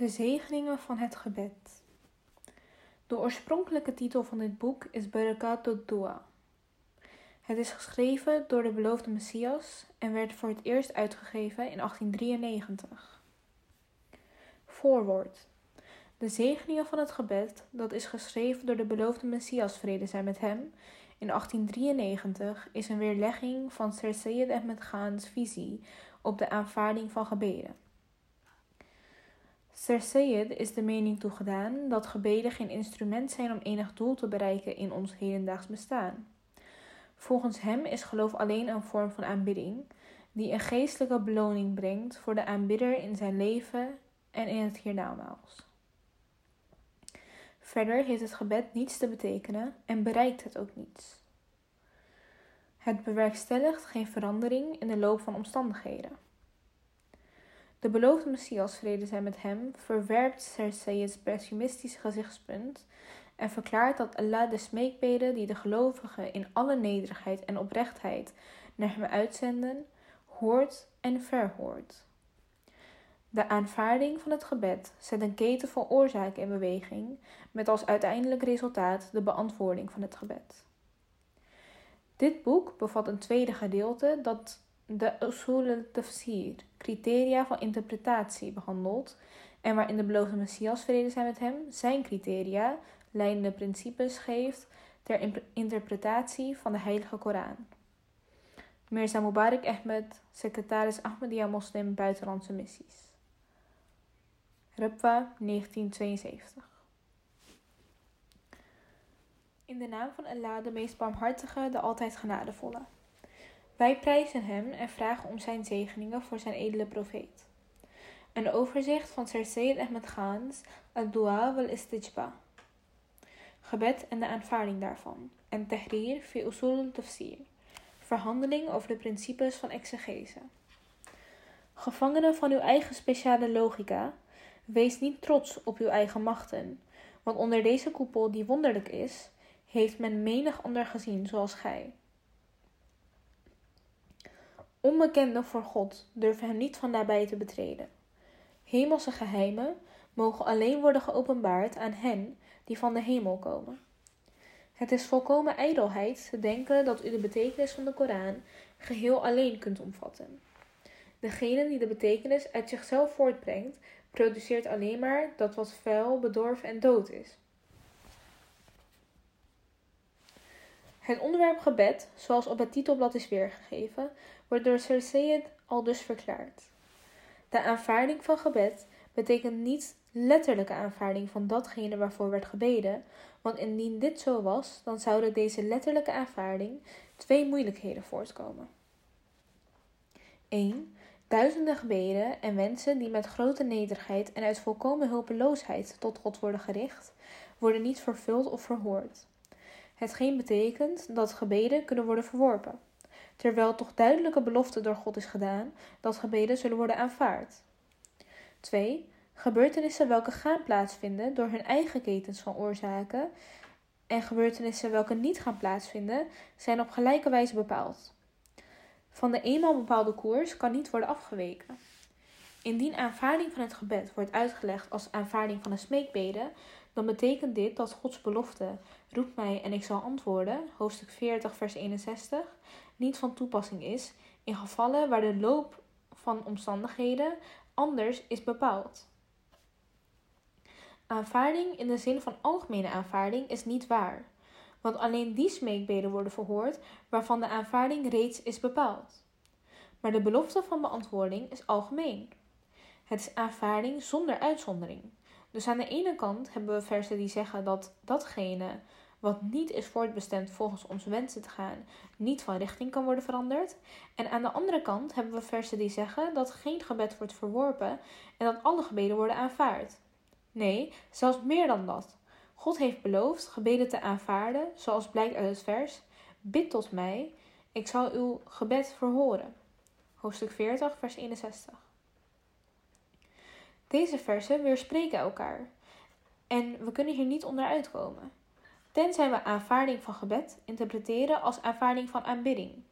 De zegeningen van het gebed. De oorspronkelijke titel van dit boek is Barakat Dua. Het is geschreven door de beloofde Messias en werd voor het eerst uitgegeven in 1893. Voorwoord. De zegeningen van het gebed, dat is geschreven door de beloofde Messias vrede zijn met hem, in 1893 is een weerlegging van Sir Syed Ahmed Khan's visie op de aanvaarding van gebeden. Sir Syed is de mening toegedaan dat gebeden geen instrument zijn om enig doel te bereiken in ons hedendaags bestaan. Volgens hem is geloof alleen een vorm van aanbidding, die een geestelijke beloning brengt voor de aanbidder in zijn leven en in het hiernamaals. Verder heeft het gebed niets te betekenen en bereikt het ook niets. Het bewerkstelligt geen verandering in de loop van omstandigheden. De beloofde Messias, vrede zijn met hem, verwerpt Cersei's pessimistische gezichtspunt en verklaart dat Allah de smeekbeden die de gelovigen in alle nederigheid en oprechtheid naar hem uitzenden, hoort en verhoort. De aanvaarding van het gebed zet een keten van oorzaken in beweging, met als uiteindelijk resultaat de beantwoording van het gebed. Dit boek bevat een tweede gedeelte dat de usul al-tafsir, criteria van interpretatie, behandelt en waarin de beloofde Messias vrede zijn met hem zijn criteria, leidende principes geeft ter interpretatie van de Heilige Koran. Mirza Mubarak Ahmed, secretaris Ahmadiyya Moslim Buitenlandse Missies. Rupwa, 1972. In de naam van Allah, de meest barmhartige, de altijd genadevolle. Wij prijzen hem en vragen om zijn zegeningen voor zijn edele profeet. Een overzicht van Sir Sayyid Ahmed Khan's Al-Dua wal Istijba. Gebed en de aanvaarding daarvan. En Tahrir fi Usul al-Tafsir. Verhandeling over de principes van exegese. Gevangenen van uw eigen speciale logica, wees niet trots op uw eigen machten, want onder deze koepel die wonderlijk is, heeft men menig ander gezien zoals gij. Onbekenden voor God durven hem niet van nabij te betreden. Hemelse geheimen mogen alleen worden geopenbaard aan hen die van de hemel komen. Het is volkomen ijdelheid te denken dat u de betekenis van de Koran geheel alleen kunt omvatten. Degene die de betekenis uit zichzelf voortbrengt, produceert alleen maar dat wat vuil, bedorven en dood is. Het onderwerp gebed, zoals op het titelblad is weergegeven, wordt door Syed al dus verklaard. De aanvaarding van gebed betekent niet letterlijke aanvaarding van datgene waarvoor werd gebeden, want indien dit zo was, dan zouden deze letterlijke aanvaarding twee moeilijkheden voortkomen. 1. Duizenden gebeden en wensen die met grote nederigheid en uit volkomen hulpeloosheid tot God worden gericht, worden niet vervuld of verhoord. Hetgeen betekent dat gebeden kunnen worden verworpen, terwijl toch duidelijke belofte door God is gedaan dat gebeden zullen worden aanvaard. 2. Gebeurtenissen welke gaan plaatsvinden door hun eigen ketens van oorzaken en gebeurtenissen welke niet gaan plaatsvinden, zijn op gelijke wijze bepaald. Van de eenmaal bepaalde koers kan niet worden afgeweken. Indien aanvaarding van het gebed wordt uitgelegd als aanvaarding van een smeekbede, dan betekent dit dat Gods belofte, roep mij en ik zal antwoorden, hoofdstuk 40, vers 61, niet van toepassing is in gevallen waar de loop van omstandigheden anders is bepaald. Aanvaarding in de zin van algemene aanvaarding is niet waar, want alleen die smeekbeden worden verhoord waarvan de aanvaarding reeds is bepaald. Maar de belofte van beantwoording is algemeen. Het is aanvaarding zonder uitzondering. Dus aan de ene kant hebben we versen die zeggen dat datgene wat niet is voortbestemd volgens onze wensen te gaan, niet van richting kan worden veranderd. En aan de andere kant hebben we versen die zeggen dat geen gebed wordt verworpen en dat alle gebeden worden aanvaard. Nee, zelfs meer dan dat. God heeft beloofd gebeden te aanvaarden, zoals blijkt uit het vers: Bid tot mij, ik zal uw gebed verhoren. Hoofdstuk 40, vers 61. Deze versen weerspreken elkaar en we kunnen hier niet onderuit komen. Tenzij we aanvaarding van gebed interpreteren als aanvaarding van aanbidding.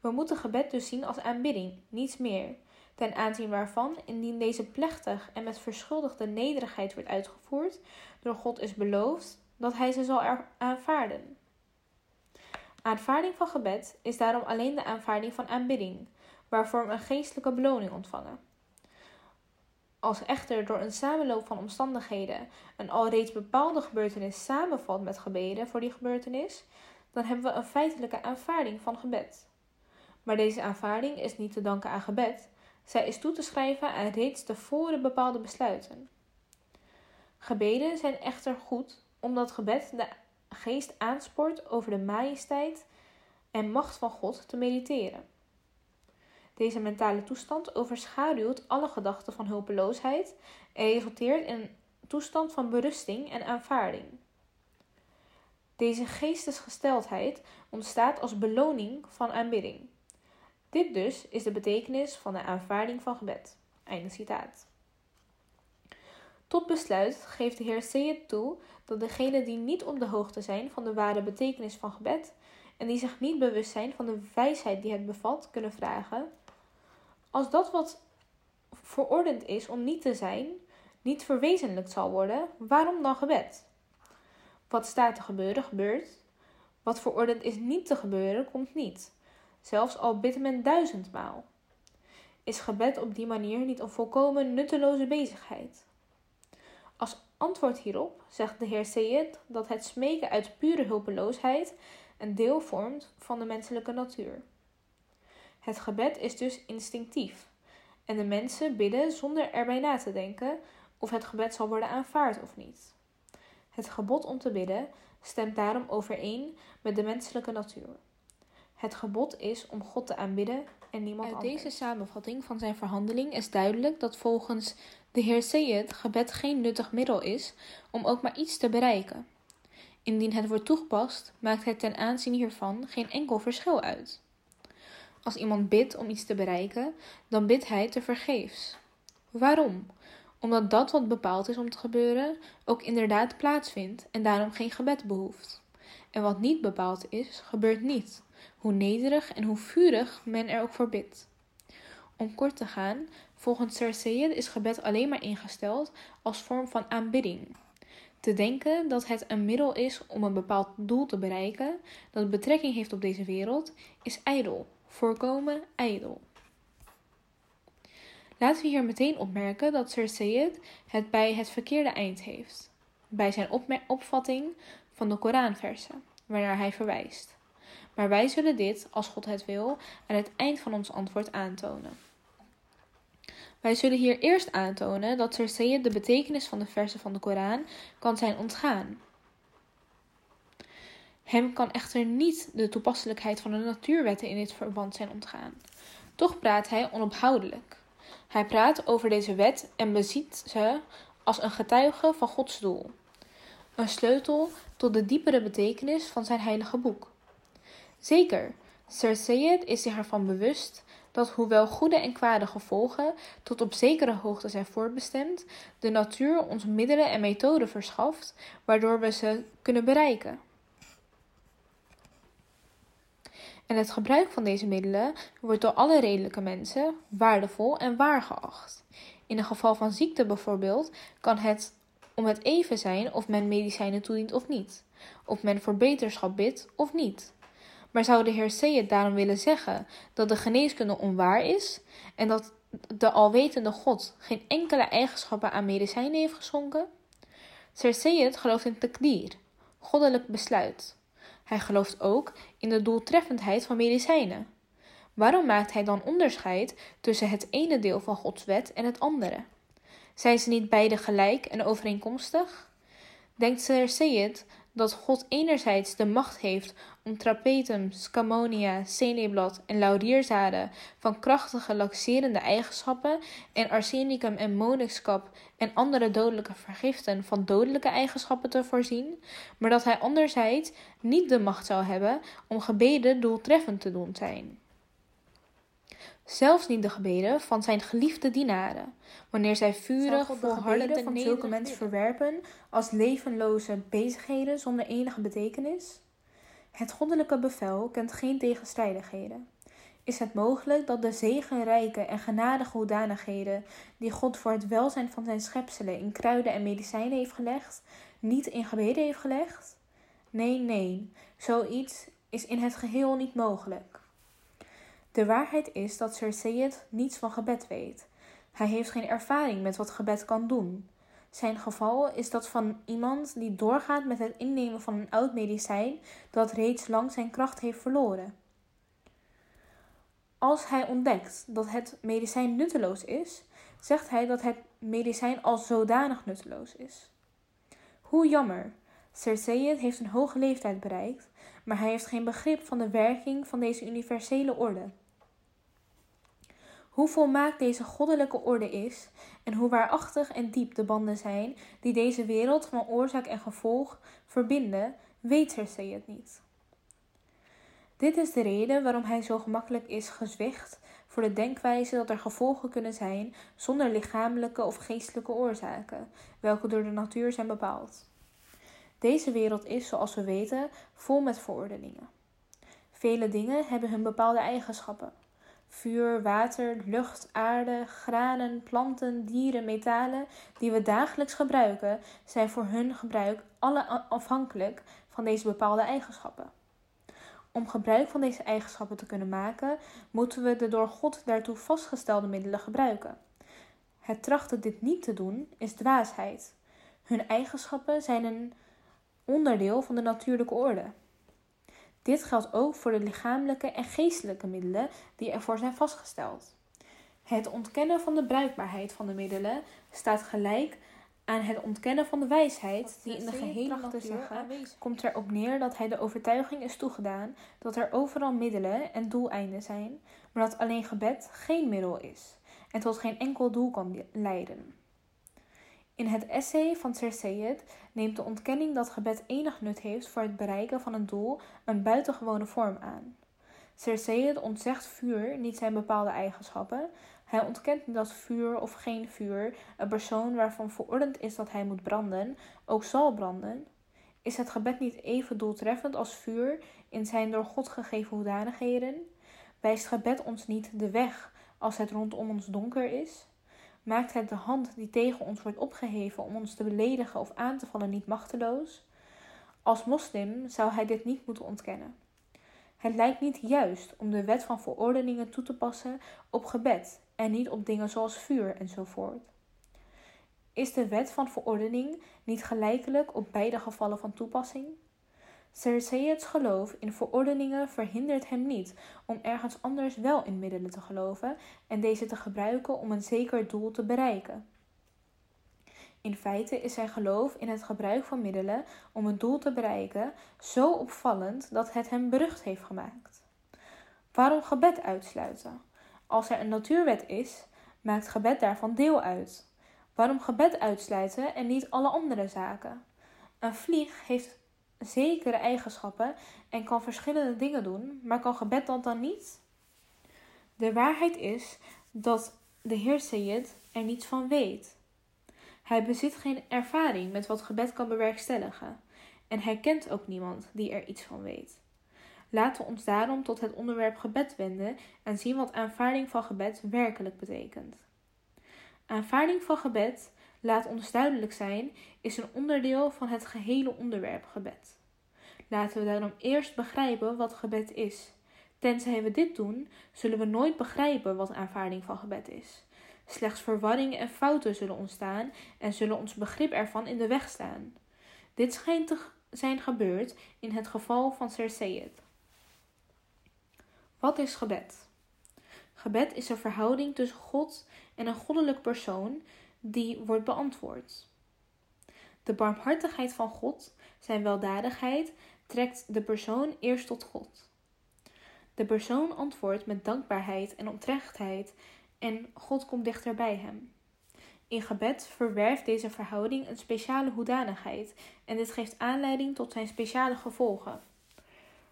We moeten gebed dus zien als aanbidding, niets meer, ten aanzien waarvan, indien deze plechtig en met verschuldigde nederigheid wordt uitgevoerd, door God is beloofd dat hij ze zal aanvaarden. Aanvaarding van gebed is daarom alleen de aanvaarding van aanbidding, waarvoor we een geestelijke beloning ontvangen. Als echter door een samenloop van omstandigheden een alreeds bepaalde gebeurtenis samenvalt met gebeden voor die gebeurtenis, dan hebben we een feitelijke aanvaarding van gebed. Maar deze aanvaarding is niet te danken aan gebed, zij is toe te schrijven aan reeds tevoren bepaalde besluiten. Gebeden zijn echter goed omdat gebed de geest aanspoort over de majesteit en macht van God te mediteren. Deze mentale toestand overschaduwt alle gedachten van hulpeloosheid en resulteert in een toestand van berusting en aanvaarding. Deze geestesgesteldheid ontstaat als beloning van aanbidding. Dit dus is de betekenis van de aanvaarding van gebed. Einde citaat. Tot besluit geeft de Heer Seyed toe dat degenen die niet op de hoogte zijn van de ware betekenis van gebed en die zich niet bewust zijn van de wijsheid die het bevat, kunnen vragen: Als dat wat verordend is om niet te zijn, niet verwezenlijkt zal worden, waarom dan gebed? Wat staat te gebeuren, gebeurt. Wat verordend is niet te gebeuren, komt niet. Zelfs al bidt men duizendmaal. Is gebed op die manier niet een volkomen nutteloze bezigheid? Als antwoord hierop zegt de heer Seyed dat het smeken uit pure hulpeloosheid een deel vormt van de menselijke natuur. Het gebed is dus instinctief en de mensen bidden zonder erbij na te denken of het gebed zal worden aanvaard of niet. Het gebod om te bidden stemt daarom overeen met de menselijke natuur. Het gebod is om God te aanbidden en niemand Uit anders. deze samenvatting van zijn verhandeling is duidelijk dat volgens de heer Seyed gebed geen nuttig middel is om ook maar iets te bereiken. Indien het wordt toegepast, maakt het ten aanzien hiervan geen enkel verschil uit. Als iemand bidt om iets te bereiken, dan bidt hij te vergeefs. Waarom? Omdat dat wat bepaald is om te gebeuren ook inderdaad plaatsvindt en daarom geen gebed behoeft. En wat niet bepaald is, gebeurt niet, hoe nederig en hoe vurig men er ook voor bidt. Om kort te gaan, volgens Sayed is gebed alleen maar ingesteld als vorm van aanbidding. Te denken dat het een middel is om een bepaald doel te bereiken dat betrekking heeft op deze wereld, is ijdel, voorkomen ijdel. Laten we hier meteen opmerken dat Sir Sayed het bij het verkeerde eind heeft, bij zijn opvatting van de Koranversen, waarnaar hij verwijst. Maar wij zullen dit, als God het wil, aan het eind van ons antwoord aantonen. Wij zullen hier eerst aantonen dat Sir de betekenis van de versen van de Koran kan zijn ontgaan. Hem kan echter niet de toepasselijkheid van de natuurwetten in dit verband zijn ontgaan. Toch praat hij onophoudelijk. Hij praat over deze wet en beziet ze als een getuige van Gods doel. Een sleutel tot de diepere betekenis van zijn heilige boek. Zeker, Sir is zich ervan bewust dat hoewel goede en kwade gevolgen tot op zekere hoogte zijn voorbestemd, de natuur ons middelen en methoden verschaft waardoor we ze kunnen bereiken. En het gebruik van deze middelen wordt door alle redelijke mensen waardevol en waar geacht. In een geval van ziekte bijvoorbeeld kan het om het even zijn of men medicijnen toedient of niet, of men voor beterschap bidt of niet. Maar zou de heer Seyed daarom willen zeggen dat de geneeskunde onwaar is en dat de alwetende God geen enkele eigenschappen aan medicijnen heeft geschonken? Sir Seyed gelooft in takdir, goddelijk besluit. Hij gelooft ook in de doeltreffendheid van medicijnen. Waarom maakt hij dan onderscheid tussen het ene deel van Gods wet en het andere? Zijn ze niet beide gelijk en overeenkomstig? Denkt Sir dat God enerzijds de macht heeft om trapetum, scamonia, seneblad en laurierzaden van krachtige laxerende eigenschappen en arsenicum en monnikskap en andere dodelijke vergiften van dodelijke eigenschappen te voorzien, maar dat hij anderzijds niet de macht zou hebben om gebeden doeltreffend te doen zijn. Zelfs niet de gebeden van zijn geliefde dienaren, wanneer zij vurig volhardend van zulke mensen verwerpen als levenloze bezigheden zonder enige betekenis? Het goddelijke bevel kent geen tegenstrijdigheden. is het mogelijk dat de zegenrijke en genadige hoedanigheden die God voor het welzijn van zijn schepselen in kruiden en medicijnen heeft gelegd, niet in gebeden heeft gelegd? Nee, nee, zoiets is in het geheel niet mogelijk. De waarheid is dat Sir Sayed niets van gebed weet. Hij heeft geen ervaring met wat gebed kan doen. Zijn geval is dat van iemand die doorgaat met het innemen van een oud medicijn dat reeds lang zijn kracht heeft verloren. Als hij ontdekt dat het medicijn nutteloos is, zegt hij dat het medicijn al zodanig nutteloos is. Hoe jammer. Sayed heeft een hoge leeftijd bereikt, maar hij heeft geen begrip van de werking van deze universele orde. Hoe volmaakt deze goddelijke orde is en hoe waarachtig en diep de banden zijn die deze wereld van oorzaak en gevolg verbinden, weet Sir Sayed niet. Dit is de reden waarom hij zo gemakkelijk is gezwicht voor de denkwijze dat er gevolgen kunnen zijn zonder lichamelijke of geestelijke oorzaken, welke door de natuur zijn bepaald. Deze wereld is, zoals we weten, vol met verordeningen. Vele dingen hebben hun bepaalde eigenschappen. Vuur, water, lucht, aarde, granen, planten, dieren, metalen die we dagelijks gebruiken, zijn voor hun gebruik alle afhankelijk van deze bepaalde eigenschappen. Om gebruik van deze eigenschappen te kunnen maken, moeten we de door God daartoe vastgestelde middelen gebruiken. Het trachten dit niet te doen is dwaasheid. Hun eigenschappen zijn een onderdeel van de natuurlijke orde. Dit geldt ook voor de lichamelijke en geestelijke middelen die ervoor zijn vastgesteld. Het ontkennen van de bruikbaarheid van de middelen staat gelijk aan het ontkennen van de wijsheid die in de gehele natuur komt erop neer dat hij de overtuiging is toegedaan dat er overal middelen en doeleinden zijn, maar dat alleen gebed geen middel is en tot geen enkel doel kan leiden. In het essay van Sir neemt de ontkenning dat gebed enig nut heeft voor het bereiken van een doel een buitengewone vorm aan. Sir ontzegt vuur niet zijn bepaalde eigenschappen. Hij ontkent dat vuur of geen vuur, een persoon waarvan verordend is dat hij moet branden, ook zal branden. Is het gebed niet even doeltreffend als vuur in zijn door God gegeven hoedanigheden? Wijst gebed ons niet de weg als het rondom ons donker is? Maakt het de hand die tegen ons wordt opgeheven om ons te beledigen of aan te vallen niet machteloos? Als moslim zou hij dit niet moeten ontkennen. Het lijkt niet juist om de wet van verordeningen toe te passen op gebed en niet op dingen zoals vuur enzovoort. Is de wet van verordening niet gelijkelijk op beide gevallen van toepassing? Sayed's geloof in verordeningen verhindert hem niet om ergens anders wel in middelen te geloven en deze te gebruiken om een zeker doel te bereiken. In feite is zijn geloof in het gebruik van middelen om een doel te bereiken zo opvallend dat het hem berucht heeft gemaakt. Waarom gebed uitsluiten? Als er een natuurwet is, maakt gebed daarvan deel uit. Waarom gebed uitsluiten en niet alle andere zaken? Een vlieg heeft zekere eigenschappen en kan verschillende dingen doen, maar kan gebed dat dan niet? De waarheid is dat de Heer Sayed er niets van weet. Hij bezit geen ervaring met wat gebed kan bewerkstelligen en hij kent ook niemand die er iets van weet. Laten we ons daarom tot het onderwerp gebed wenden en zien wat aanvaarding van gebed werkelijk betekent. Aanvaarding van gebed laat ons duidelijk zijn, is een onderdeel van het gehele onderwerp gebed. Laten we daarom eerst begrijpen wat gebed is. Tenzij we dit doen, zullen we nooit begrijpen wat aanvaarding van gebed is. Slechts verwarring en fouten zullen ontstaan en zullen ons begrip ervan in de weg staan. Dit schijnt te zijn gebeurd in het geval van Sayed. Wat is gebed? Gebed is een verhouding tussen God en een goddelijk persoon die wordt beantwoord. De barmhartigheid van God, zijn weldadigheid, trekt de persoon eerst tot God. De persoon antwoordt met dankbaarheid en oprechtheid en God komt dichter bij hem. In gebed verwerft deze verhouding een speciale hoedanigheid en dit geeft aanleiding tot zijn speciale gevolgen.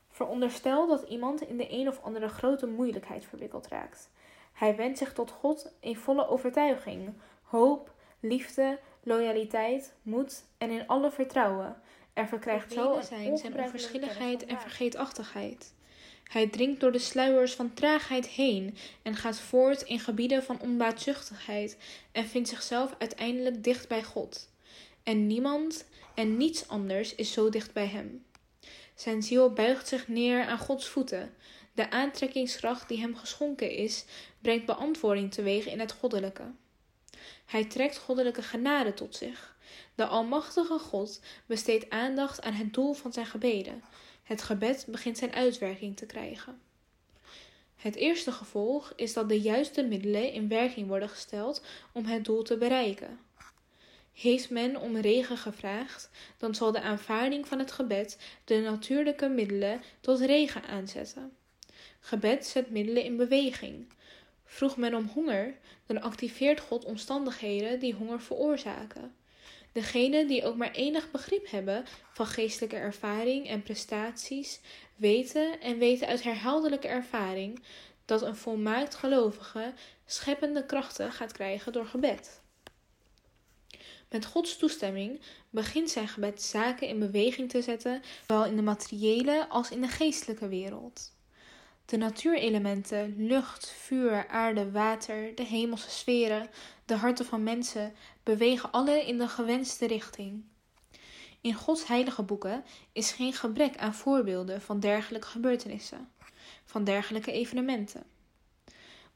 Veronderstel dat iemand in de een of andere grote moeilijkheid verwikkeld raakt. Hij wendt zich tot God in volle overtuiging, hoop, liefde, loyaliteit, moed en in alle vertrouwen. Er verkrijgt zo een zijn zijn onverschilligheid en vergeetachtigheid. Hij dringt door de sluiers van traagheid heen en gaat voort in gebieden van onbaatzuchtigheid en vindt zichzelf uiteindelijk dicht bij God. En niemand en niets anders is zo dicht bij hem. Zijn ziel buigt zich neer aan Gods voeten. De aantrekkingskracht die hem geschonken is, brengt beantwoording teweeg in het goddelijke. Hij trekt goddelijke genade tot zich. De Almachtige God besteedt aandacht aan het doel van zijn gebeden. Het gebed begint zijn uitwerking te krijgen. Het eerste gevolg is dat de juiste middelen in werking worden gesteld om het doel te bereiken. Heeft men om regen gevraagd, dan zal de aanvaarding van het gebed de natuurlijke middelen tot regen aanzetten. Gebed zet middelen in beweging. Vroeg men om honger, dan activeert God omstandigheden die honger veroorzaken. Degenen die ook maar enig begrip hebben van geestelijke ervaring en prestaties, weten en weten uit herhaaldelijke ervaring dat een volmaakt gelovige scheppende krachten gaat krijgen door gebed. Met Gods toestemming begint zijn gebed zaken in beweging te zetten, zowel in de materiële als in de geestelijke wereld. De natuurelementen, lucht, vuur, aarde, water, de hemelse sferen, de harten van mensen, bewegen alle in de gewenste richting. In Gods heilige boeken is geen gebrek aan voorbeelden van dergelijke gebeurtenissen, van dergelijke evenementen.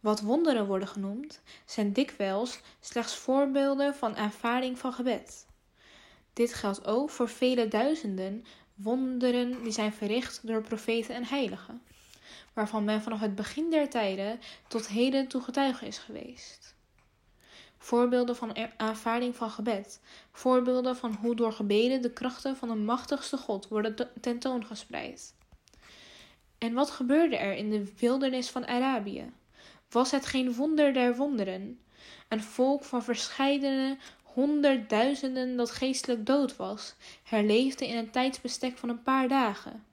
Wat wonderen worden genoemd, zijn dikwijls slechts voorbeelden van aanvaarding van gebed. Dit geldt ook voor vele duizenden wonderen die zijn verricht door profeten en heiligen waarvan men vanaf het begin der tijden tot heden toe getuige is geweest. Voorbeelden van aanvaarding van gebed. Voorbeelden van hoe door gebeden de krachten van de machtigste God worden tentoongespreid. En wat gebeurde er in de wildernis van Arabië? Was het geen wonder der wonderen? Een volk van verscheidene honderdduizenden dat geestelijk dood was, herleefde in een tijdsbestek van een paar dagen.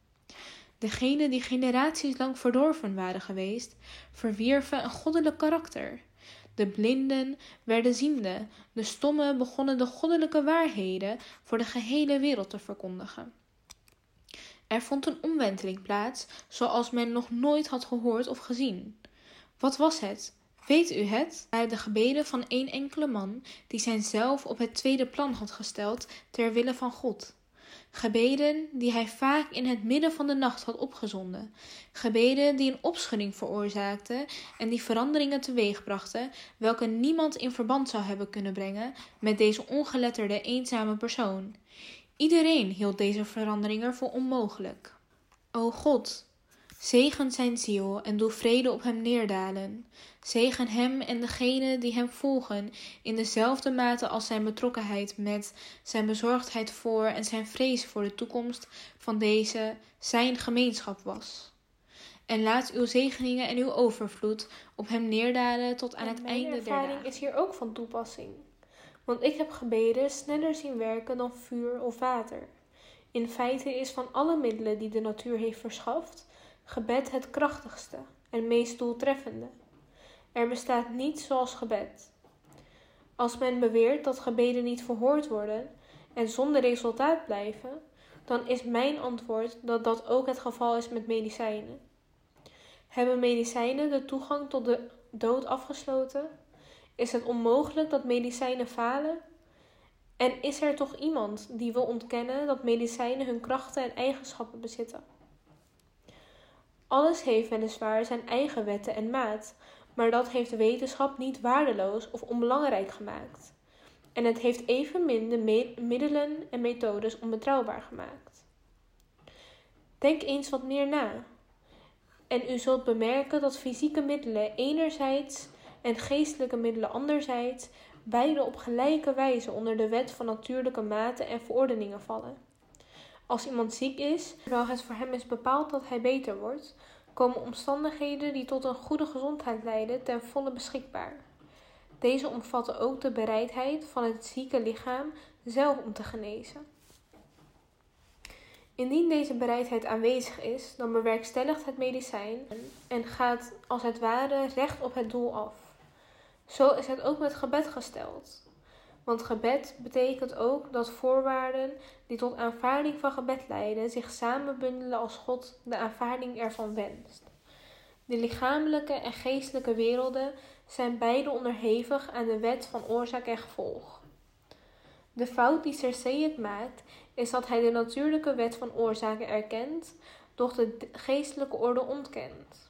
Degenen die generaties lang verdorven waren geweest, verwierven een goddelijk karakter. De blinden werden ziende, de stommen begonnen de goddelijke waarheden voor de gehele wereld te verkondigen. Er vond een omwenteling plaats, zoals men nog nooit had gehoord of gezien. Wat was het? Weet u het? Bij de gebeden van één enkele man, die zijn zelf op het tweede plan had gesteld ter wille van God. Gebeden die hij vaak in het midden van de nacht had opgezonden. Gebeden die een opschudding veroorzaakten en die veranderingen teweegbrachten, welke niemand in verband zou hebben kunnen brengen met deze ongeletterde, eenzame persoon. Iedereen hield deze veranderingen voor onmogelijk. O God, Zegen zijn ziel en doe vrede op hem neerdalen. Zegen hem en degenen die hem volgen in dezelfde mate als zijn betrokkenheid met, zijn bezorgdheid voor en zijn vrees voor de toekomst van deze zijn gemeenschap was. En laat uw zegeningen en uw overvloed op hem neerdalen tot aan het einde der dagen. ervaring is hier ook van toepassing. Want ik heb gebeden sneller zien werken dan vuur of water. In feite is van alle middelen die de natuur heeft verschaft, gebed het krachtigste en meest doeltreffende. Er bestaat niets zoals gebed. Als men beweert dat gebeden niet verhoord worden en zonder resultaat blijven, dan is mijn antwoord dat dat ook het geval is met medicijnen. Hebben medicijnen de toegang tot de dood afgesloten? Is het onmogelijk dat medicijnen falen? En is er toch iemand die wil ontkennen dat medicijnen hun krachten en eigenschappen bezitten? Alles heeft weliswaar zijn eigen wetten en maat, maar dat heeft de wetenschap niet waardeloos of onbelangrijk gemaakt. En het heeft evenmin de middelen en methodes onbetrouwbaar gemaakt. Denk eens wat meer na. En u zult bemerken dat fysieke middelen enerzijds en geestelijke middelen anderzijds beide op gelijke wijze onder de wet van natuurlijke maten en verordeningen vallen. Als iemand ziek is, terwijl het voor hem is bepaald dat hij beter wordt, komen omstandigheden die tot een goede gezondheid leiden ten volle beschikbaar. Deze omvatten ook de bereidheid van het zieke lichaam zelf om te genezen. Indien deze bereidheid aanwezig is, dan bewerkstelligt het medicijn en gaat als het ware recht op het doel af. Zo is het ook met gebed gesteld. Want gebed betekent ook dat voorwaarden die tot aanvaarding van gebed leiden zich samenbundelen als God de aanvaarding ervan wenst. De lichamelijke en geestelijke werelden zijn beide onderhevig aan de wet van oorzaak en gevolg. De fout die Cerceet maakt, is dat hij de natuurlijke wet van oorzaken erkent, doch de geestelijke orde ontkent.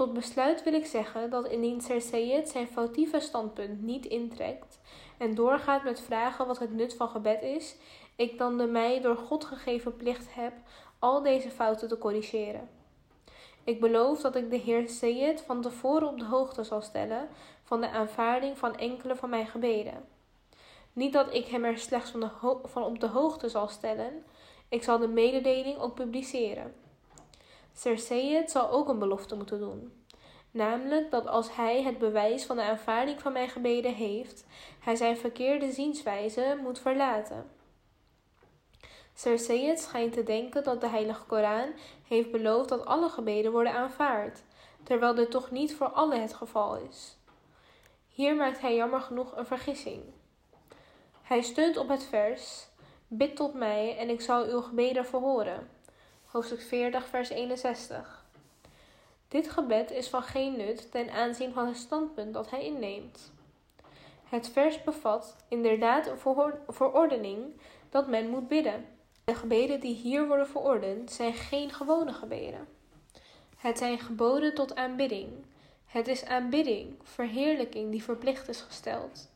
Tot besluit wil ik zeggen dat indien Cerceet zijn foutieve standpunt niet intrekt en doorgaat met vragen wat het nut van gebed is, ik dan de mij door God gegeven plicht heb al deze fouten te corrigeren. Ik beloof dat ik de Heer Seyed van tevoren op de hoogte zal stellen van de aanvaarding van enkele van mijn gebeden. Niet dat ik hem er slechts van, van op de hoogte zal stellen, ik zal de mededeling ook publiceren. Seyed zal ook een belofte moeten doen. Namelijk dat als hij het bewijs van de aanvaarding van mijn gebeden heeft, hij zijn verkeerde zienswijze moet verlaten. Seyed schijnt te denken dat de Heilige Koran heeft beloofd dat alle gebeden worden aanvaard, terwijl dit toch niet voor alle het geval is. Hier maakt hij jammer genoeg een vergissing. Hij steunt op het vers: Bid tot mij en ik zal uw gebeden verhoren. Hoofdstuk 40, vers 61. Dit gebed is van geen nut ten aanzien van het standpunt dat hij inneemt. Het vers bevat inderdaad een verordening dat men moet bidden. De gebeden die hier worden verordend zijn geen gewone gebeden. Het zijn geboden tot aanbidding. Het is aanbidding, verheerlijking die verplicht is gesteld.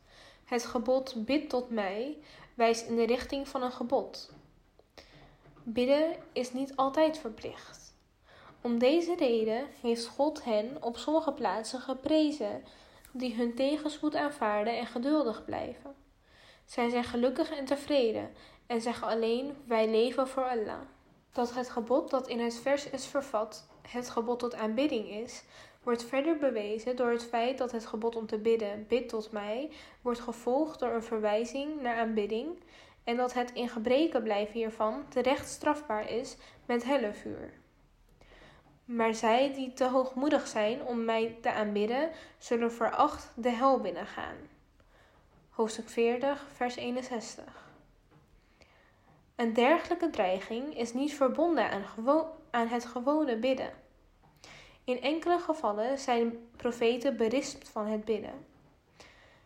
Het gebod bid tot mij wijst in de richting van een gebod. Bidden is niet altijd verplicht. Om deze reden heeft God hen op sommige plaatsen geprezen, die hun tegenspoed aanvaarden en geduldig blijven. Zij zijn gelukkig en tevreden en zeggen alleen: Wij leven voor Allah. Dat het gebod dat in het vers is vervat, het gebod tot aanbidding is, wordt verder bewezen door het feit dat het gebod om te bidden, bid tot mij, wordt gevolgd door een verwijzing naar aanbidding en dat het in gebreken blijven hiervan terecht strafbaar is met hellevuur. Maar zij die te hoogmoedig zijn om mij te aanbidden, zullen veracht de hel binnengaan. Hoofdstuk 40, vers 61. Een dergelijke dreiging is niet verbonden aan, aan het gewone bidden. In enkele gevallen zijn profeten berispt van het bidden.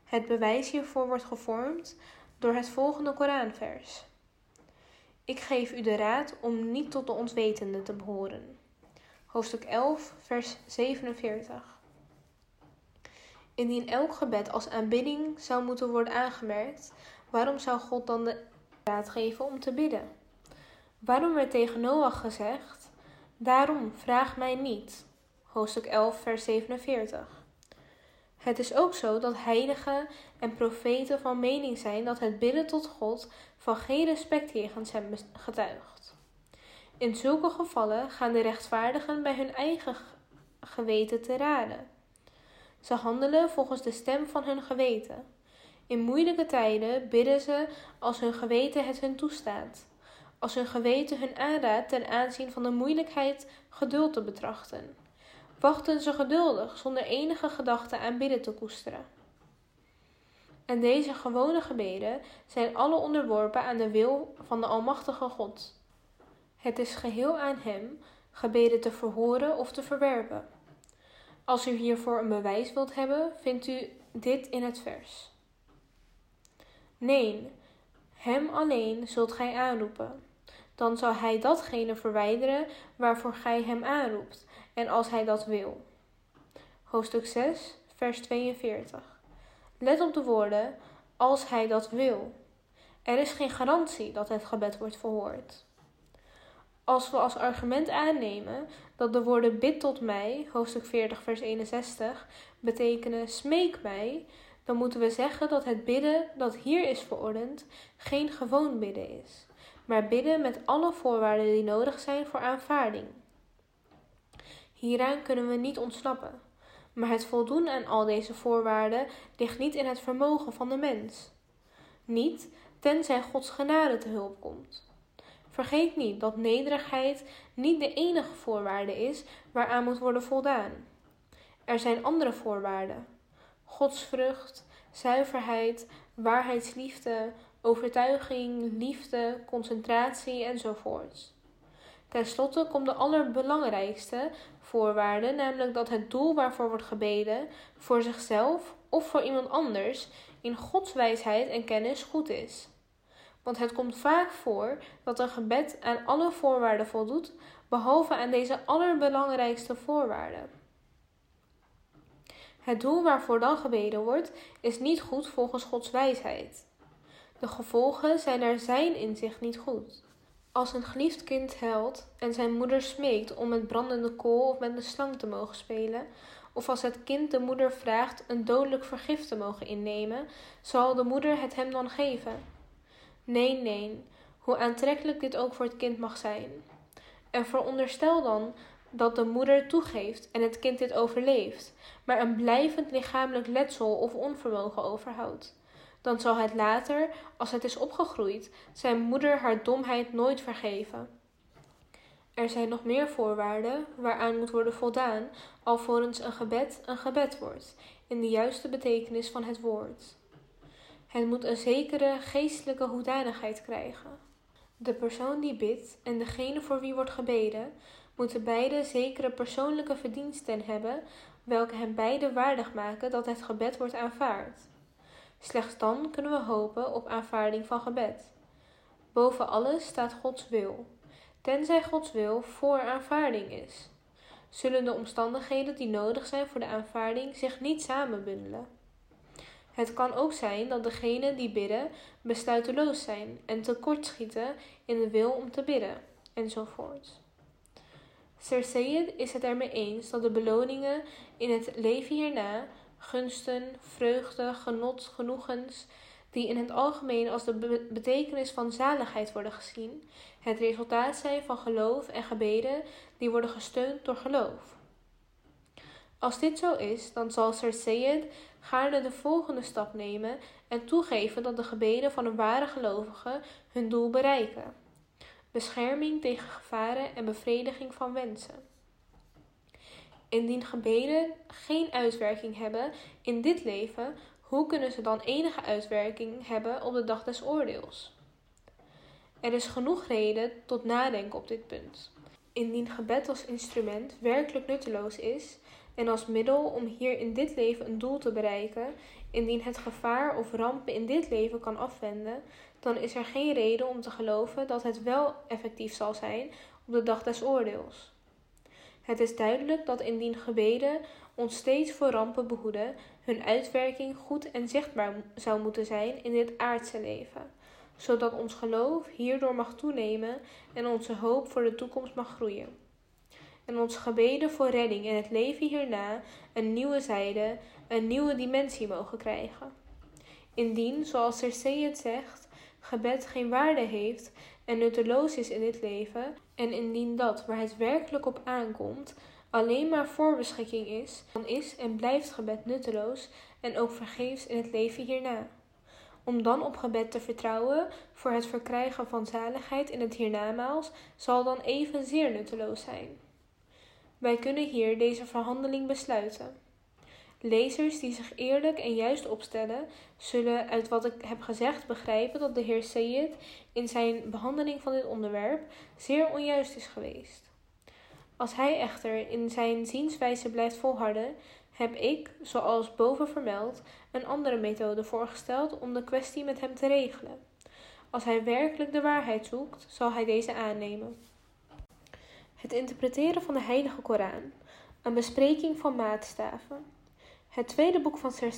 Het bewijs hiervoor wordt gevormd door het volgende Koranvers. Ik geef u de raad om niet tot de ontwetenden te behoren. Hoofdstuk 11, vers 47. Indien elk gebed als aanbidding zou moeten worden aangemerkt, waarom zou God dan de raad geven om te bidden? Waarom werd tegen Noach gezegd: Daarom vraag mij niet, hoofdstuk 11, vers 47. Het is ook zo dat heiligen en profeten van mening zijn dat het bidden tot God van geen respect jegens hem getuigt. In zulke gevallen gaan de rechtvaardigen bij hun eigen geweten te raden. Ze handelen volgens de stem van hun geweten. In moeilijke tijden bidden ze als hun geweten het hun toestaat. Als hun geweten hun aanraadt ten aanzien van de moeilijkheid geduld te betrachten wachten ze geduldig zonder enige gedachte aan bidden te koesteren. En deze gewone gebeden zijn alle onderworpen aan de wil van de Almachtige God. Het is geheel aan Hem gebeden te verhoren of te verwerpen. Als u hiervoor een bewijs wilt hebben, vindt u dit in het vers. Nee, Hem alleen zult gij aanroepen. Dan zal Hij datgene verwijderen waarvoor gij Hem aanroept en als hij dat wil. Hoofdstuk 6, vers 42. Let op de woorden als hij dat wil. Er is geen garantie dat het gebed wordt verhoord. Als we als argument aannemen dat de woorden bid tot mij, hoofdstuk 40, vers 61, betekenen smeek mij, dan moeten we zeggen dat het bidden dat hier is verordend geen gewoon bidden is, maar bidden met alle voorwaarden die nodig zijn voor aanvaarding. Hieraan kunnen we niet ontsnappen. Maar het voldoen aan al deze voorwaarden ligt niet in het vermogen van de mens. Niet tenzij Gods genade te hulp komt. Vergeet niet dat nederigheid niet de enige voorwaarde is waaraan moet worden voldaan. Er zijn andere voorwaarden: godsvrucht, zuiverheid, waarheidsliefde, overtuiging, liefde, concentratie enzovoorts. Ten slotte komt de allerbelangrijkste voorwaarde, namelijk dat het doel waarvoor wordt gebeden voor zichzelf of voor iemand anders in Gods wijsheid en kennis goed is. Want het komt vaak voor dat een gebed aan alle voorwaarden voldoet, behalve aan deze allerbelangrijkste voorwaarde. Het doel waarvoor dan gebeden wordt, is niet goed volgens Gods wijsheid. De gevolgen zijn naar zijn inzicht niet goed. Als een geliefd kind huilt en zijn moeder smeekt om met brandende kool of met een slang te mogen spelen, of als het kind de moeder vraagt een dodelijk vergif te mogen innemen, zal de moeder het hem dan geven? Nee, nee, hoe aantrekkelijk dit ook voor het kind mag zijn. En veronderstel dan dat de moeder toegeeft en het kind dit overleeft, maar een blijvend lichamelijk letsel of onvermogen overhoudt. Dan zal het later, als het is opgegroeid, zijn moeder haar domheid nooit vergeven. Er zijn nog meer voorwaarden waaraan moet worden voldaan, alvorens een gebed een gebed wordt, in de juiste betekenis van het woord. Het moet een zekere geestelijke hoedanigheid krijgen. De persoon die bidt en degene voor wie wordt gebeden, moeten beide zekere persoonlijke verdiensten hebben, welke hen beide waardig maken dat het gebed wordt aanvaard. Slechts dan kunnen we hopen op aanvaarding van gebed. Boven alles staat Gods wil, tenzij Gods wil voor aanvaarding is. Zullen de omstandigheden die nodig zijn voor de aanvaarding zich niet samenbundelen? Het kan ook zijn dat degenen die bidden besluiteloos zijn en tekortschieten in de wil om te bidden, enzovoort. Sir is het ermee eens dat de beloningen in het leven hierna, gunsten, vreugde, genot, genoegens, die in het algemeen als de betekenis van zaligheid worden gezien, het resultaat zijn van geloof en gebeden die worden gesteund door geloof. Als dit zo is, dan zal Sir Sayed gaarne de volgende stap nemen en toegeven dat de gebeden van een ware gelovige hun doel bereiken: bescherming tegen gevaren en bevrediging van wensen. Indien gebeden geen uitwerking hebben in dit leven, hoe kunnen ze dan enige uitwerking hebben op de dag des oordeels? Er is genoeg reden tot nadenken op dit punt. Indien gebed als instrument werkelijk nutteloos is, en als middel om hier in dit leven een doel te bereiken, indien het gevaar of rampen in dit leven kan afwenden, dan is er geen reden om te geloven dat het wel effectief zal zijn op de dag des oordeels. Het is duidelijk dat indien gebeden ons steeds voor rampen behoeden, hun uitwerking goed en zichtbaar zou moeten zijn in dit aardse leven, zodat ons geloof hierdoor mag toenemen en onze hoop voor de toekomst mag groeien en ons gebeden voor redding in het leven hierna een nieuwe zijde, een nieuwe dimensie mogen krijgen. Indien, zoals Cersei het zegt, gebed geen waarde heeft en nutteloos is in dit leven, en indien dat waar het werkelijk op aankomt alleen maar voorbeschikking is, dan is en blijft gebed nutteloos en ook vergeefs in het leven hierna. Om dan op gebed te vertrouwen voor het verkrijgen van zaligheid in het hiernamaals zal dan evenzeer nutteloos zijn. Wij kunnen hier deze verhandeling besluiten. Lezers die zich eerlijk en juist opstellen, zullen uit wat ik heb gezegd begrijpen dat de heer Sayed in zijn behandeling van dit onderwerp zeer onjuist is geweest. Als hij echter in zijn zienswijze blijft volharden, heb ik, zoals boven vermeld, een andere methode voorgesteld om de kwestie met hem te regelen. Als hij werkelijk de waarheid zoekt, zal hij deze aannemen. Het interpreteren van de Heilige Koran. Een bespreking van maatstaven. Het tweede boek van Sir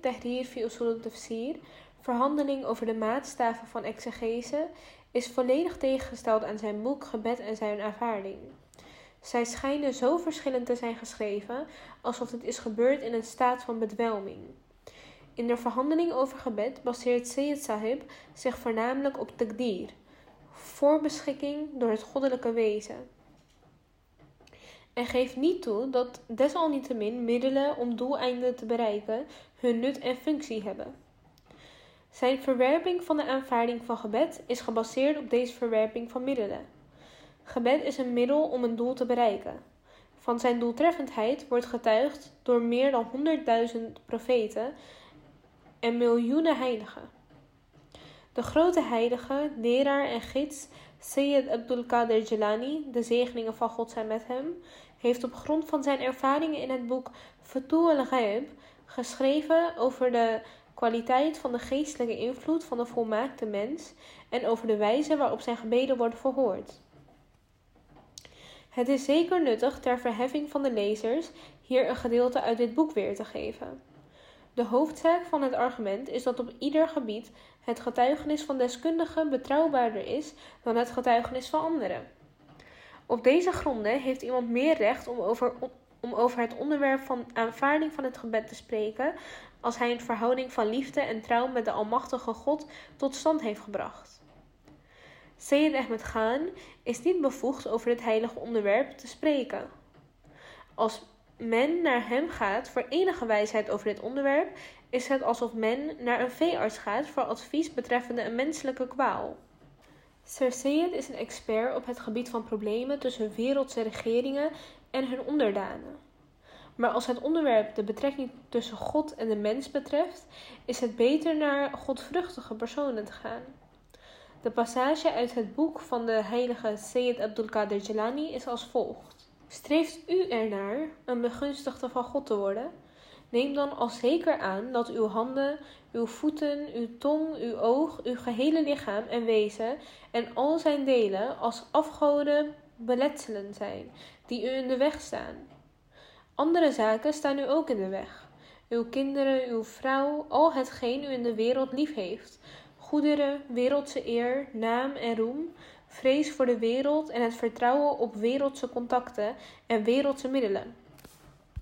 Tahrir fi Usul al-Tafsir, Verhandeling over de maatstaven van exegese, is volledig tegengesteld aan zijn boek Gebed en zijn aanvaarding. Zij schijnen zo verschillend te zijn geschreven alsof het is gebeurd in een staat van bedwelming. In de verhandeling over gebed baseert Sayyid Sahib zich voornamelijk op takdir, voorbeschikking door het goddelijke wezen en geeft niet toe dat desalniettemin middelen om doeleinden te bereiken hun nut en functie hebben. Zijn verwerping van de aanvaarding van gebed is gebaseerd op deze verwerping van middelen. Gebed is een middel om een doel te bereiken. Van zijn doeltreffendheid wordt getuigd door meer dan 100.000 profeten en miljoenen heiligen. De grote heilige, leraar en gids Sayyid Abdul Qadir Jilani, de zegeningen van God zijn met hem, heeft op grond van zijn ervaringen in het boek Fatul al-Ghaib geschreven over de kwaliteit van de geestelijke invloed van de volmaakte mens en over de wijze waarop zijn gebeden worden verhoord. Het is zeker nuttig ter verheffing van de lezers hier een gedeelte uit dit boek weer te geven. De hoofdzaak van het argument is dat op ieder gebied het getuigenis van deskundigen betrouwbaarder is dan het getuigenis van anderen. Op deze gronden heeft iemand meer recht om over, om over het onderwerp van aanvaarding van het gebed te spreken als hij een verhouding van liefde en trouw met de Almachtige God tot stand heeft gebracht. Sayyid Ahmed Khan is niet bevoegd over het heilige onderwerp te spreken. Als men naar hem gaat voor enige wijsheid over dit onderwerp, is het alsof men naar een veearts gaat voor advies betreffende een menselijke kwaal. Sayyid is een expert op het gebied van problemen tussen wereldse regeringen en hun onderdanen. Maar als het onderwerp de betrekking tussen God en de mens betreft, is het beter naar godvruchtige personen te gaan. De passage uit het boek van de heilige Sayyid Abdul Qadir Jilani is als volgt. Streeft u ernaar een begunstigde van God te worden? Neem dan al zeker aan dat uw handen, uw voeten, uw tong, uw oog, uw gehele lichaam en wezen en al zijn delen als afgoden beletselen zijn, die u in de weg staan. Andere zaken staan u ook in de weg. Uw kinderen, uw vrouw, al hetgeen u in de wereld lief heeft. Goederen, wereldse eer, naam en roem, vrees voor de wereld en het vertrouwen op wereldse contacten en wereldse middelen.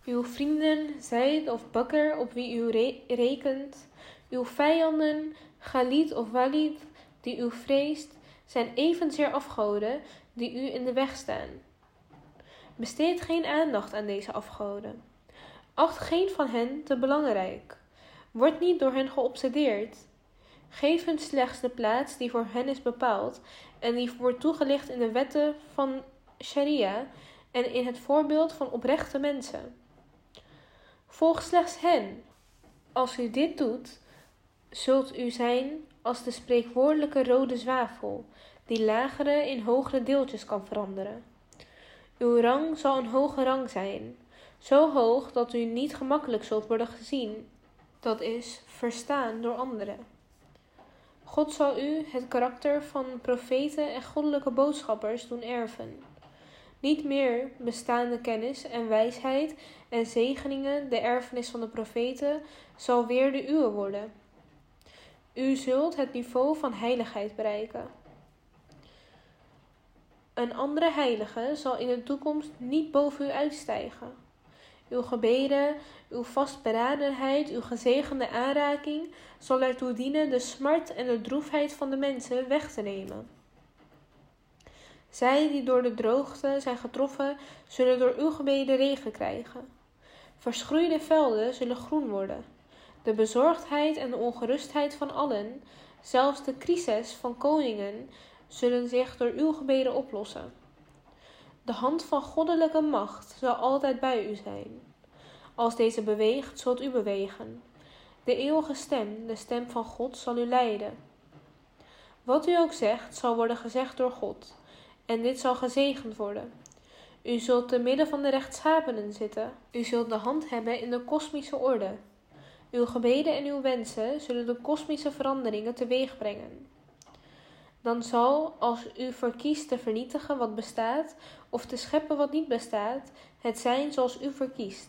Uw vrienden, Zaid of Bakker, op wie u rekent, uw vijanden, Khalid of Walid, die u vreest, zijn evenzeer afgoden die u in de weg staan. Besteed geen aandacht aan deze afgoden. Acht geen van hen te belangrijk. Word niet door hen geobsedeerd. Geef hun slechts de plaats die voor hen is bepaald en die wordt toegelicht in de wetten van Sharia en in het voorbeeld van oprechte mensen. Volg slechts hen. Als u dit doet, zult u zijn als de spreekwoordelijke rode zwavel, die lagere in hogere deeltjes kan veranderen. Uw rang zal een hoge rang zijn, zo hoog dat u niet gemakkelijk zult worden gezien, dat is, verstaan door anderen. God zal u het karakter van profeten en goddelijke boodschappers doen erven. Niet meer bestaande kennis en wijsheid en zegeningen, de erfenis van de profeten, zal weer de uwe worden. U zult het niveau van heiligheid bereiken. Een andere heilige zal in de toekomst niet boven u uitstijgen. Uw gebeden, uw vastberadenheid, uw gezegende aanraking zal ertoe dienen de smart en de droefheid van de mensen weg te nemen. Zij die door de droogte zijn getroffen, zullen door uw gebeden regen krijgen. Verschroeide velden zullen groen worden. De bezorgdheid en de ongerustheid van allen, zelfs de crisis van koningen, zullen zich door uw gebeden oplossen. De hand van goddelijke macht zal altijd bij u zijn. Als deze beweegt, zult u bewegen. De eeuwige stem, de stem van God, zal u leiden. Wat u ook zegt, zal worden gezegd door God, en dit zal gezegend worden. U zult te midden van de rechtschapenen zitten. U zult de hand hebben in de kosmische orde. Uw gebeden en uw wensen zullen de kosmische veranderingen teweeg brengen. Dan zal, als u verkiest te vernietigen wat bestaat, of te scheppen wat niet bestaat, het zijn zoals u verkiest.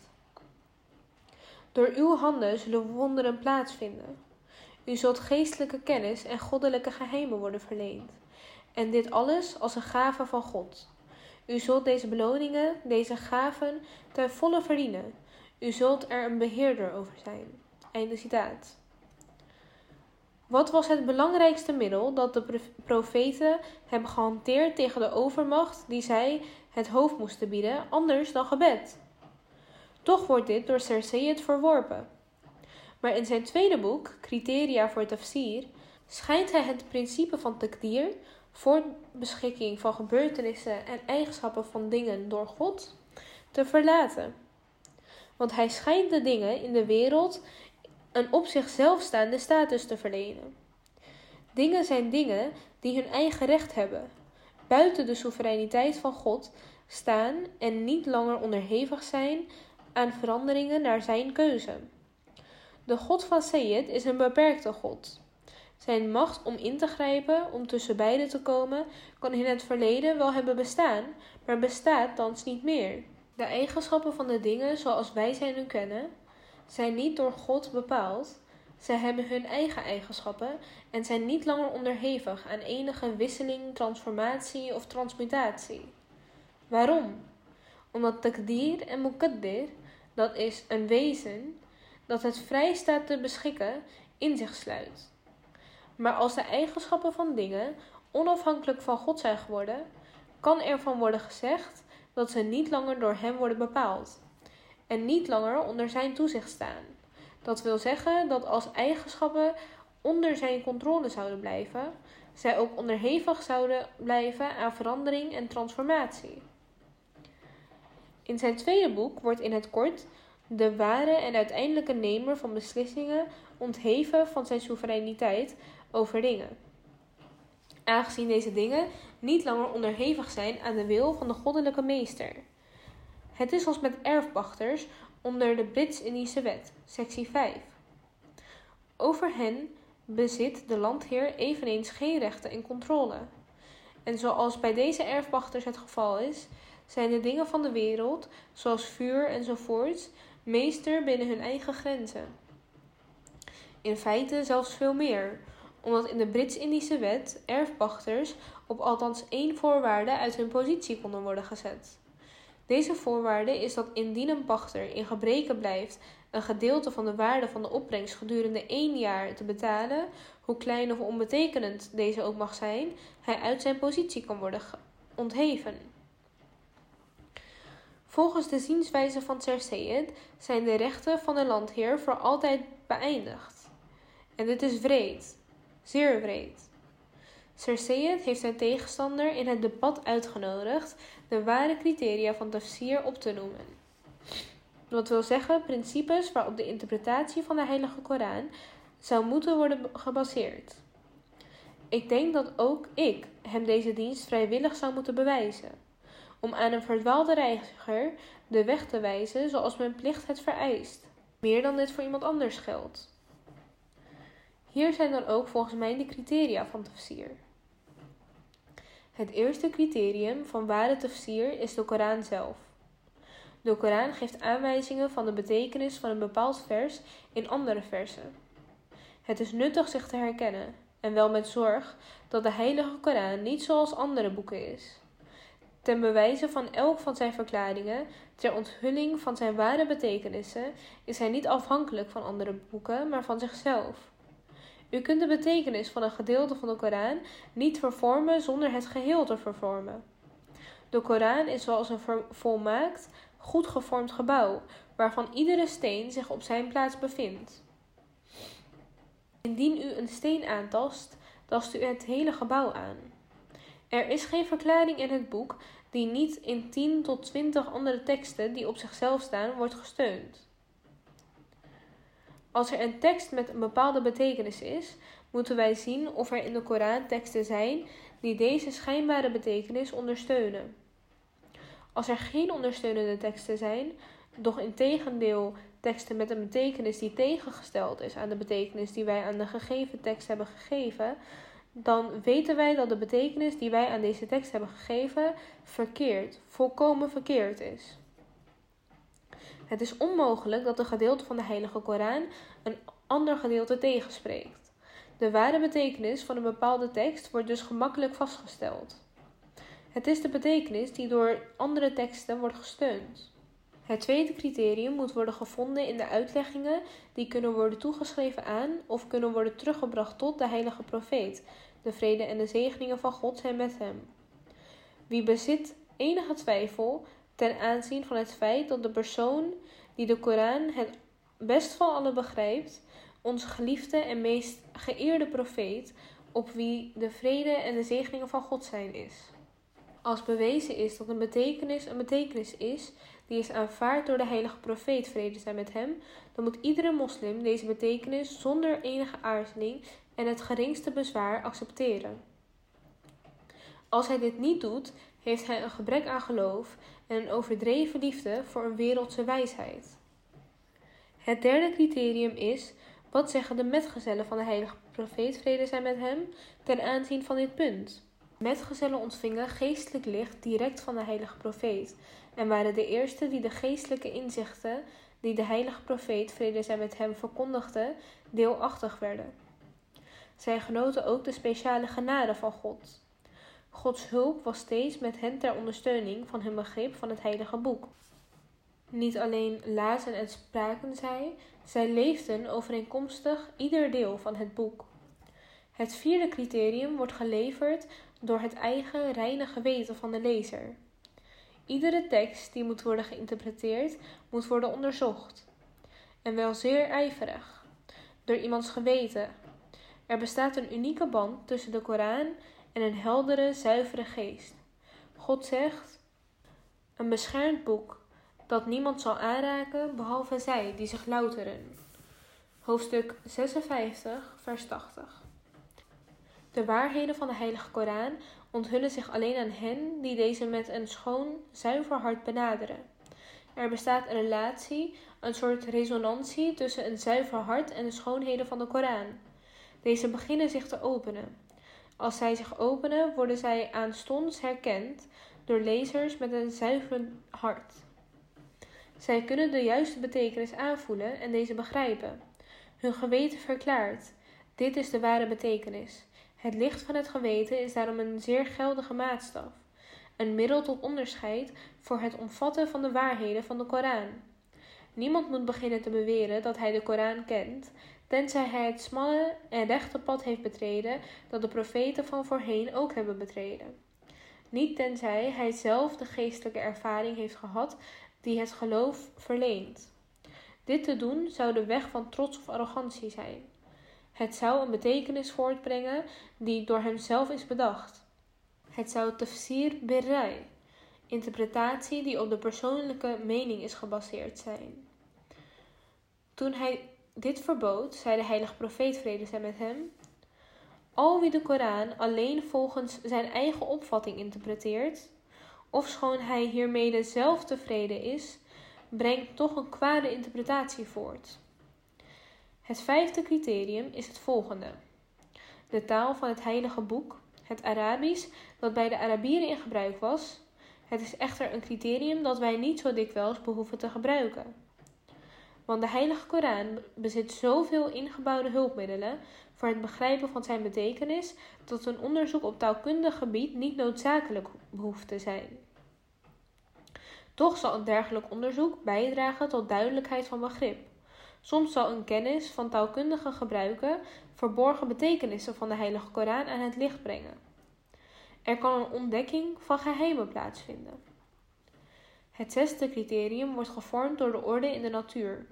Door uw handen zullen wonderen plaatsvinden. U zult geestelijke kennis en goddelijke geheimen worden verleend. En dit alles als een gave van God. U zult deze beloningen, deze gaven, ten volle verdienen. U zult er een beheerder over zijn. Einde citaat. Wat was het belangrijkste middel dat de profeten hebben gehanteerd tegen de overmacht die zij het hoofd moesten bieden, anders dan gebed? Toch wordt dit door Sir verworpen. Maar in zijn tweede boek, Criteria voor tafsir, schijnt hij het principe van takdir, voorbeschikking van gebeurtenissen en eigenschappen van dingen door God, te verlaten. Want hij schijnt de dingen in de wereld een op zichzelf staande status te verlenen. Dingen zijn dingen die hun eigen recht hebben, buiten de soevereiniteit van God staan en niet langer onderhevig zijn aan veranderingen naar zijn keuze. De God van Sayyid is een beperkte God. Zijn macht om in te grijpen, om tussen beiden te komen, kan in het verleden wel hebben bestaan, maar bestaat thans niet meer. De eigenschappen van de dingen zoals wij zijn en kennen, zijn niet door God bepaald. Zij hebben hun eigen eigenschappen en zijn niet langer onderhevig aan enige wisseling, transformatie of transmutatie. Waarom? Omdat takdir en muqaddir, dat is een wezen, dat het vrij staat te beschikken, in zich sluit. Maar als de eigenschappen van dingen onafhankelijk van God zijn geworden, kan ervan worden gezegd dat ze niet langer door Hem worden bepaald en niet langer onder Zijn toezicht staan. Dat wil zeggen dat als eigenschappen onder Zijn controle zouden blijven, zij ook onderhevig zouden blijven aan verandering en transformatie. In zijn tweede boek wordt in het kort de ware en uiteindelijke nemer van beslissingen ontheven van zijn soevereiniteit over dingen. Aangezien deze dingen niet langer onderhevig zijn aan de wil van de goddelijke meester. Het is als met erfpachters onder de Brits-Indische wet, sectie 5. Over hen bezit de landheer eveneens geen rechten en controle. En zoals bij deze erfpachters het geval is, zijn de dingen van de wereld, zoals vuur enzovoorts, meester binnen hun eigen grenzen. In feite zelfs veel meer, omdat in de Brits-Indische wet erfpachters op althans één voorwaarde uit hun positie konden worden gezet. Deze voorwaarde is dat indien een pachter in gebreken blijft een gedeelte van de waarde van de opbrengst gedurende één jaar te betalen, hoe klein of onbetekenend deze ook mag zijn, hij uit zijn positie kan worden ontheven. Volgens de zienswijze van Cersei zijn de rechten van de landheer voor altijd beëindigd. En dit is wreed, zeer wreed. Cersei heeft zijn tegenstander in het debat uitgenodigd de ware criteria van tafsir op te noemen. Dat wil zeggen principes waarop de interpretatie van de Heilige Koran zou moeten worden gebaseerd. Ik denk dat ook ik hem deze dienst vrijwillig zou moeten bewijzen, om aan een verdwaalde reiziger de weg te wijzen zoals mijn plicht het vereist, meer dan dit voor iemand anders geldt. Hier zijn dan ook volgens mij de criteria van tafsir. Het eerste criterium van ware tafsir is de Koran zelf. De Koran geeft aanwijzingen van de betekenis van een bepaald vers in andere versen. Het is nuttig zich te herkennen, en wel met zorg dat de Heilige Koran niet zoals andere boeken is. Ten bewijze van elk van zijn verklaringen, ter onthulling van zijn ware betekenissen, is hij niet afhankelijk van andere boeken, maar van zichzelf. U kunt de betekenis van een gedeelte van de Koran niet vervormen zonder het geheel te vervormen. De Koran is zoals een volmaakt, goed gevormd gebouw, waarvan iedere steen zich op zijn plaats bevindt. Indien u een steen aantast, tast u het hele gebouw aan. Er is geen verklaring in het boek die niet in 10 tot 20 andere teksten die op zichzelf staan wordt gesteund. Als er een tekst met een bepaalde betekenis is, moeten wij zien of er in de Koran teksten zijn die deze schijnbare betekenis ondersteunen. Als er geen ondersteunende teksten zijn, doch in tegendeel teksten met een betekenis die tegengesteld is aan de betekenis die wij aan de gegeven tekst hebben gegeven, dan weten wij dat de betekenis die wij aan deze tekst hebben gegeven verkeerd, volkomen verkeerd is. Het is onmogelijk dat een gedeelte van de Heilige Koran een ander gedeelte tegenspreekt. De ware betekenis van een bepaalde tekst wordt dus gemakkelijk vastgesteld. Het is de betekenis die door andere teksten wordt gesteund. Het tweede criterium moet worden gevonden in de uitleggingen die kunnen worden toegeschreven aan of kunnen worden teruggebracht tot de heilige profeet. De vrede en de zegeningen van God zijn met hem. Wie bezit enige twijfel ten aanzien van het feit dat de persoon die de Koran het best van alle begrijpt, onze geliefde en meest geëerde profeet, op wie de vrede en de zegeningen van God zijn is. Als bewezen is dat een betekenis een betekenis is die is aanvaard door de heilige profeet, vrede zij met hem, dan moet iedere moslim deze betekenis zonder enige aarzeling en het geringste bezwaar accepteren. Als hij dit niet doet, heeft hij een gebrek aan geloof en een overdreven liefde voor een wereldse wijsheid. Het derde criterium is: wat zeggen de metgezellen van de heilige profeet, vrede zij met hem, ten aanzien van dit punt? Metgezellen ontvingen geestelijk licht direct van de heilige profeet en waren de eerste die de geestelijke inzichten die de heilige profeet, vrede zij met hem, verkondigde, deelachtig werden. Zij genoten ook de speciale genade van God. Gods hulp was steeds met hen ter ondersteuning van hun begrip van het heilige boek. Niet alleen lazen en spraken zij, zij leefden overeenkomstig ieder deel van het boek. Het vierde criterium wordt geleverd door het eigen reine geweten van de lezer. Iedere tekst die moet worden geïnterpreteerd, moet worden onderzocht. En wel zeer ijverig, door iemands geweten. Er bestaat een unieke band tussen de Koran en een heldere, zuivere geest. God zegt: Een beschermd boek dat niemand zal aanraken behalve zij die zich louteren. Hoofdstuk 56, vers 80. De waarheden van de Heilige Koran onthullen zich alleen aan hen die deze met een schoon, zuiver hart benaderen. Er bestaat een relatie, een soort resonantie tussen een zuiver hart en de schoonheden van de Koran. Deze beginnen zich te openen. Als zij zich openen, worden zij aanstonds herkend door lezers met een zuiver hart. Zij kunnen de juiste betekenis aanvoelen en deze begrijpen. Hun geweten verklaart: dit is de ware betekenis. Het licht van het geweten is daarom een zeer geldige maatstaf, een middel tot onderscheid voor het omvatten van de waarheden van de Koran. Niemand moet beginnen te beweren dat hij de Koran kent, tenzij hij het smalle en rechte pad heeft betreden dat de profeten van voorheen ook hebben betreden. Niet tenzij hij zelf de geestelijke ervaring heeft gehad die het geloof verleent. Dit te doen zou de weg van trots of arrogantie zijn. Het zou een betekenis voortbrengen die door hemzelf is bedacht. Het zou tafsir birrai, interpretatie die op de persoonlijke mening is gebaseerd zijn. Toen hij dit verbood, zei de heilige profeet vrede zij met hem, al wie de Koran alleen volgens zijn eigen opvatting interpreteert, ofschoon hij hiermee zelf tevreden is, brengt toch een kwade interpretatie voort. Het vijfde criterium is het volgende: de taal van het heilige boek, het Arabisch, dat bij de Arabieren in gebruik was. Het is echter een criterium dat wij niet zo dikwijls behoeven te gebruiken. Want de Heilige Koran bezit zoveel ingebouwde hulpmiddelen voor het begrijpen van zijn betekenis dat een onderzoek op taalkundig gebied niet noodzakelijk behoeft te zijn. Toch zal een dergelijk onderzoek bijdragen tot duidelijkheid van begrip. Soms zal een kennis van taalkundige gebruiken verborgen betekenissen van de Heilige Koran aan het licht brengen. Er kan een ontdekking van geheimen plaatsvinden. Het zesde criterium wordt gevormd door de orde in de natuur.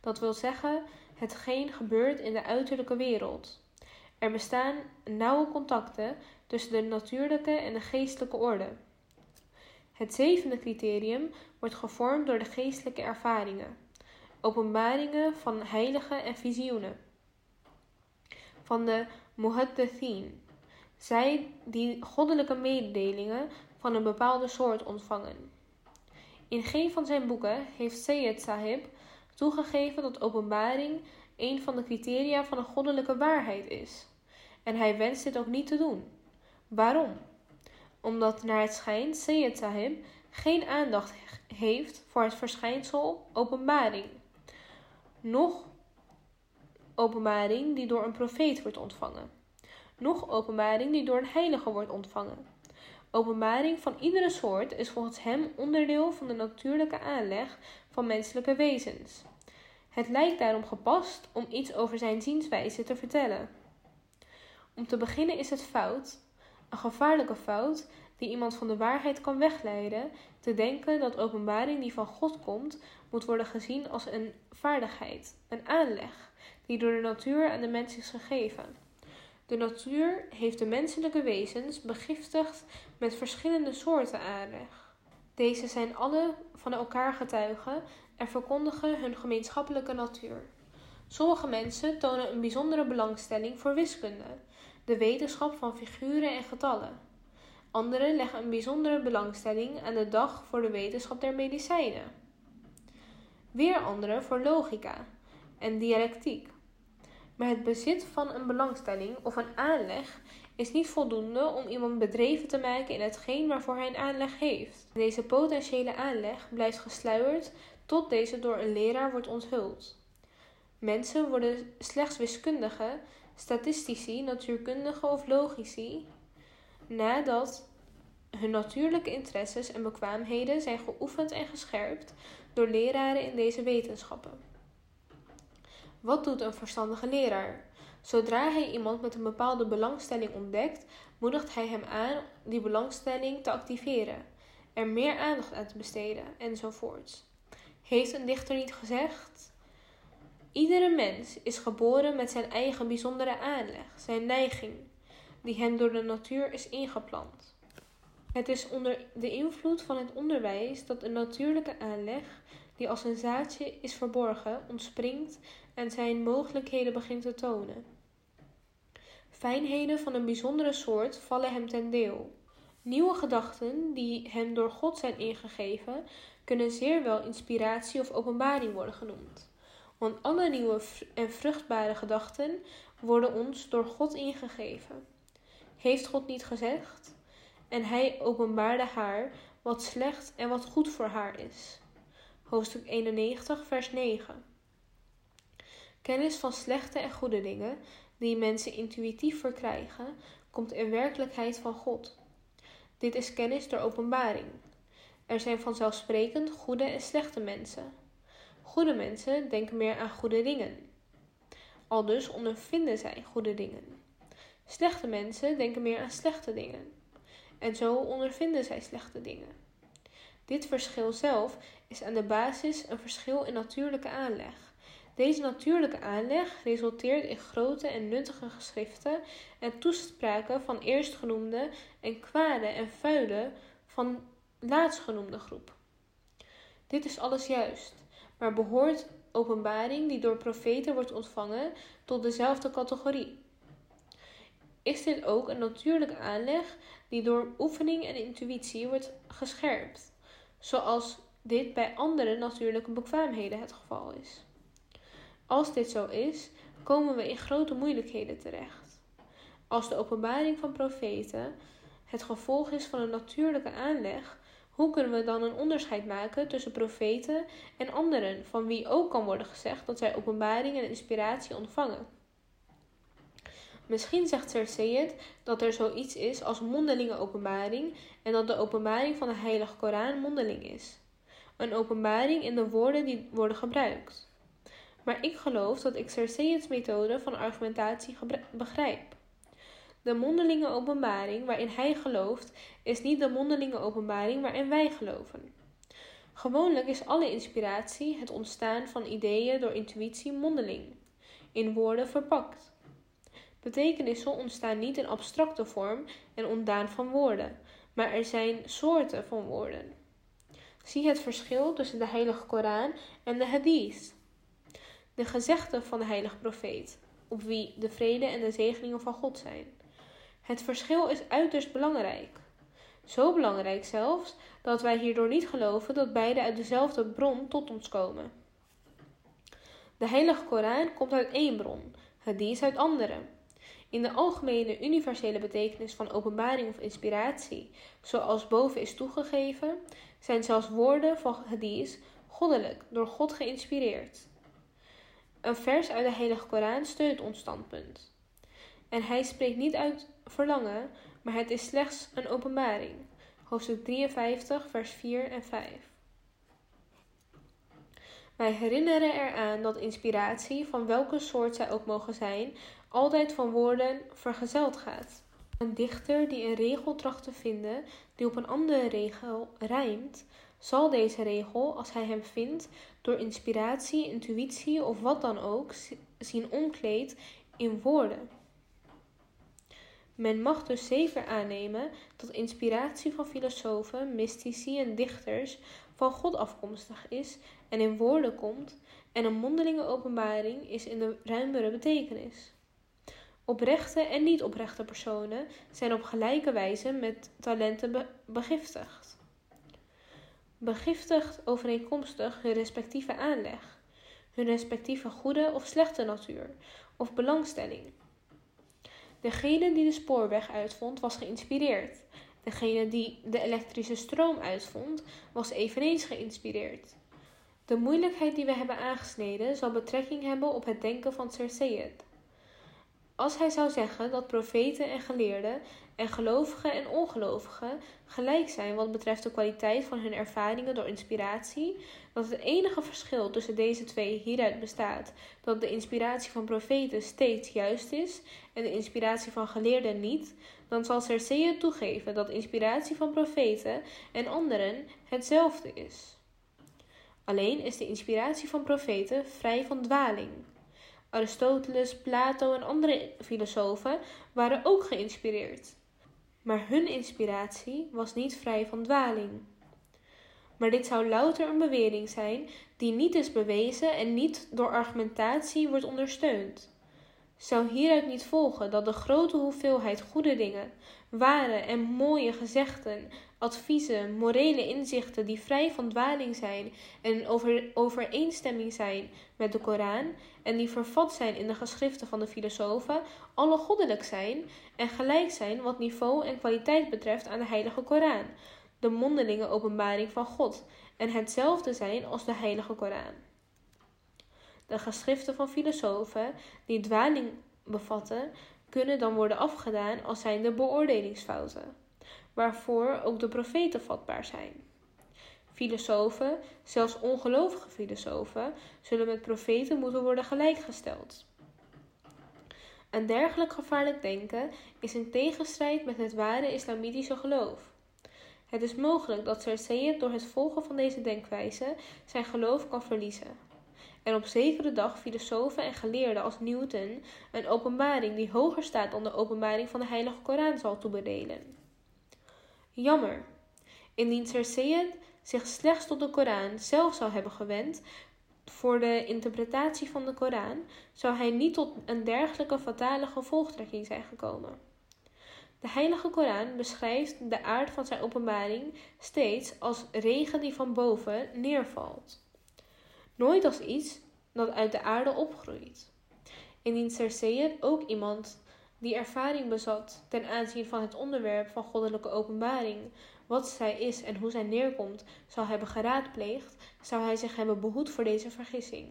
Dat wil zeggen, hetgeen gebeurt in de uiterlijke wereld. Er bestaan nauwe contacten tussen de natuurlijke en de geestelijke orde. Het zevende criterium wordt gevormd door de geestelijke ervaringen, openbaringen van heiligen en visioenen. Van de muhaddithin, zij die goddelijke mededelingen van een bepaalde soort ontvangen. In geen van zijn boeken heeft Sayyid Sahib toegegeven dat openbaring een van de criteria van een goddelijke waarheid is. En hij wenst dit ook niet te doen. Waarom? Omdat naar het schijnt Sayyid Sahib geen aandacht heeft voor het verschijnsel openbaring. Nog openbaring die door een profeet wordt ontvangen. Nog openbaring die door een heilige wordt ontvangen. Openbaring van iedere soort is volgens hem onderdeel van de natuurlijke aanleg van menselijke wezens. Het lijkt daarom gepast om iets over zijn zienswijze te vertellen. Om te beginnen is het fout, een gevaarlijke fout, die iemand van de waarheid kan wegleiden, te denken dat openbaring die van God komt, moet worden gezien als een vaardigheid, een aanleg, die door de natuur aan de mens is gegeven. De natuur heeft de menselijke wezens begiftigd met verschillende soorten aanleg. Deze zijn alle van elkaar getuigen en verkondigen hun gemeenschappelijke natuur. Sommige mensen tonen een bijzondere belangstelling voor wiskunde, de wetenschap van figuren en getallen. Anderen leggen een bijzondere belangstelling aan de dag voor de wetenschap der medicijnen. Weer anderen voor logica en dialectiek. Maar het bezit van een belangstelling of een aanleg is niet voldoende om iemand bedreven te maken in hetgeen waarvoor hij een aanleg heeft. Deze potentiële aanleg blijft gesluierd tot deze door een leraar wordt onthuld. Mensen worden slechts wiskundigen, statistici, natuurkundigen of logici nadat hun natuurlijke interesses en bekwaamheden zijn geoefend en gescherpt door leraren in deze wetenschappen. Wat doet een verstandige leraar? Zodra hij iemand met een bepaalde belangstelling ontdekt, moedigt hij hem aan die belangstelling te activeren, er meer aandacht aan te besteden enzovoorts. Heeft een dichter niet gezegd? Iedere mens is geboren met zijn eigen bijzondere aanleg, zijn neiging, die hem door de natuur is ingeplant. Het is onder de invloed van het onderwijs dat een natuurlijke aanleg, die als een zaadje is verborgen, ontspringt en zijn mogelijkheden begint te tonen. Fijnheden van een bijzondere soort vallen hem ten deel. Nieuwe gedachten die hem door God zijn ingegeven, kunnen zeer wel inspiratie of openbaring worden genoemd. Want alle nieuwe en vruchtbare gedachten worden ons door God ingegeven. Heeft God niet gezegd? En hij openbaarde haar wat slecht en wat goed voor haar is. Hoofdstuk 91, vers 9. Kennis van slechte en goede dingen, die mensen intuïtief verkrijgen, komt in werkelijkheid van God. Dit is kennis door openbaring. Er zijn vanzelfsprekend goede en slechte mensen. Goede mensen denken meer aan goede dingen. Aldus ondervinden zij goede dingen. Slechte mensen denken meer aan slechte dingen. En zo ondervinden zij slechte dingen. Dit verschil zelf is aan de basis een verschil in natuurlijke aanleg. Deze natuurlijke aanleg resulteert in grote en nuttige geschriften en toespraken van eerstgenoemde en kwade en vuile van laatstgenoemde groep. Dit is alles juist, maar behoort openbaring die door profeten wordt ontvangen tot dezelfde categorie. Is dit ook een natuurlijke aanleg die door oefening en intuïtie wordt gescherpt, zoals dit bij andere natuurlijke bekwaamheden het geval is? Als dit zo is, komen we in grote moeilijkheden terecht. Als de openbaring van profeten het gevolg is van een natuurlijke aanleg, hoe kunnen we dan een onderscheid maken tussen profeten en anderen, van wie ook kan worden gezegd dat zij openbaring en inspiratie ontvangen? Misschien zegt Cersei dat er zoiets is als mondelinge openbaring en dat de openbaring van de Heilige Koran mondeling is. Een openbaring in de woorden die worden gebruikt. Maar ik geloof dat ik Cersei's methode van argumentatie begrijp. De mondelinge openbaring waarin hij gelooft, is niet de mondelinge openbaring waarin wij geloven. Gewoonlijk is alle inspiratie, het ontstaan van ideeën door intuïtie, mondeling, in woorden verpakt. Betekenissen ontstaan niet in abstracte vorm en ontdaan van woorden, maar er zijn soorten van woorden. Zie het verschil tussen de Heilige Koran en de Hadith de gezegden van de heilige profeet, op wie de vrede en de zegeningen van God zijn. Het verschil is uiterst belangrijk. Zo belangrijk zelfs dat wij hierdoor niet geloven dat beide uit dezelfde bron tot ons komen. De heilige Koran komt uit één bron, hadith uit andere. In de algemene universele betekenis van openbaring of inspiratie, zoals boven is toegegeven, zijn zelfs woorden van hadith goddelijk, door God geïnspireerd. Een vers uit de Heilige Koran steunt ons standpunt. En hij spreekt niet uit verlangen, maar het is slechts een openbaring. Hoofdstuk 53, vers 4 en 5. Wij herinneren eraan dat inspiratie, van welke soort zij ook mogen zijn, altijd van woorden vergezeld gaat. Een dichter die een regel tracht te vinden die op een andere regel rijmt, zal deze regel, als hij hem vindt, door inspiratie, intuïtie of wat dan ook, zien omkleed in woorden. Men mag dus zeker aannemen dat inspiratie van filosofen, mystici en dichters van God afkomstig is en in woorden komt, en een mondelinge openbaring is in de ruimere betekenis. Oprechte en niet oprechte personen zijn op gelijke wijze met talenten begiftigd. Begiftigd overeenkomstig hun respectieve aanleg, hun respectieve goede of slechte natuur of belangstelling. Degene die de spoorweg uitvond was geïnspireerd. Degene die de elektrische stroom uitvond was eveneens geïnspireerd. De moeilijkheid die we hebben aangesneden zal betrekking hebben op het denken van Cerseiët. Als hij zou zeggen dat profeten en geleerden en gelovigen en ongelovigen gelijk zijn wat betreft de kwaliteit van hun ervaringen door inspiratie, dat het enige verschil tussen deze twee hieruit bestaat dat de inspiratie van profeten steeds juist is en de inspiratie van geleerden niet, dan zal Cersei toegeven dat inspiratie van profeten en anderen hetzelfde is. Alleen is de inspiratie van profeten vrij van dwaling. Aristoteles, Plato en andere filosofen waren ook geïnspireerd. Maar hun inspiratie was niet vrij van dwaling. Maar dit zou louter een bewering zijn die niet is bewezen en niet door argumentatie wordt ondersteund. Zou hieruit niet volgen dat de grote hoeveelheid goede dingen, ware en mooie gezegden, adviezen, morele inzichten die vrij van dwaling zijn en in over, overeenstemming zijn met de Koran en die vervat zijn in de geschriften van de filosofen, alle goddelijk zijn en gelijk zijn wat niveau en kwaliteit betreft aan de Heilige Koran, de mondelinge openbaring van God, en hetzelfde zijn als de Heilige Koran. De geschriften van filosofen die dwaling bevatten, kunnen dan worden afgedaan als zijnde beoordelingsfouten, waarvoor ook de profeten vatbaar zijn. Filosofen, zelfs ongelovige filosofen, zullen met profeten moeten worden gelijkgesteld. Een dergelijk gevaarlijk denken is in tegenstrijd met het ware islamitische geloof. Het is mogelijk dat Cersei door het volgen van deze denkwijze zijn geloof kan verliezen. En op zekere dag filosofen en geleerden als Newton een openbaring die hoger staat dan de openbaring van de Heilige Koran zal toebedelen. Jammer. Indien Cersei zich slechts tot de Koran zelf zou hebben gewend voor de interpretatie van de Koran, zou hij niet tot een dergelijke fatale gevolgtrekking zijn gekomen. De Heilige Koran beschrijft de aard van zijn openbaring steeds als regen die van boven neervalt, nooit als iets dat uit de aarde opgroeit. Indien Cersei ook iemand die ervaring bezat ten aanzien van het onderwerp van goddelijke openbaring, wat zij is en hoe zij neerkomt, zou hebben geraadpleegd, zou hij zich hebben behoed voor deze vergissing.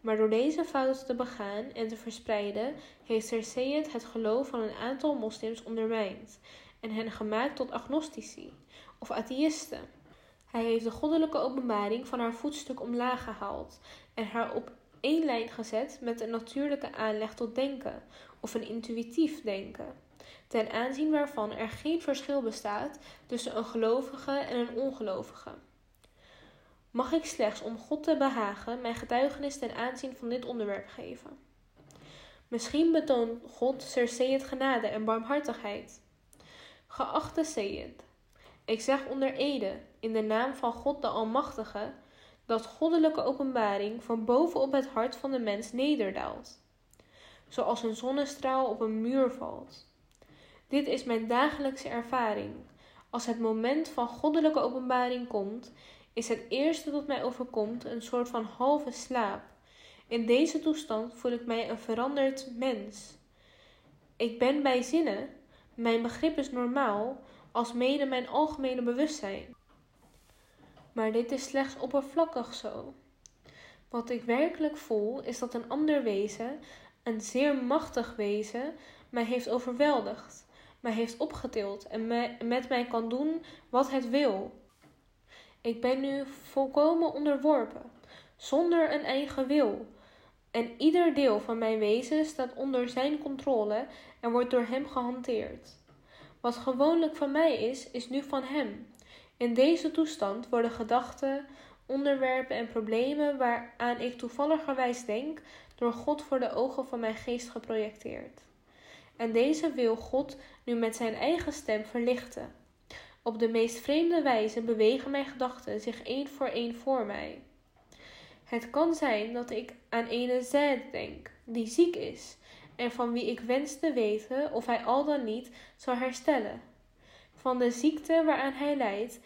Maar door deze fout te begaan en te verspreiden, heeft Cersei het geloof van een aantal moslims ondermijnd en hen gemaakt tot agnostici of atheïsten. Hij heeft de goddelijke openbaring van haar voetstuk omlaag gehaald en haar op één lijn gezet met een natuurlijke aanleg tot denken of een intuïtief denken, ten aanzien waarvan er geen verschil bestaat tussen een gelovige en een ongelovige. Mag ik slechts om God te behagen mijn getuigenis ten aanzien van dit onderwerp geven? Misschien betoont God Sir genade en barmhartigheid. Geachte Seyed, ik zeg onder ede, in de naam van God de Almachtige, dat goddelijke openbaring van boven op het hart van de mens nederdaalt, zoals een zonnestraal op een muur valt. Dit is mijn dagelijkse ervaring. Als het moment van goddelijke openbaring komt, is het eerste dat mij overkomt een soort van halve slaap. In deze toestand voel ik mij een veranderd mens. Ik ben bij zinnen, mijn begrip is normaal, als mede mijn algemene bewustzijn. Maar dit is slechts oppervlakkig zo. Wat ik werkelijk voel is dat een ander wezen, een zeer machtig wezen, mij heeft overweldigd, mij heeft opgetild en met mij kan doen wat het wil. Ik ben nu volkomen onderworpen, zonder een eigen wil. En ieder deel van mijn wezen staat onder zijn controle en wordt door hem gehanteerd. Wat gewoonlijk van mij is, is nu van hem. In deze toestand worden gedachten, onderwerpen en problemen waaraan ik toevalligerwijs denk, door God voor de ogen van mijn geest geprojecteerd. En deze wil God nu met zijn eigen stem verlichten. Op de meest vreemde wijze bewegen mijn gedachten zich één voor één voor mij. Het kan zijn dat ik aan ene Z denk, die ziek is, en van wie ik wens te weten of hij al dan niet zal herstellen. Van de ziekte waaraan hij lijdt,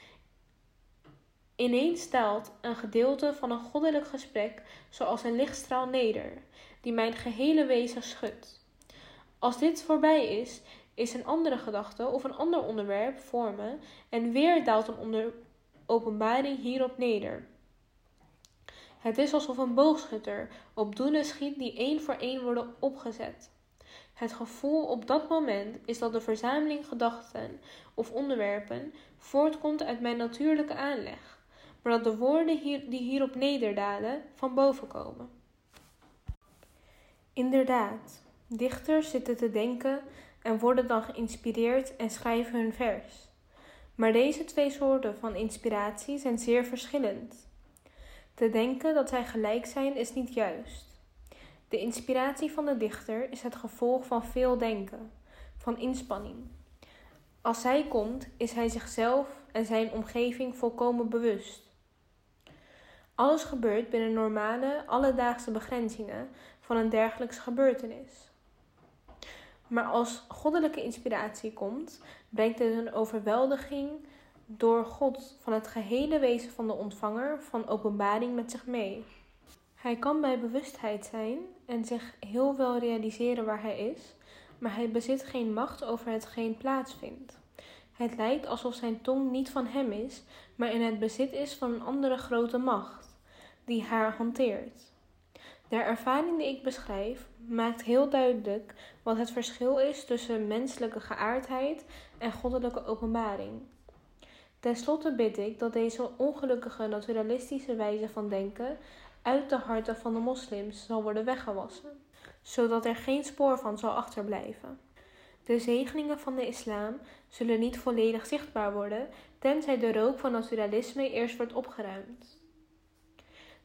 ineens daalt een gedeelte van een goddelijk gesprek zoals een lichtstraal neder, die mijn gehele wezen schudt. Als dit voorbij is, is een andere gedachte of een ander onderwerp voor me en weer daalt een onder openbaring hierop neder. Het is alsof een boogschutter op doelen schiet die één voor één worden opgezet. Het gevoel op dat moment is dat de verzameling gedachten of onderwerpen voortkomt uit mijn natuurlijke aanleg, maar dat de woorden hier, die hierop nederdalen van boven komen. Inderdaad, dichters zitten te denken en worden dan geïnspireerd en schrijven hun vers. Maar deze twee soorten van inspiratie zijn zeer verschillend. Te denken dat zij gelijk zijn is niet juist. De inspiratie van de dichter is het gevolg van veel denken, van inspanning. Als zij komt, is hij zichzelf en zijn omgeving volkomen bewust. Alles gebeurt binnen normale, alledaagse begrenzingen van een dergelijks gebeurtenis. Maar als goddelijke inspiratie komt, brengt het een overweldiging door God van het gehele wezen van de ontvanger van openbaring met zich mee. Hij kan bij bewustheid zijn en zich heel wel realiseren waar hij is, maar hij bezit geen macht over hetgeen plaatsvindt. Het lijkt alsof zijn tong niet van hem is, maar in het bezit is van een andere grote macht, die haar hanteert. De ervaring die ik beschrijf maakt heel duidelijk wat het verschil is tussen menselijke geaardheid en goddelijke openbaring. Ten slotte bid ik dat deze ongelukkige naturalistische wijze van denken uit de harten van de moslims zal worden weggewassen, zodat er geen spoor van zal achterblijven. De zegeningen van de islam zullen niet volledig zichtbaar worden, tenzij de rook van naturalisme eerst wordt opgeruimd.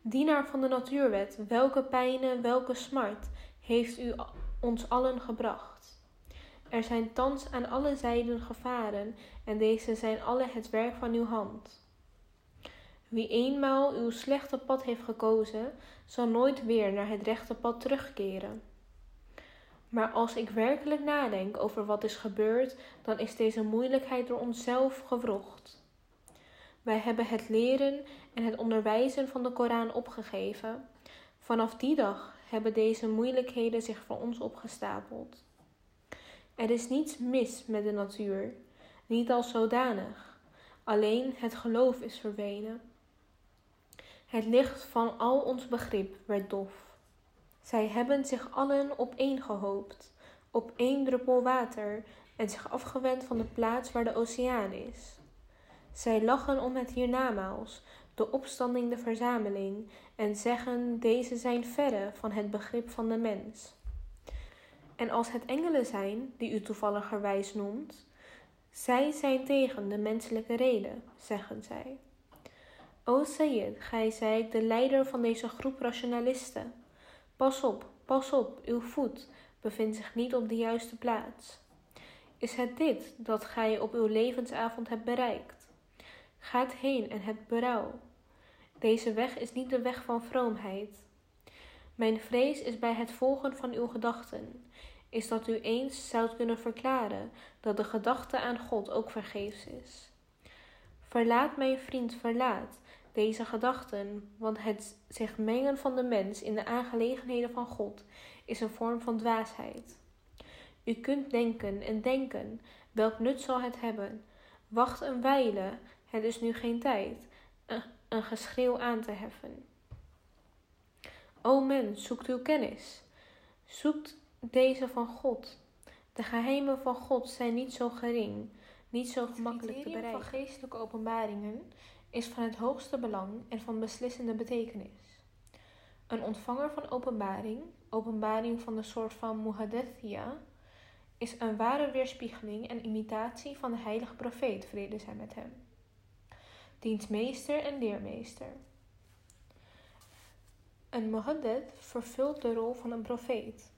Dienaar van de natuurwet, welke pijnen, welke smart heeft u ons allen gebracht? Er zijn thans aan alle zijden gevaren, en deze zijn alle het werk van uw hand. Wie eenmaal uw slechte pad heeft gekozen, zal nooit weer naar het rechte pad terugkeren. Maar als ik werkelijk nadenk over wat is gebeurd, dan is deze moeilijkheid door onszelf gewrocht. Wij hebben het leren en het onderwijzen van de Koran opgegeven. Vanaf die dag hebben deze moeilijkheden zich voor ons opgestapeld. Er is niets mis met de natuur, niet als zodanig. Alleen het geloof is verdwenen. Het licht van al ons begrip werd dof. Zij hebben zich allen opeengehoopt, op één druppel water, en zich afgewend van de plaats waar de oceaan is. Zij lachen om het hiernamaals, de opstanding de verzameling, en zeggen deze zijn verre van het begrip van de mens. En als het engelen zijn, die u toevalligerwijs noemt, zij zijn tegen de menselijke reden, zeggen zij. O Sayyid, gij zijt de leider van deze groep rationalisten. Pas op, pas op, uw voet bevindt zich niet op de juiste plaats. Is het dit dat gij op uw levensavond hebt bereikt? Gaat heen en hebt berouw. Deze weg is niet de weg van vroomheid. Mijn vrees is bij het volgen van uw gedachten, is dat u eens zoudt kunnen verklaren dat de gedachte aan God ook vergeefs is. Verlaat, mijn vriend, verlaat deze gedachten, want het zich mengen van de mens in de aangelegenheden van God is een vorm van dwaasheid. U kunt denken en denken, welk nut zal het hebben? Wacht een wijle, het is nu geen tijd een geschreeuw aan te heffen. O mens, zoekt uw kennis. Zoekt deze van God. De geheimen van God zijn niet zo gering, niet zo gemakkelijk te bereiken. van geestelijke openbaringen is van het hoogste belang en van beslissende betekenis. Een ontvanger van openbaring, openbaring van de soort van muhadethia, is een ware weerspiegeling en imitatie van de heilige profeet, vrede zij met hem diens meester en leermeester. Een muhaddith vervult de rol van een profeet.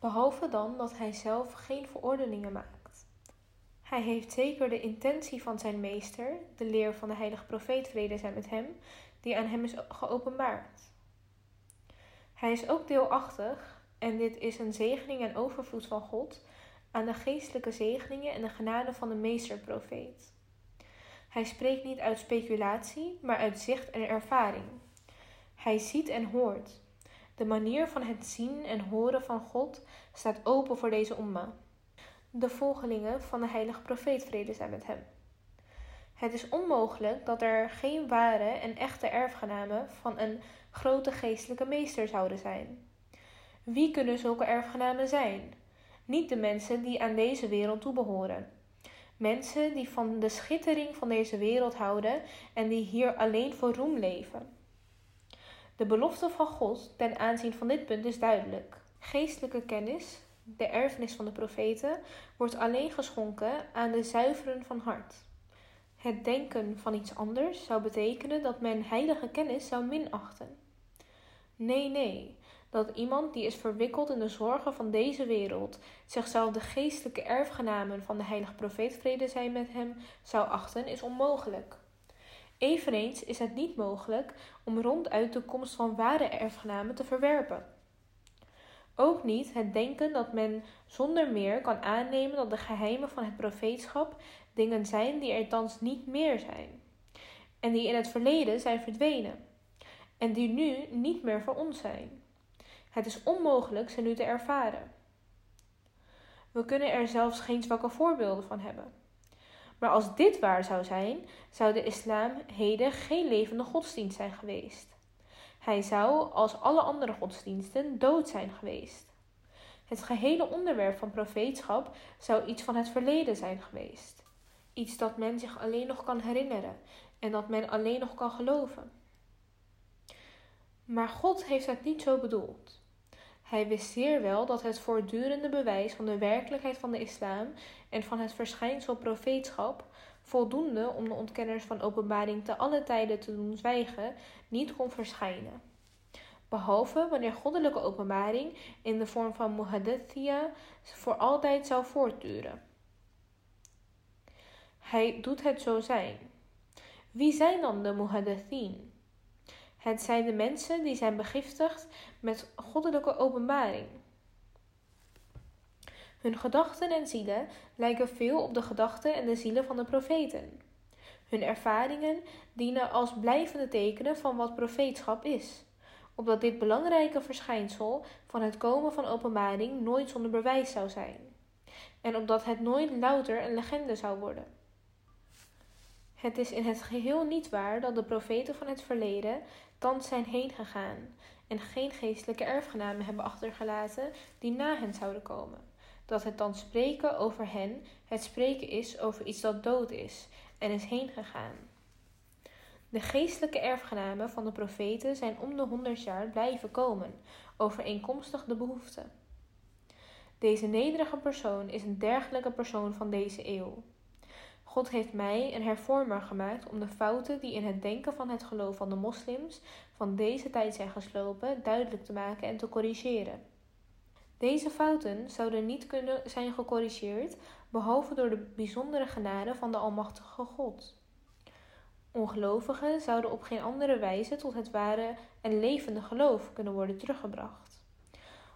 behalve dan dat hij zelf geen verordeningen maakt. Hij heeft zeker de intentie van zijn meester, de leer van de heilige profeet vrede zijn met hem, die aan hem is geopenbaard. Hij is ook deelachtig, en dit is een zegening en overvloed van God, aan de geestelijke zegeningen en de genade van de meesterprofeet. Hij spreekt niet uit speculatie, maar uit zicht en ervaring. Hij ziet en hoort. De manier van het zien en horen van God staat open voor deze omma. De volgelingen van de heilige profeet vrede zijn met hem. Het is onmogelijk dat er geen ware en echte erfgenamen van een grote geestelijke meester zouden zijn. Wie kunnen zulke erfgenamen zijn? Niet de mensen die aan deze wereld toebehoren. Mensen die van de schittering van deze wereld houden en die hier alleen voor roem leven. De belofte van God ten aanzien van dit punt is duidelijk. Geestelijke kennis, de erfenis van de profeten, wordt alleen geschonken aan de zuiveren van hart. Het denken van iets anders zou betekenen dat men heilige kennis zou minachten. Nee, nee, dat iemand die is verwikkeld in de zorgen van deze wereld zichzelf de geestelijke erfgenamen van de heilige profeet vrede zijn met hem zou achten, is onmogelijk. Eveneens is het niet mogelijk om ronduit de komst van ware erfgenamen te verwerpen. Ook niet het denken dat men zonder meer kan aannemen dat de geheimen van het profeetschap dingen zijn die er thans niet meer zijn, en die in het verleden zijn verdwenen, en die nu niet meer voor ons zijn. Het is onmogelijk ze nu te ervaren. We kunnen er zelfs geen zwakke voorbeelden van hebben. Maar als dit waar zou zijn, zou de islam heden geen levende godsdienst zijn geweest. Hij zou, als alle andere godsdiensten, dood zijn geweest. Het gehele onderwerp van profeetschap zou iets van het verleden zijn geweest. Iets dat men zich alleen nog kan herinneren en dat men alleen nog kan geloven. Maar God heeft het niet zo bedoeld. Hij wist zeer wel dat het voortdurende bewijs van de werkelijkheid van de islam en van het verschijnsel profeetschap, voldoende om de ontkenners van openbaring te alle tijden te doen zwijgen, niet kon verschijnen. Behalve wanneer goddelijke openbaring in de vorm van muhadithia voor altijd zou voortduren. Hij doet het zo zijn. Wie zijn dan de muhadithin? Het zijn de mensen die zijn begiftigd met goddelijke openbaring. Hun gedachten en zielen lijken veel op de gedachten en de zielen van de profeten. Hun ervaringen dienen als blijvende tekenen van wat profeetschap is, opdat dit belangrijke verschijnsel van het komen van openbaring nooit zonder bewijs zou zijn, en opdat het nooit louter een legende zou worden. Het is in het geheel niet waar dat de profeten van het verleden thans zijn heen gegaan en geen geestelijke erfgenamen hebben achtergelaten die na hen zouden komen. Dat het dan spreken over hen het spreken is over iets dat dood is en is heen gegaan. De geestelijke erfgenamen van de profeten zijn om de honderd jaar blijven komen, overeenkomstig de behoefte. Deze nederige persoon is een dergelijke persoon van deze eeuw. God heeft mij een hervormer gemaakt om de fouten die in het denken van het geloof van de moslims van deze tijd zijn geslopen duidelijk te maken en te corrigeren. Deze fouten zouden niet kunnen zijn gecorrigeerd behalve door de bijzondere genade van de Almachtige God. Ongelovigen zouden op geen andere wijze tot het ware en levende geloof kunnen worden teruggebracht.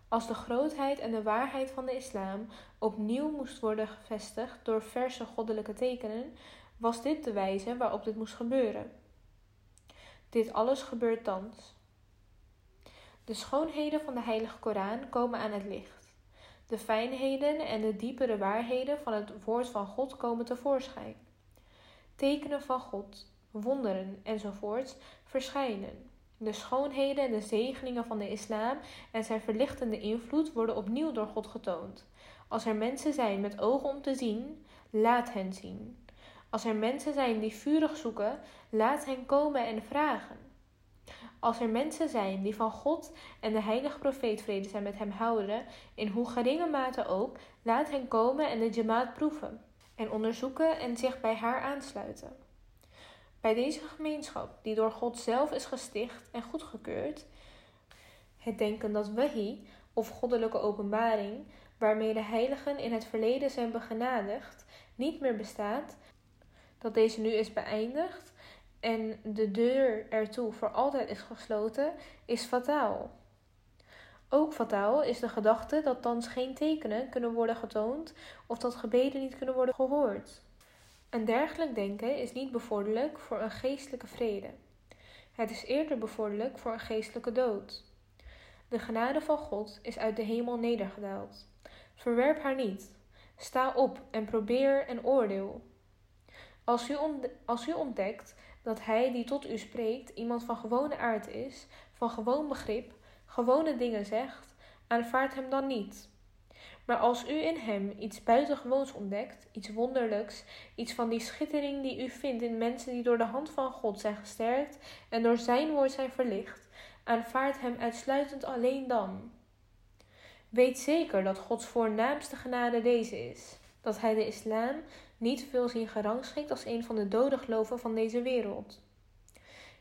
Als de grootheid en de waarheid van de islam opnieuw moest worden gevestigd door verse goddelijke tekenen, was dit de wijze waarop dit moest gebeuren. Dit alles gebeurt thans. De schoonheden van de Heilige Koran komen aan het licht. De fijnheden en de diepere waarheden van het woord van God komen tevoorschijn. Tekenen van God, wonderen enzovoorts verschijnen. De schoonheden en de zegeningen van de islam en zijn verlichtende invloed worden opnieuw door God getoond. Als er mensen zijn met ogen om te zien, laat hen zien. Als er mensen zijn die vurig zoeken, laat hen komen en vragen. Als er mensen zijn die van God en de heilige profeet vrede zijn met hem houden, in hoe geringe mate ook, laat hen komen en de jamaat proeven en onderzoeken en zich bij haar aansluiten. Bij deze gemeenschap, die door God zelf is gesticht en goedgekeurd, het denken dat wahi, of goddelijke openbaring, waarmee de heiligen in het verleden zijn begenadigd, niet meer bestaat, dat deze nu is beëindigd en de deur ertoe voor altijd is gesloten, is fataal. Ook fataal is de gedachte dat thans geen tekenen kunnen worden getoond of dat gebeden niet kunnen worden gehoord. Een dergelijk denken is niet bevorderlijk voor een geestelijke vrede. Het is eerder bevorderlijk voor een geestelijke dood. De genade van God is uit de hemel nedergedaald. Verwerp haar niet. Sta op en probeer en oordeel. Als u, als u ontdekt dat hij die tot u spreekt iemand van gewone aard is, van gewoon begrip, gewone dingen zegt, aanvaard hem dan niet. Maar als u in hem iets buitengewoons ontdekt, iets wonderlijks, iets van die schittering die u vindt in mensen die door de hand van God zijn gesterkt en door zijn woord zijn verlicht, aanvaard hem uitsluitend alleen dan. Weet zeker dat Gods voornaamste genade deze is: dat hij de islam niet veel zien gerangschikt als een van de dode geloven van deze wereld.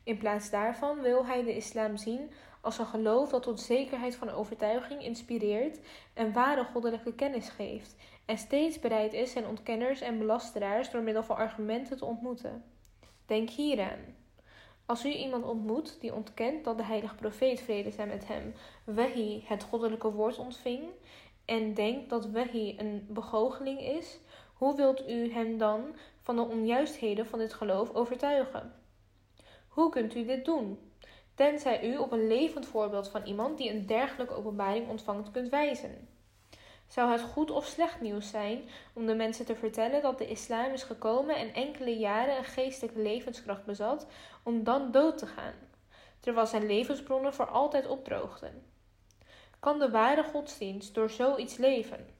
In plaats daarvan wil hij de islam zien als een geloof dat tot zekerheid van overtuiging inspireert en ware goddelijke kennis geeft, en steeds bereid is zijn ontkenners en belasteraars door middel van argumenten te ontmoeten. Denk hieraan. Als u iemand ontmoet die ontkent dat de heilige profeet vrede zij met hem wahi het goddelijke woord ontving en denkt dat wahi een begoocheling is, hoe wilt u hem dan van de onjuistheden van dit geloof overtuigen? Hoe kunt u dit doen? Tenzij u op een levend voorbeeld van iemand die een dergelijke openbaring ontvangt kunt wijzen. Zou het goed of slecht nieuws zijn om de mensen te vertellen dat de islam is gekomen en enkele jaren een geestelijke levenskracht bezat, om dan dood te gaan, terwijl zijn levensbronnen voor altijd opdroogden? Kan de ware godsdienst door zoiets leven?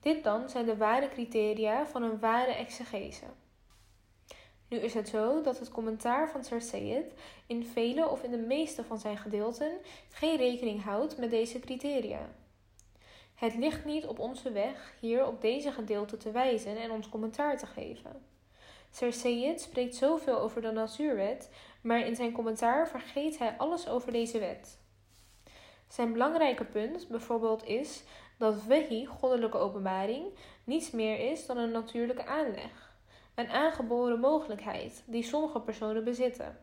Dit dan zijn de ware criteria van een ware exegese. Nu is het zo dat het commentaar van Sir in vele of in de meeste van zijn gedeelten geen rekening houdt met deze criteria. Het ligt niet op onze weg hier op deze gedeelte te wijzen en ons commentaar te geven. Sir spreekt zoveel over de natuurwet, maar in zijn commentaar vergeet hij alles over deze wet. Zijn belangrijke punt bijvoorbeeld is dat wahi, goddelijke openbaring, niets meer is dan een natuurlijke aanleg, een aangeboren mogelijkheid die sommige personen bezitten.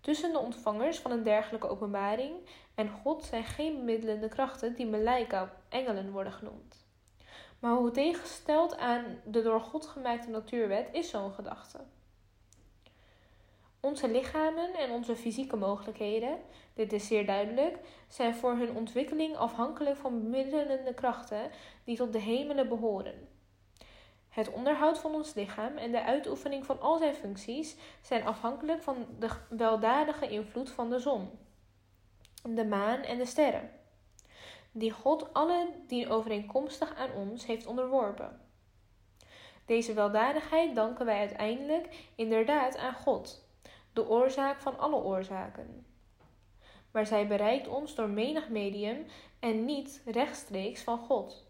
Tussen de ontvangers van een dergelijke openbaring en God zijn geen bemiddelende krachten die Melaika, engelen worden genoemd. Maar hoe tegengesteld aan de door God gemaakte natuurwet is zo'n gedachte? Onze lichamen en onze fysieke mogelijkheden, dit is zeer duidelijk, zijn voor hun ontwikkeling afhankelijk van bemiddelende krachten die tot de hemelen behoren. Het onderhoud van ons lichaam en de uitoefening van al zijn functies zijn afhankelijk van de weldadige invloed van de zon, de maan en de sterren, die God alle die overeenkomstig aan ons heeft onderworpen. Deze weldadigheid danken wij uiteindelijk inderdaad aan God, de oorzaak van alle oorzaken. Maar zij bereikt ons door menig medium en niet rechtstreeks van God.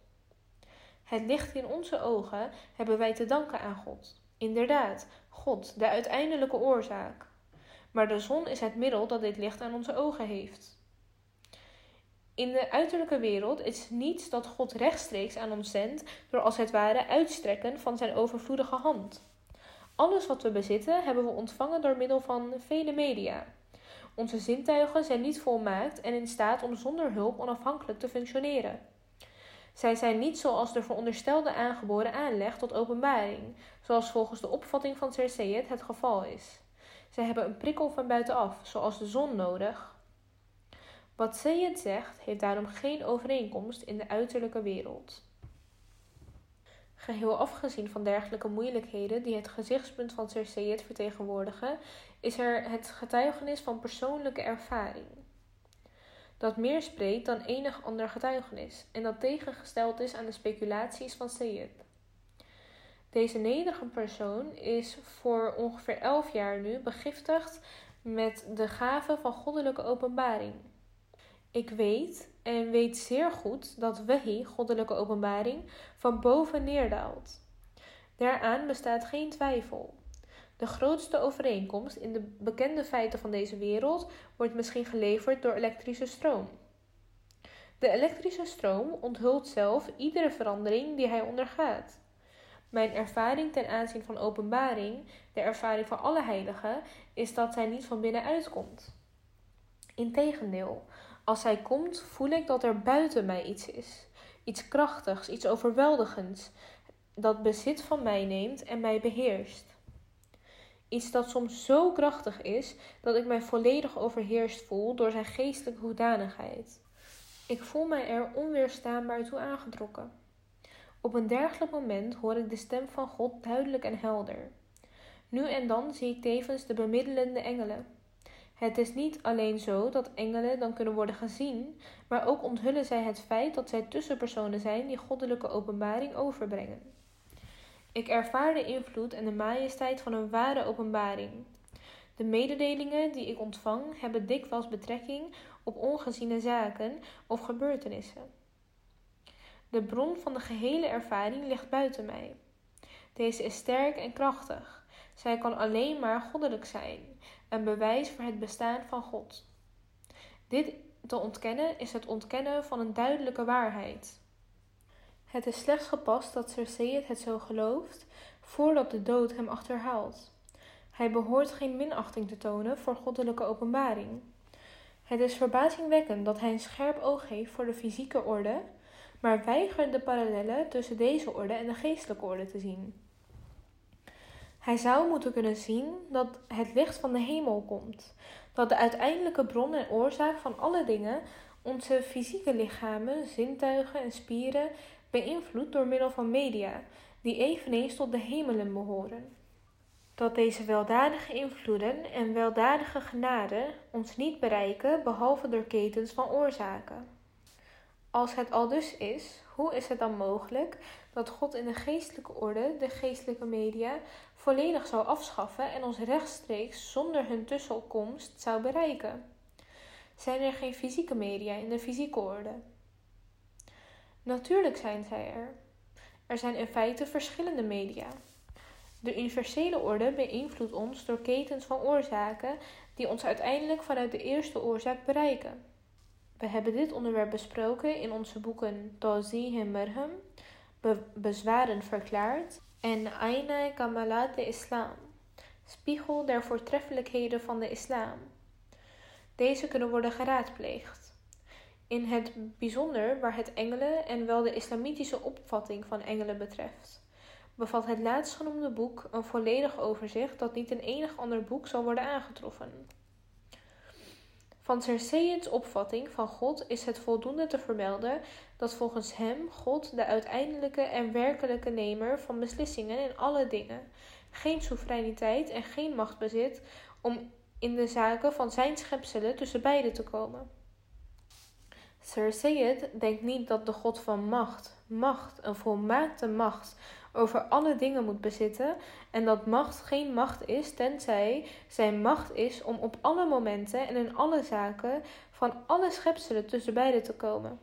Het licht in onze ogen hebben wij te danken aan God. Inderdaad, God, de uiteindelijke oorzaak. Maar de zon is het middel dat dit licht aan onze ogen heeft. In de uiterlijke wereld is niets dat God rechtstreeks aan ons zendt door als het ware uitstrekken van zijn overvloedige hand. Alles wat we bezitten hebben we ontvangen door middel van vele media. Onze zintuigen zijn niet volmaakt en in staat om zonder hulp onafhankelijk te functioneren. Zij zijn niet zoals de veronderstelde aangeboren aanleg tot openbaring, zoals volgens de opvatting van Cersei het geval is. Zij hebben een prikkel van buitenaf, zoals de zon nodig. Wat Seyed zegt, heeft daarom geen overeenkomst in de uiterlijke wereld. Geheel afgezien van dergelijke moeilijkheden die het gezichtspunt van Cersei vertegenwoordigen, is er het getuigenis van persoonlijke ervaring. Dat meer spreekt dan enig ander getuigenis en dat tegengesteld is aan de speculaties van Sayyid. Deze nederige persoon is voor ongeveer elf jaar nu begiftigd met de gave van goddelijke openbaring. Ik weet en weet zeer goed dat Wahi, goddelijke openbaring, van boven neerdaalt. Daaraan bestaat geen twijfel. De grootste overeenkomst in de bekende feiten van deze wereld wordt misschien geleverd door elektrische stroom. De elektrische stroom onthult zelf iedere verandering die hij ondergaat. Mijn ervaring ten aanzien van openbaring, de ervaring van alle heiligen, is dat zij niet van binnenuit komt. Integendeel, als zij komt, voel ik dat er buiten mij iets is. Iets krachtigs, iets overweldigends, dat bezit van mij neemt en mij beheerst. Iets dat soms zo krachtig is dat ik mij volledig overheerst voel door zijn geestelijke hoedanigheid. Ik voel mij er onweerstaanbaar toe aangetrokken. Op een dergelijk moment hoor ik de stem van God duidelijk en helder. Nu en dan zie ik tevens de bemiddelende engelen. Het is niet alleen zo dat engelen dan kunnen worden gezien, maar ook onthullen zij het feit dat zij tussenpersonen zijn die goddelijke openbaring overbrengen. Ik ervaar de invloed en de majesteit van een ware openbaring. De mededelingen die ik ontvang hebben dikwijls betrekking op ongeziene zaken of gebeurtenissen. De bron van de gehele ervaring ligt buiten mij. Deze is sterk en krachtig. Zij kan alleen maar goddelijk zijn, een bewijs voor het bestaan van God. Dit te ontkennen is het ontkennen van een duidelijke waarheid. Het is slechts gepast dat Sir het zo gelooft, voordat de dood hem achterhaalt. Hij behoort geen minachting te tonen voor goddelijke openbaring. Het is verbazingwekkend dat hij een scherp oog heeft voor de fysieke orde, maar weigert de parallellen tussen deze orde en de geestelijke orde te zien. Hij zou moeten kunnen zien dat het licht van de hemel komt, dat de uiteindelijke bron en oorzaak van alle dingen onze fysieke lichamen, zintuigen en spieren beïnvloedt door middel van media, die eveneens tot de hemelen behoren. Dat deze weldadige invloeden en weldadige genade ons niet bereiken behalve door ketens van oorzaken. Als het al dus is, hoe is het dan mogelijk dat God in de geestelijke orde de geestelijke media volledig zou afschaffen en ons rechtstreeks zonder hun tussenkomst zou bereiken? Zijn er geen fysieke media in de fysieke orde? Natuurlijk zijn zij er. Er zijn in feite verschillende media. De universele orde beïnvloedt ons door ketens van oorzaken die ons uiteindelijk vanuit de eerste oorzaak bereiken. We hebben dit onderwerp besproken in onze boeken Tawzih Merhem, Be Bezwaren verklaard en Aina Kamalat de Islam, Spiegel der voortreffelijkheden van de islam. Deze kunnen worden geraadpleegd. In het bijzonder waar het engelen en wel de islamitische opvatting van engelen betreft, bevat het laatstgenoemde boek een volledig overzicht dat niet in enig ander boek zal worden aangetroffen. Van Sir opvatting van God is het voldoende te vermelden dat volgens hem God de uiteindelijke en werkelijke nemer van beslissingen in alle dingen, geen soevereiniteit en geen macht bezit om in de zaken van zijn schepselen tussen beiden te komen. Sayed denkt niet dat de God van macht, macht, een volmaakte macht, over alle dingen moet bezitten en dat macht geen macht is tenzij zijn macht is om op alle momenten en in alle zaken van alle schepselen tussen beiden te komen.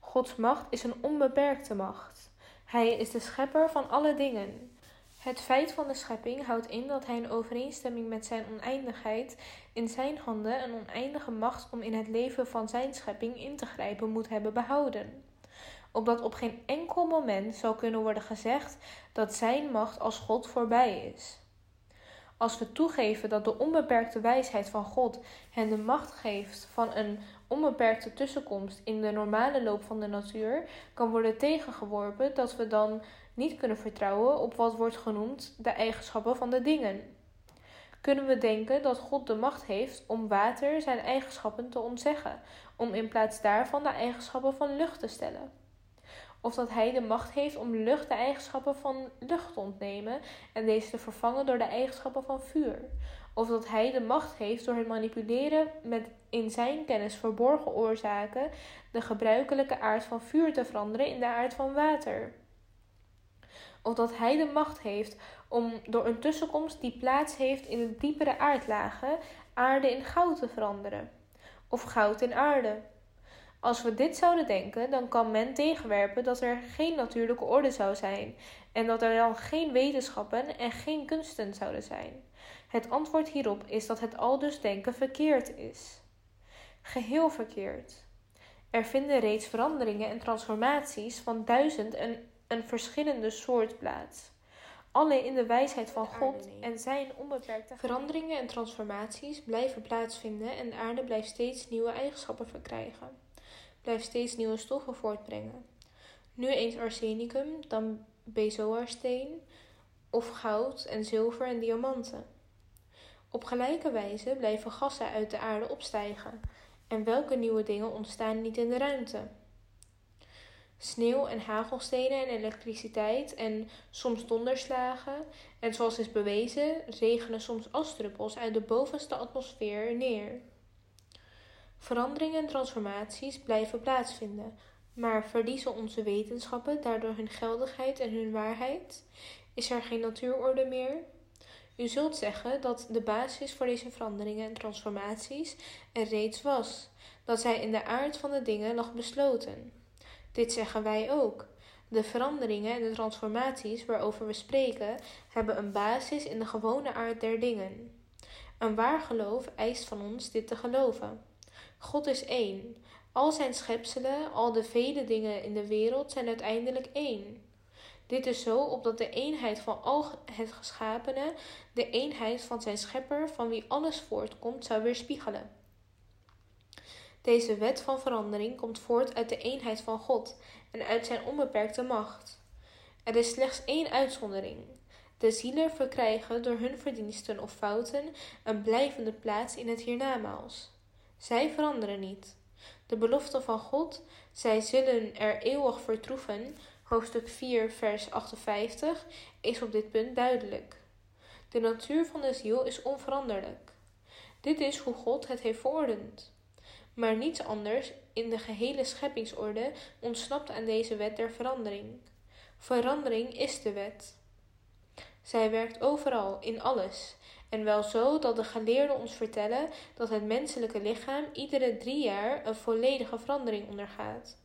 Gods macht is een onbeperkte macht. Hij is de schepper van alle dingen. Het feit van de schepping houdt in dat hij in overeenstemming met zijn oneindigheid in zijn handen een oneindige macht om in het leven van zijn schepping in te grijpen moet hebben behouden. Opdat op geen enkel moment zal kunnen worden gezegd dat zijn macht als God voorbij is. Als we toegeven dat de onbeperkte wijsheid van God hen de macht geeft van een onbeperkte tussenkomst in de normale loop van de natuur, kan worden tegengeworpen dat we dan niet kunnen vertrouwen op wat wordt genoemd de eigenschappen van de dingen. Kunnen we denken dat God de macht heeft om water zijn eigenschappen te ontzeggen, om in plaats daarvan de eigenschappen van lucht te stellen? Of dat hij de macht heeft om lucht de eigenschappen van lucht te ontnemen en deze te vervangen door de eigenschappen van vuur? Of dat hij de macht heeft door het manipuleren met in zijn kennis verborgen oorzaken de gebruikelijke aard van vuur te veranderen in de aard van water? Of dat hij de macht heeft om door een tussenkomst die plaats heeft in de diepere aardlagen aarde in goud te veranderen, of goud in aarde. Als we dit zouden denken, dan kan men tegenwerpen dat er geen natuurlijke orde zou zijn en dat er dan geen wetenschappen en geen kunsten zouden zijn. Het antwoord hierop is dat het aldus denken verkeerd is. Geheel verkeerd. Er vinden reeds veranderingen en transformaties van duizend en een verschillende soort plaats. Alle in de wijsheid van God en zijn onbeperkte veranderingen en transformaties blijven plaatsvinden en de aarde blijft steeds nieuwe eigenschappen verkrijgen, blijft steeds nieuwe stoffen voortbrengen. Nu eens arsenicum, dan bezoarsteen of goud en zilver en diamanten. Op gelijke wijze blijven gassen uit de aarde opstijgen. En welke nieuwe dingen ontstaan niet in de ruimte? Sneeuw en hagelstenen en elektriciteit en soms donderslagen. En zoals is bewezen, regenen soms asdruppels uit de bovenste atmosfeer neer. Veranderingen en transformaties blijven plaatsvinden, maar verliezen onze wetenschappen daardoor hun geldigheid en hun waarheid? Is er geen natuurorde meer? U zult zeggen dat de basis voor deze veranderingen en transformaties er reeds was, dat zij in de aard van de dingen lag besloten. Dit zeggen wij ook. De veranderingen en de transformaties waarover we spreken hebben een basis in de gewone aard der dingen. Een waar geloof eist van ons dit te geloven. God is één. Al zijn schepselen, al de vele dingen in de wereld zijn uiteindelijk één. Dit is zo opdat de eenheid van al het geschapene de eenheid van zijn schepper, van wie alles voortkomt, zou weerspiegelen. Deze wet van verandering komt voort uit de eenheid van God en uit zijn onbeperkte macht. Er is slechts één uitzondering. De zielen verkrijgen door hun verdiensten of fouten een blijvende plaats in het hiernamaals. Zij veranderen niet. De belofte van God, zij zullen er eeuwig vertroeven, hoofdstuk 4, vers 58, is op dit punt duidelijk. De natuur van de ziel is onveranderlijk. Dit is hoe God het heeft verordend. Maar niets anders in de gehele scheppingsorde ontsnapt aan deze wet der verandering. Verandering is de wet. Zij werkt overal, in alles, en wel zo dat de geleerden ons vertellen dat het menselijke lichaam iedere drie jaar een volledige verandering ondergaat.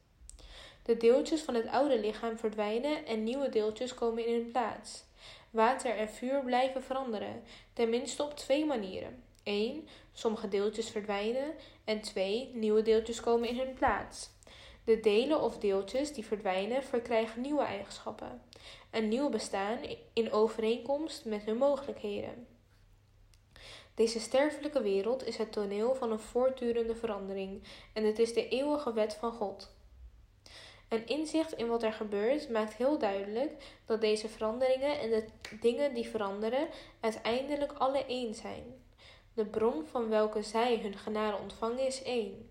De deeltjes van het oude lichaam verdwijnen en nieuwe deeltjes komen in hun plaats. Water en vuur blijven veranderen, tenminste op twee manieren. 1. Sommige deeltjes verdwijnen en 2. Nieuwe deeltjes komen in hun plaats. De delen of deeltjes die verdwijnen verkrijgen nieuwe eigenschappen. Een nieuw bestaan in overeenkomst met hun mogelijkheden. Deze sterfelijke wereld is het toneel van een voortdurende verandering en het is de eeuwige wet van God. Een inzicht in wat er gebeurt maakt heel duidelijk dat deze veranderingen en de dingen die veranderen uiteindelijk alle één zijn. De bron van welke zij hun genade ontvangen is één.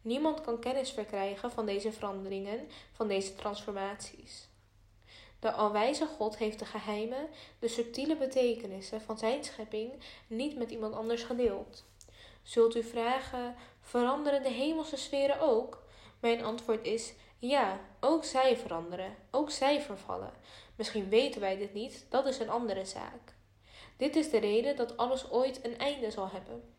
Niemand kan kennis verkrijgen van deze veranderingen, van deze transformaties. De alwijze God heeft de geheimen, de subtiele betekenissen van zijn schepping niet met iemand anders gedeeld. Zult u vragen: veranderen de hemelse sferen ook? Mijn antwoord is: ja, ook zij veranderen, ook zij vervallen. Misschien weten wij dit niet, dat is een andere zaak. Dit is de reden dat alles ooit een einde zal hebben.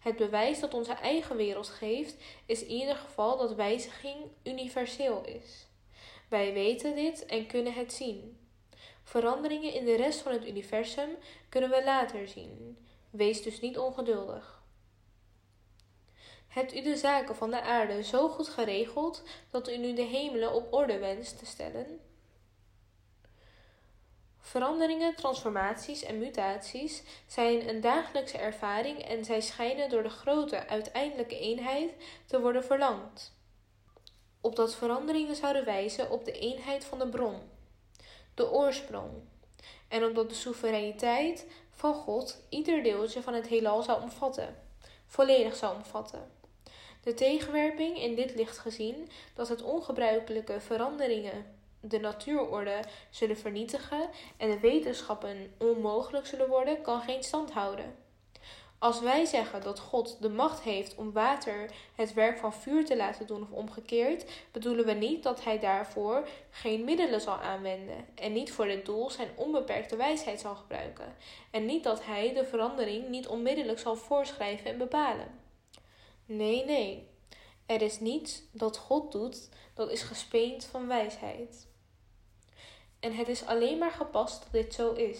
Het bewijs dat onze eigen wereld geeft, is in ieder geval dat wijziging universeel is. Wij weten dit en kunnen het zien. Veranderingen in de rest van het universum kunnen we later zien. Wees dus niet ongeduldig. Hebt u de zaken van de aarde zo goed geregeld dat u nu de hemelen op orde wenst te stellen? Veranderingen, transformaties en mutaties zijn een dagelijkse ervaring en zij schijnen door de grote uiteindelijke eenheid te worden verlangd. Opdat veranderingen zouden wijzen op de eenheid van de bron, de oorsprong, en omdat de soevereiniteit van God ieder deeltje van het heelal zou omvatten, volledig zou omvatten. De tegenwerping in dit licht gezien dat het ongebruikelijke veranderingen de natuurorde zullen vernietigen en de wetenschappen onmogelijk zullen worden, kan geen stand houden. Als wij zeggen dat God de macht heeft om water het werk van vuur te laten doen of omgekeerd, bedoelen we niet dat hij daarvoor geen middelen zal aanwenden en niet voor dit doel zijn onbeperkte wijsheid zal gebruiken en niet dat hij de verandering niet onmiddellijk zal voorschrijven en bepalen. Nee, nee. Er is niets dat God doet dat is gespeend van wijsheid. En het is alleen maar gepast dat dit zo is.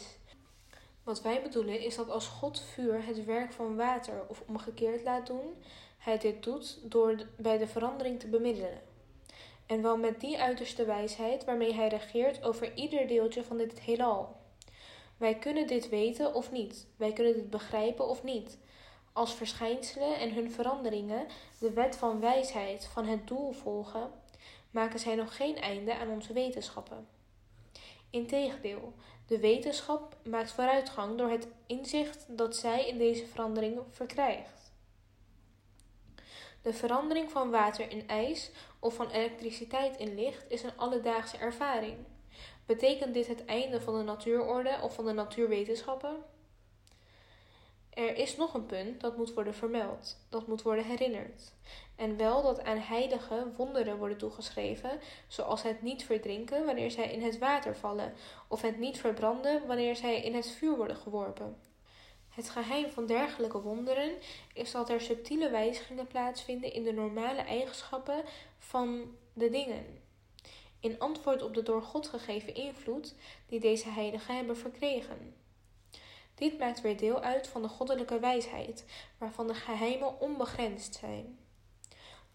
Wat wij bedoelen is dat als God vuur het werk van water of omgekeerd laat doen, hij dit doet door bij de verandering te bemiddelen. En wel met die uiterste wijsheid waarmee hij regeert over ieder deeltje van dit heelal. Wij kunnen dit weten of niet, wij kunnen dit begrijpen of niet. Als verschijnselen en hun veranderingen de wet van wijsheid van het doel volgen, maken zij nog geen einde aan onze wetenschappen. Integendeel, de wetenschap maakt vooruitgang door het inzicht dat zij in deze verandering verkrijgt. De verandering van water in ijs of van elektriciteit in licht is een alledaagse ervaring. Betekent dit het einde van de natuurorde of van de natuurwetenschappen? Er is nog een punt dat moet worden vermeld, dat moet worden herinnerd. En wel dat aan heiligen wonderen worden toegeschreven, zoals het niet verdrinken wanneer zij in het water vallen, of het niet verbranden wanneer zij in het vuur worden geworpen. Het geheim van dergelijke wonderen is dat er subtiele wijzigingen plaatsvinden in de normale eigenschappen van de dingen. In antwoord op de door God gegeven invloed die deze heiligen hebben verkregen. Dit maakt weer deel uit van de goddelijke wijsheid, waarvan de geheimen onbegrensd zijn.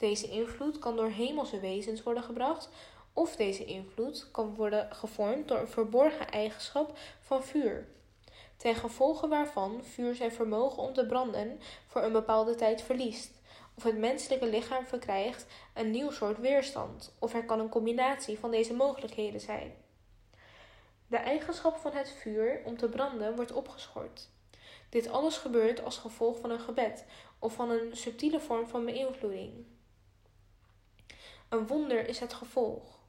Deze invloed kan door hemelse wezens worden gebracht, of deze invloed kan worden gevormd door een verborgen eigenschap van vuur, ten gevolge waarvan vuur zijn vermogen om te branden voor een bepaalde tijd verliest, of het menselijke lichaam verkrijgt een nieuw soort weerstand, of er kan een combinatie van deze mogelijkheden zijn. De eigenschap van het vuur om te branden wordt opgeschort. Dit alles gebeurt als gevolg van een gebed of van een subtiele vorm van beïnvloeding. Een wonder is het gevolg.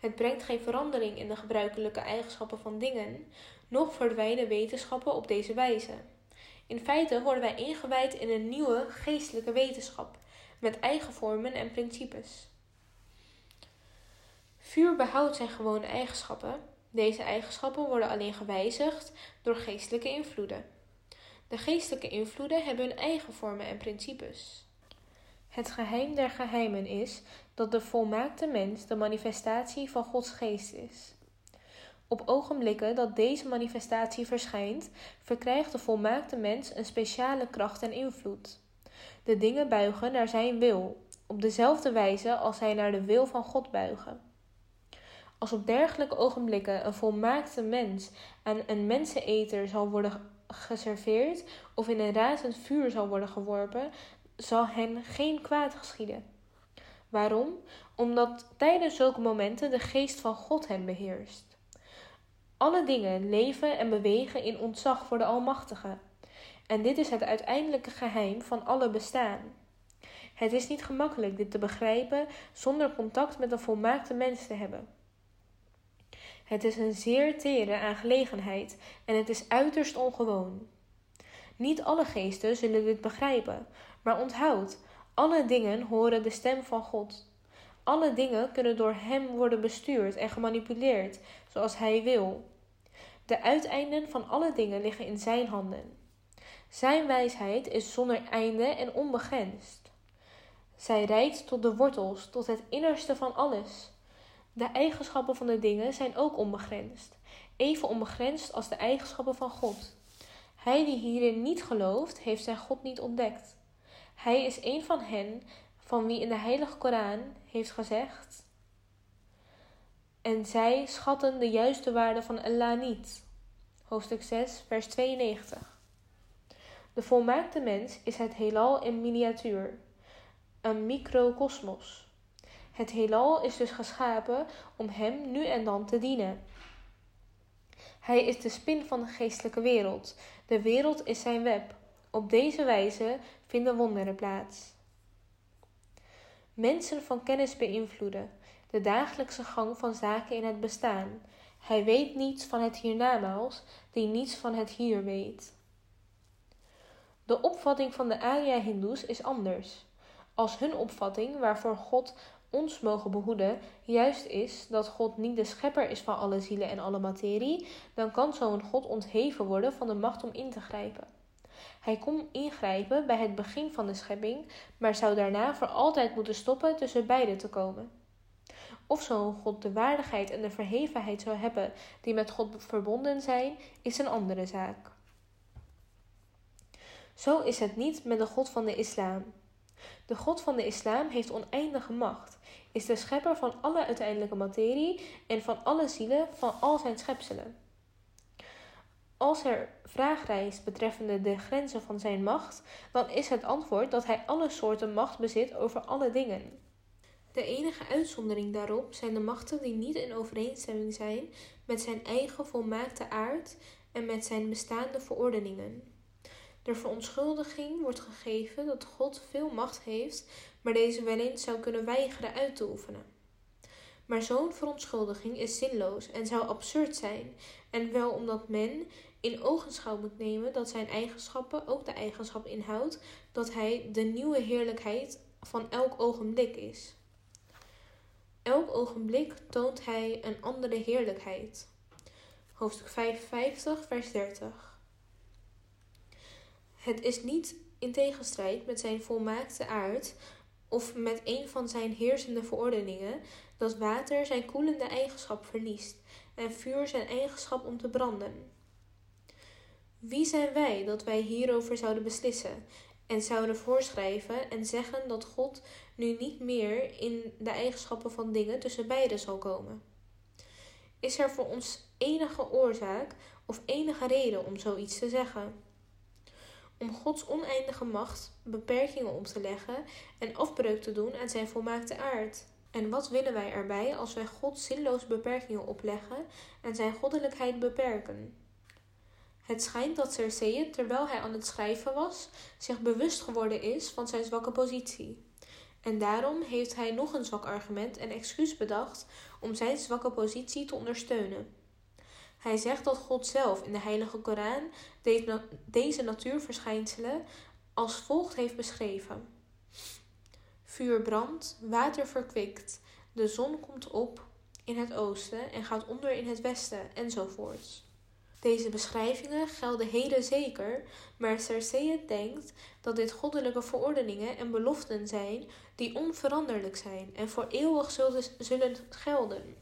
Het brengt geen verandering in de gebruikelijke eigenschappen van dingen, noch verdwijnen wetenschappen op deze wijze. In feite worden wij ingewijd in een nieuwe geestelijke wetenschap, met eigen vormen en principes. Vuur behoudt zijn gewone eigenschappen, deze eigenschappen worden alleen gewijzigd door geestelijke invloeden. De geestelijke invloeden hebben hun eigen vormen en principes. Het geheim der geheimen is dat de volmaakte mens de manifestatie van Gods geest is. Op ogenblikken dat deze manifestatie verschijnt, verkrijgt de volmaakte mens een speciale kracht en invloed. De dingen buigen naar zijn wil, op dezelfde wijze als zij naar de wil van God buigen. Als op dergelijke ogenblikken een volmaakte mens aan een menseneter zal worden geserveerd of in een razend vuur zal worden geworpen, zal hen geen kwaad geschieden. Waarom? Omdat tijdens zulke momenten de geest van God hen beheerst. Alle dingen leven en bewegen in ontzag voor de Almachtige. En dit is het uiteindelijke geheim van alle bestaan. Het is niet gemakkelijk dit te begrijpen zonder contact met een volmaakte mens te hebben. Het is een zeer tere aangelegenheid en het is uiterst ongewoon. Niet alle geesten zullen dit begrijpen, maar onthoud, alle dingen horen de stem van God. Alle dingen kunnen door Hem worden bestuurd en gemanipuleerd zoals Hij wil. De uiteinden van alle dingen liggen in Zijn handen. Zijn wijsheid is zonder einde en onbegrensd. Zij reikt tot de wortels, tot het innerste van alles. De eigenschappen van de dingen zijn ook onbegrensd, even onbegrensd als de eigenschappen van God. Hij die hierin niet gelooft, heeft zijn God niet ontdekt. Hij is een van hen van wie in de Heilige Koran heeft gezegd: En zij schatten de juiste waarde van Allah niet. Hoofdstuk 6, vers 92. De volmaakte mens is het heelal in miniatuur, een microcosmos. Het heelal is dus geschapen om hem nu en dan te dienen. Hij is de spin van de geestelijke wereld. De wereld is zijn web. Op deze wijze vinden wonderen plaats. Mensen van kennis beïnvloeden de dagelijkse gang van zaken in het bestaan. Hij weet niets van het hiernamaals, die niets van het hier weet. De opvatting van de Arya-Hindoes is anders. Als hun opvatting, waarvoor God ons mogen behoeden, juist is dat God niet de schepper is van alle zielen en alle materie, dan kan zo'n God ontheven worden van de macht om in te grijpen. Hij kon ingrijpen bij het begin van de schepping, maar zou daarna voor altijd moeten stoppen tussen beide te komen. Of zo'n God de waardigheid en de verhevenheid zou hebben die met God verbonden zijn, is een andere zaak. Zo is het niet met de God van de islam. De God van de islam heeft oneindige macht, is de schepper van alle uiteindelijke materie en van alle zielen van al zijn schepselen. Als er vraag rijst betreffende de grenzen van zijn macht, dan is het antwoord dat hij alle soorten macht bezit over alle dingen. De enige uitzondering daarop zijn de machten die niet in overeenstemming zijn met zijn eigen volmaakte aard en met zijn bestaande verordeningen. De verontschuldiging wordt gegeven dat God veel macht heeft, maar deze wel eens zou kunnen weigeren uit te oefenen. Maar zo'n verontschuldiging is zinloos en zou absurd zijn, en wel omdat men in ogenschouw moet nemen dat zijn eigenschappen ook de eigenschap inhoudt dat hij de nieuwe heerlijkheid van elk ogenblik is. Elk ogenblik toont hij een andere heerlijkheid. Hoofdstuk 55, vers 30. Het is niet in tegenstrijd met zijn volmaakte aard of met een van zijn heersende verordeningen dat water zijn koelende eigenschap verliest en vuur zijn eigenschap om te branden. Wie zijn wij dat wij hierover zouden beslissen en zouden voorschrijven en zeggen dat God nu niet meer in de eigenschappen van dingen tussen beiden zal komen? Is er voor ons enige oorzaak of enige reden om zoiets te zeggen? Om Gods oneindige macht beperkingen op te leggen en afbreuk te doen aan zijn volmaakte aard. En wat willen wij erbij als wij God zinloos beperkingen opleggen en zijn goddelijkheid beperken? Het schijnt dat Cersei, terwijl hij aan het schrijven was, zich bewust geworden is van zijn zwakke positie. En daarom heeft hij nog een zwak argument en excuus bedacht om zijn zwakke positie te ondersteunen. Hij zegt dat God zelf in de Heilige Koran deze natuurverschijnselen als volgt heeft beschreven: Vuur brandt, water verkwikt, de zon komt op in het oosten en gaat onder in het westen, enzovoorts. Deze beschrijvingen gelden heden zeker, maar Cersei denkt dat dit goddelijke verordeningen en beloften zijn die onveranderlijk zijn en voor eeuwig zullen gelden.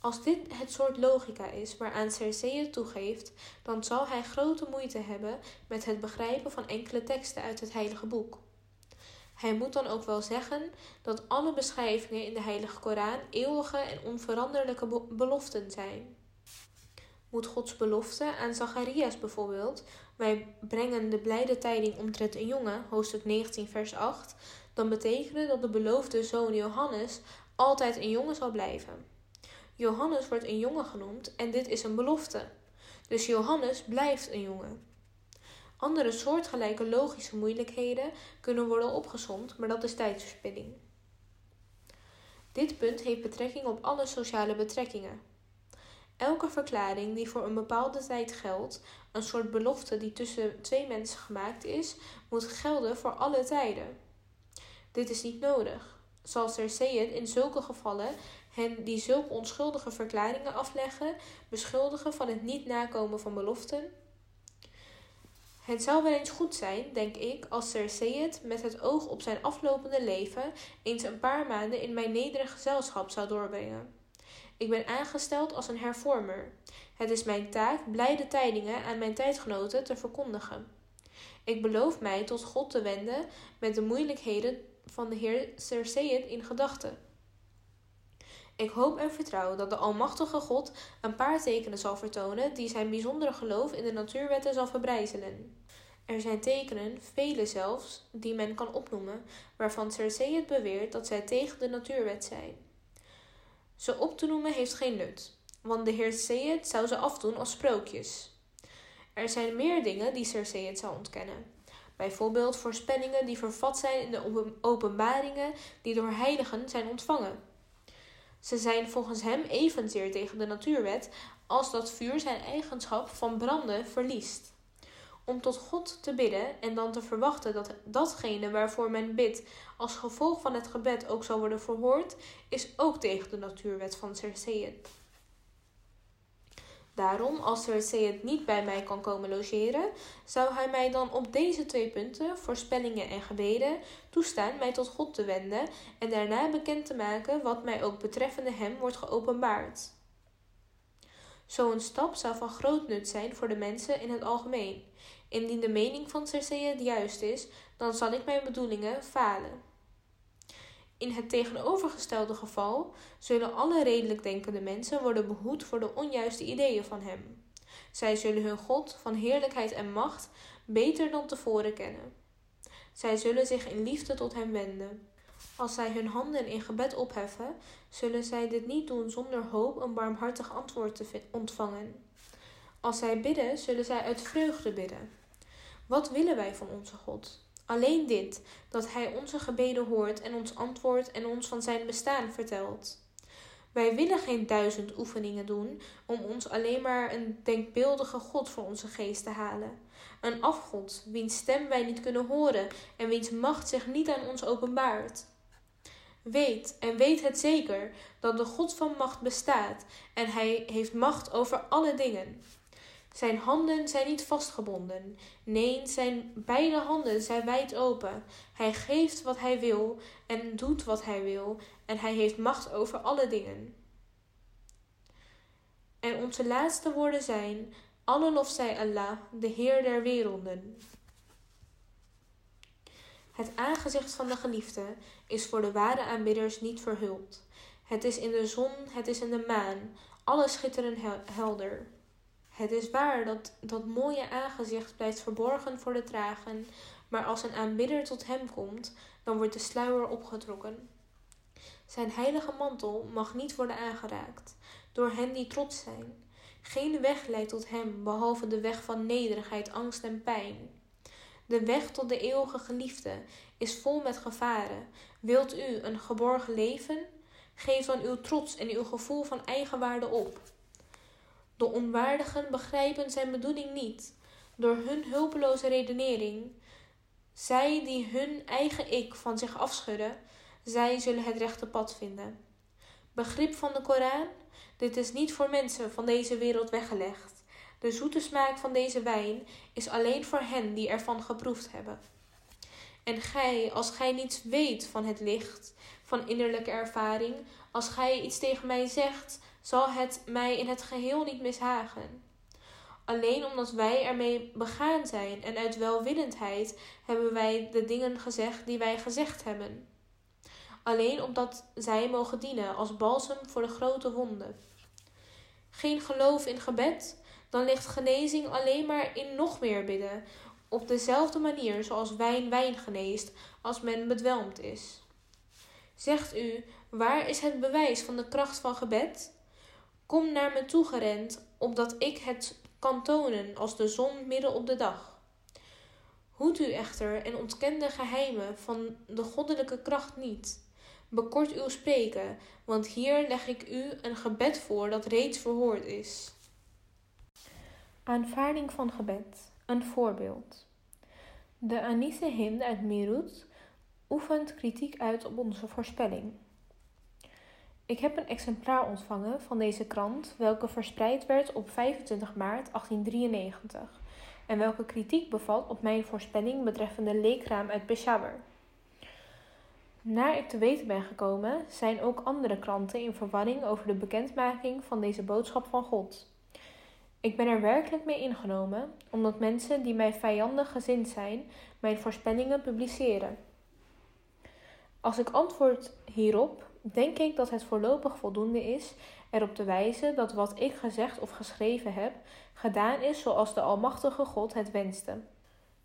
Als dit het soort logica is waaraan Cersei toegeeft, dan zal hij grote moeite hebben met het begrijpen van enkele teksten uit het Heilige Boek. Hij moet dan ook wel zeggen dat alle beschrijvingen in de Heilige Koran eeuwige en onveranderlijke beloften zijn moet Gods belofte aan Zacharias bijvoorbeeld, wij brengen de blijde tijding omtrent een jongen, hoofdstuk 19, vers 8, dan betekenen dat de beloofde zoon Johannes altijd een jongen zal blijven. Johannes wordt een jongen genoemd en dit is een belofte. Dus Johannes blijft een jongen. Andere soortgelijke logische moeilijkheden kunnen worden opgezond, maar dat is tijdverspilling. Dit punt heeft betrekking op alle sociale betrekkingen. Elke verklaring die voor een bepaalde tijd geldt, een soort belofte die tussen twee mensen gemaakt is, moet gelden voor alle tijden. Dit is niet nodig. Zal Cersei in zulke gevallen hen die zulke onschuldige verklaringen afleggen, beschuldigen van het niet nakomen van beloften? Het zou wel eens goed zijn, denk ik, als Cersei met het oog op zijn aflopende leven eens een paar maanden in mijn nederig gezelschap zou doorbrengen. Ik ben aangesteld als een hervormer. Het is mijn taak blijde tijdingen aan mijn tijdgenoten te verkondigen. Ik beloof mij tot God te wenden met de moeilijkheden van de Heer Cerseid in gedachten. Ik hoop en vertrouw dat de Almachtige God een paar tekenen zal vertonen die zijn bijzondere geloof in de natuurwetten zal verbrijzelen. Er zijn tekenen, vele zelfs, die men kan opnoemen, waarvan Cerseid beweert dat zij tegen de natuurwet zijn. Ze op te noemen heeft geen nut, want de heer Seyed zou ze afdoen als sprookjes. Er zijn meer dingen die Sir zou ontkennen. Bijvoorbeeld voorspellingen die vervat zijn in de openbaringen die door heiligen zijn ontvangen. Ze zijn volgens hem evenzeer tegen de natuurwet als dat vuur zijn eigenschap van branden verliest om tot God te bidden en dan te verwachten dat datgene waarvoor men bidt als gevolg van het gebed ook zal worden verhoord, is ook tegen de natuurwet van Cerseid. Daarom, als Cerseid niet bij mij kan komen logeren, zou hij mij dan op deze twee punten, voorspellingen en gebeden, toestaan mij tot God te wenden en daarna bekend te maken wat mij ook betreffende hem wordt geopenbaard. Zo'n stap zou van groot nut zijn voor de mensen in het algemeen. Indien de mening van het juist is, dan zal ik mijn bedoelingen falen. In het tegenovergestelde geval zullen alle redelijk denkende mensen worden behoed voor de onjuiste ideeën van hem. Zij zullen hun God van heerlijkheid en macht beter dan tevoren kennen. Zij zullen zich in liefde tot hem wenden. Als zij hun handen in gebed opheffen, zullen zij dit niet doen zonder hoop een barmhartig antwoord te ontvangen. Als zij bidden, zullen zij uit vreugde bidden. Wat willen wij van onze God? Alleen dit, dat Hij onze gebeden hoort en ons antwoordt en ons van Zijn bestaan vertelt. Wij willen geen duizend oefeningen doen om ons alleen maar een denkbeeldige God voor onze geest te halen. Een afgod, wiens stem wij niet kunnen horen en wiens macht zich niet aan ons openbaart. Weet en weet het zeker dat de God van macht bestaat en hij heeft macht over alle dingen. Zijn handen zijn niet vastgebonden. Nee, zijn beide handen zijn wijd open. Hij geeft wat hij wil en doet wat hij wil en hij heeft macht over alle dingen. En onze laatste woorden zijn: Alle lof zij Allah, de Heer der werelden. Het aangezicht van de geliefde is voor de ware aanbidders niet verhuld. Het is in de zon, het is in de maan, alles schitteren helder. Het is waar dat dat mooie aangezicht blijft verborgen voor de tragen, maar als een aanbidder tot hem komt, dan wordt de sluier opgetrokken. Zijn heilige mantel mag niet worden aangeraakt door hen die trots zijn. Geen weg leidt tot hem behalve de weg van nederigheid, angst en pijn. De weg tot de eeuwige geliefde is vol met gevaren. Wilt u een geborgen leven? Geef dan uw trots en uw gevoel van eigenwaarde op. De onwaardigen begrijpen zijn bedoeling niet. Door hun hulpeloze redenering. Zij die hun eigen ik van zich afschudden, zij zullen het rechte pad vinden. Begrip van de Koran? Dit is niet voor mensen van deze wereld weggelegd. De zoete smaak van deze wijn is alleen voor hen die ervan geproefd hebben. En gij, als gij niets weet van het licht, van innerlijke ervaring, als gij iets tegen mij zegt, zal het mij in het geheel niet mishagen. Alleen omdat wij ermee begaan zijn en uit welwillendheid hebben wij de dingen gezegd die wij gezegd hebben. Alleen omdat zij mogen dienen als balsem voor de grote wonden. Geen geloof in gebed, dan ligt genezing alleen maar in nog meer bidden, op dezelfde manier zoals wijn wijn geneest als men bedwelmd is. Zegt u, waar is het bewijs van de kracht van gebed? Kom naar me toegerend, opdat ik het kan tonen als de zon midden op de dag. Hoed u echter en ontken de geheimen van de goddelijke kracht niet. Bekort uw spreken, want hier leg ik u een gebed voor dat reeds verhoord is. Aanvaarding van gebed. Een voorbeeld. De Anise Hind uit Mirut oefent kritiek uit op onze voorspelling. Ik heb een exemplaar ontvangen van deze krant, welke verspreid werd op 25 maart 1893 en welke kritiek bevat op mijn voorspelling betreffende leekraam uit Peshawar. Naar ik te weten ben gekomen, zijn ook andere kranten in verwarring over de bekendmaking van deze boodschap van God. Ik ben er werkelijk mee ingenomen, omdat mensen die mij vijandig gezind zijn, mijn voorspellingen publiceren. Als ik antwoord hierop, denk ik dat het voorlopig voldoende is erop te wijzen dat wat ik gezegd of geschreven heb, gedaan is zoals de Almachtige God het wenste.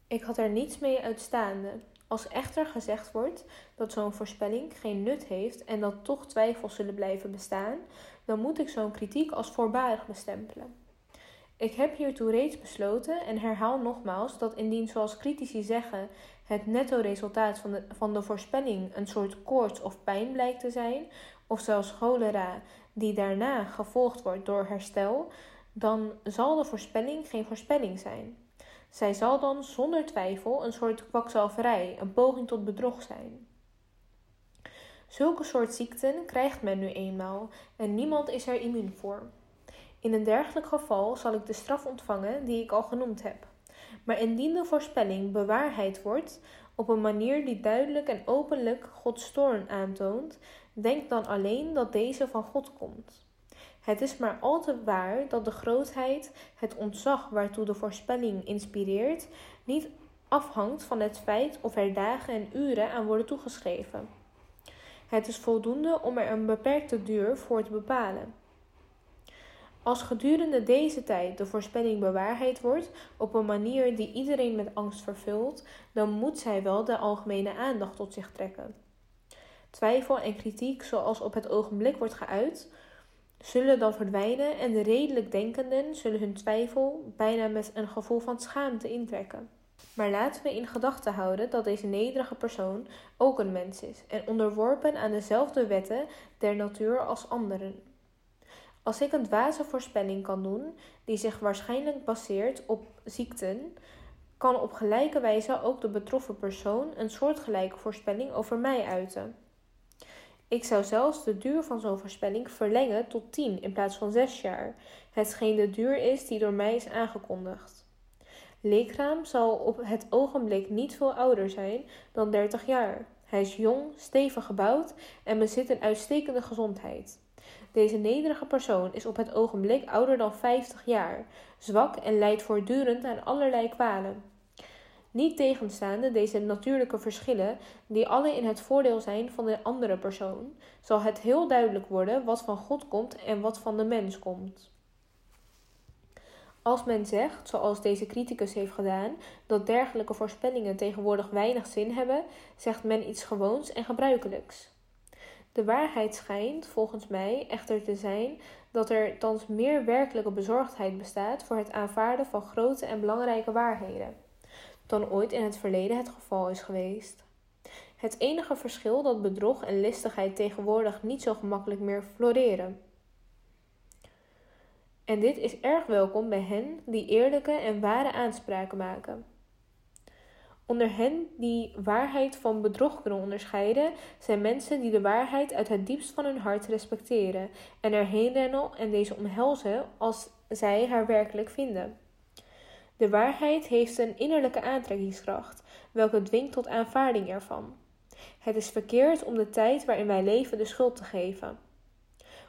Ik had er niets mee uitstaande. Als echter gezegd wordt dat zo'n voorspelling geen nut heeft en dat toch twijfels zullen blijven bestaan, dan moet ik zo'n kritiek als voorbarig bestempelen. Ik heb hiertoe reeds besloten en herhaal nogmaals dat indien, zoals critici zeggen, het netto resultaat van de, van de voorspelling een soort koorts of pijn blijkt te zijn, of zelfs cholera, die daarna gevolgd wordt door herstel, dan zal de voorspelling geen voorspelling zijn. Zij zal dan zonder twijfel een soort kwakzalverij, een poging tot bedrog zijn. Zulke soort ziekten krijgt men nu eenmaal en niemand is er immuun voor. In een dergelijk geval zal ik de straf ontvangen die ik al genoemd heb. Maar indien de voorspelling bewaarheid wordt op een manier die duidelijk en openlijk Gods toorn aantoont, denk dan alleen dat deze van God komt. Het is maar al te waar dat de grootheid, het ontzag waartoe de voorspelling inspireert, niet afhangt van het feit of er dagen en uren aan worden toegeschreven. Het is voldoende om er een beperkte duur voor te bepalen. Als gedurende deze tijd de voorspelling bewaarheid wordt op een manier die iedereen met angst vervult, dan moet zij wel de algemene aandacht tot zich trekken. Twijfel en kritiek, zoals op het ogenblik wordt geuit, zullen dan verdwijnen en de redelijk denkenden zullen hun twijfel bijna met een gevoel van schaamte intrekken. Maar laten we in gedachten houden dat deze nederige persoon ook een mens is en onderworpen aan dezelfde wetten der natuur als anderen. Als ik een dwaze voorspelling kan doen, die zich waarschijnlijk baseert op ziekten, kan op gelijke wijze ook de betroffen persoon een soortgelijke voorspelling over mij uiten. Ik zou zelfs de duur van zo'n voorspelling verlengen tot 10 in plaats van 6 jaar, hetgeen de duur is die door mij is aangekondigd. Leekraam zal op het ogenblik niet veel ouder zijn dan 30 jaar. Hij is jong, stevig gebouwd en bezit een uitstekende gezondheid. Deze nederige persoon is op het ogenblik ouder dan 50 jaar, zwak en lijdt voortdurend aan allerlei kwalen. Niet tegenstaande deze natuurlijke verschillen, die alle in het voordeel zijn van de andere persoon, zal het heel duidelijk worden wat van God komt en wat van de mens komt. Als men zegt, zoals deze criticus heeft gedaan, dat dergelijke voorspellingen tegenwoordig weinig zin hebben, zegt men iets gewoons en gebruikelijks. De waarheid schijnt, volgens mij, echter te zijn dat er thans meer werkelijke bezorgdheid bestaat voor het aanvaarden van grote en belangrijke waarheden dan ooit in het verleden het geval is geweest. Het enige verschil dat bedrog en listigheid tegenwoordig niet zo gemakkelijk meer floreren. En dit is erg welkom bij hen die eerlijke en ware aanspraken maken. Onder hen die waarheid van bedrog kunnen onderscheiden, zijn mensen die de waarheid uit het diepst van hun hart respecteren en erheen rennen en deze omhelzen als zij haar werkelijk vinden. De waarheid heeft een innerlijke aantrekkingskracht, welke dwingt tot aanvaarding ervan. Het is verkeerd om de tijd waarin wij leven de schuld te geven.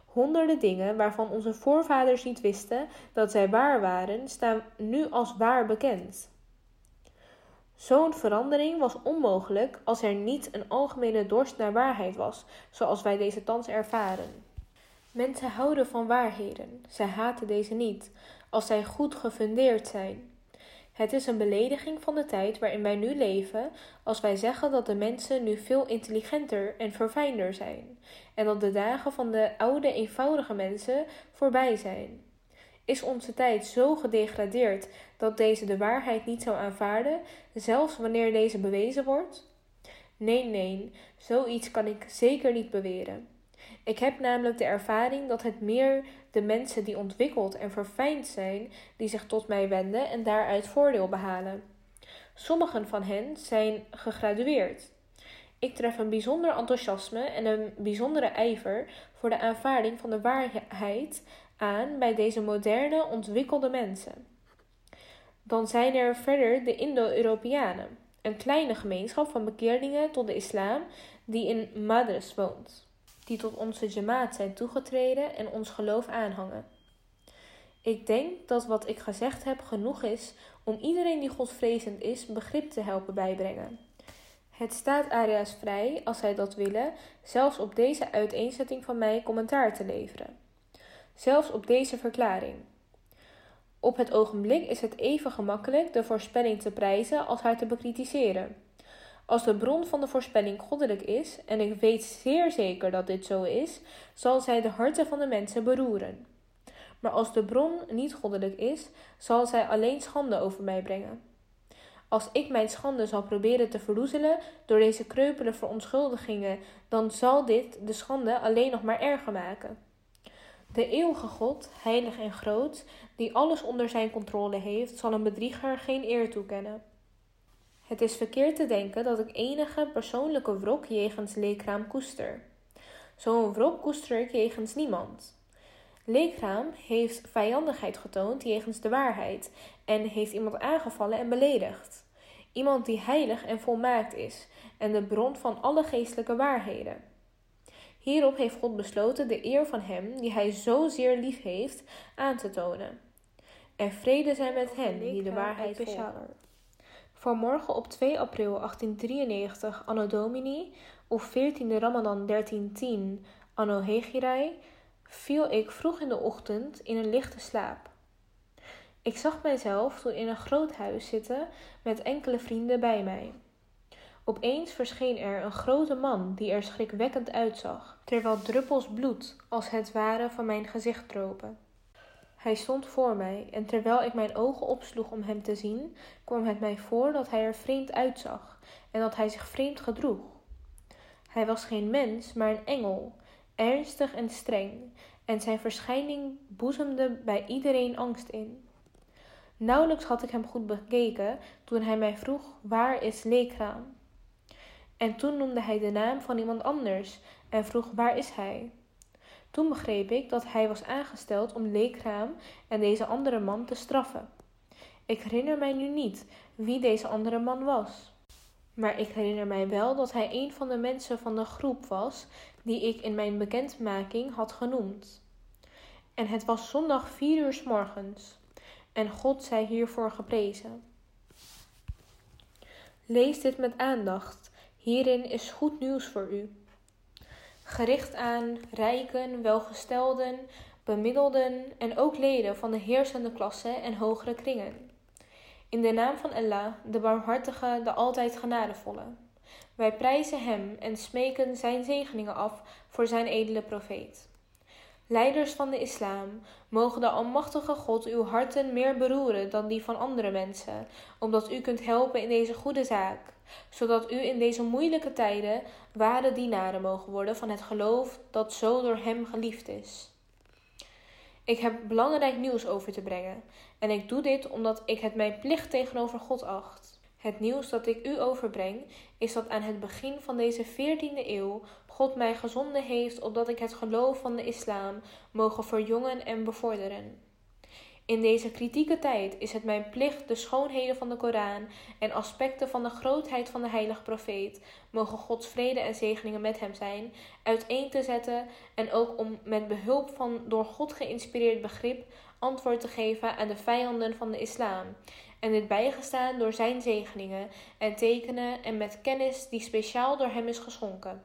Honderden dingen waarvan onze voorvaders niet wisten dat zij waar waren, staan nu als waar bekend. Zo'n verandering was onmogelijk als er niet een algemene dorst naar waarheid was, zoals wij deze thans ervaren. Mensen houden van waarheden, zij haten deze niet, als zij goed gefundeerd zijn. Het is een belediging van de tijd waarin wij nu leven als wij zeggen dat de mensen nu veel intelligenter en verfijnder zijn en dat de dagen van de oude eenvoudige mensen voorbij zijn. Is onze tijd zo gedegradeerd dat deze de waarheid niet zou aanvaarden, zelfs wanneer deze bewezen wordt? Nee, nee, zoiets kan ik zeker niet beweren. Ik heb namelijk de ervaring dat het meer de mensen die ontwikkeld en verfijnd zijn, die zich tot mij wenden en daaruit voordeel behalen. Sommigen van hen zijn gegradueerd. Ik tref een bijzonder enthousiasme en een bijzondere ijver voor de aanvaarding van de waarheid aan bij deze moderne, ontwikkelde mensen. Dan zijn er verder de Indo-Europeanen, een kleine gemeenschap van bekeerlingen tot de islam die in Madras woont die tot onze jamaat zijn toegetreden en ons geloof aanhangen. Ik denk dat wat ik gezegd heb genoeg is om iedereen die godvrezend is begrip te helpen bijbrengen. Het staat Aria's vrij, als zij dat willen, zelfs op deze uiteenzetting van mij commentaar te leveren. Zelfs op deze verklaring. Op het ogenblik is het even gemakkelijk de voorspelling te prijzen als haar te bekritiseren. Als de bron van de voorspelling goddelijk is, en ik weet zeer zeker dat dit zo is, zal zij de harten van de mensen beroeren. Maar als de bron niet goddelijk is, zal zij alleen schande over mij brengen. Als ik mijn schande zal proberen te verdoezelen door deze kreupele verontschuldigingen, dan zal dit de schande alleen nog maar erger maken. De eeuwige God, heilig en groot, die alles onder zijn controle heeft, zal een bedrieger geen eer toekennen. Het is verkeerd te denken dat ik enige persoonlijke wrok jegens Leekraam koester. Zo'n wrok koester ik jegens niemand. Leekraam heeft vijandigheid getoond jegens de waarheid en heeft iemand aangevallen en beledigd. Iemand die heilig en volmaakt is en de bron van alle geestelijke waarheden. Hierop heeft God besloten de eer van hem, die hij zozeer lief heeft, aan te tonen. En vrede zijn met hen die de waarheid volgen. Vanmorgen op 2 april 1893 anno domini, of 14e Ramadan 1310 anno Hegirai, viel ik vroeg in de ochtend in een lichte slaap. Ik zag mijzelf toen in een groot huis zitten met enkele vrienden bij mij. Opeens verscheen er een grote man die er schrikwekkend uitzag, terwijl druppels bloed als het ware van mijn gezicht dropen. Hij stond voor mij en terwijl ik mijn ogen opsloeg om hem te zien, kwam het mij voor dat hij er vreemd uitzag en dat hij zich vreemd gedroeg. Hij was geen mens, maar een engel, ernstig en streng, en zijn verschijning boezemde bij iedereen angst in. Nauwelijks had ik hem goed bekeken toen hij mij vroeg: Waar is Leekraam? En toen noemde hij de naam van iemand anders en vroeg: Waar is hij? Toen begreep ik dat hij was aangesteld om Leekraam en deze andere man te straffen. Ik herinner mij nu niet wie deze andere man was. Maar ik herinner mij wel dat hij een van de mensen van de groep was die ik in mijn bekendmaking had genoemd. En het was zondag vier uur s morgens, en God zij hiervoor geprezen. Lees dit met aandacht, hierin is goed nieuws voor u. Gericht aan rijken, welgestelden, bemiddelden en ook leden van de heersende klasse en hogere kringen. In de naam van Allah, de barmhartige, de altijd genadevolle. Wij prijzen hem en smeken zijn zegeningen af voor zijn edele profeet. Leiders van de islam, mogen de Almachtige God uw harten meer beroeren dan die van andere mensen, omdat u kunt helpen in deze goede zaak, zodat u in deze moeilijke tijden ware dienaren mogen worden van het geloof dat zo door hem geliefd is. Ik heb belangrijk nieuws over te brengen, en ik doe dit omdat ik het mijn plicht tegenover God acht. Het nieuws dat ik u overbreng is dat aan het begin van deze 14e eeuw God mij gezonden heeft opdat ik het geloof van de islam mogen verjongen en bevorderen. In deze kritieke tijd is het mijn plicht de schoonheden van de Koran en aspecten van de grootheid van de heilige profeet, mogen Gods vrede en zegeningen met hem zijn, uiteen te zetten en ook om met behulp van door God geïnspireerd begrip antwoord te geven aan de vijanden van de islam, en dit bijgestaan door zijn zegeningen en tekenen en met kennis die speciaal door hem is geschonken.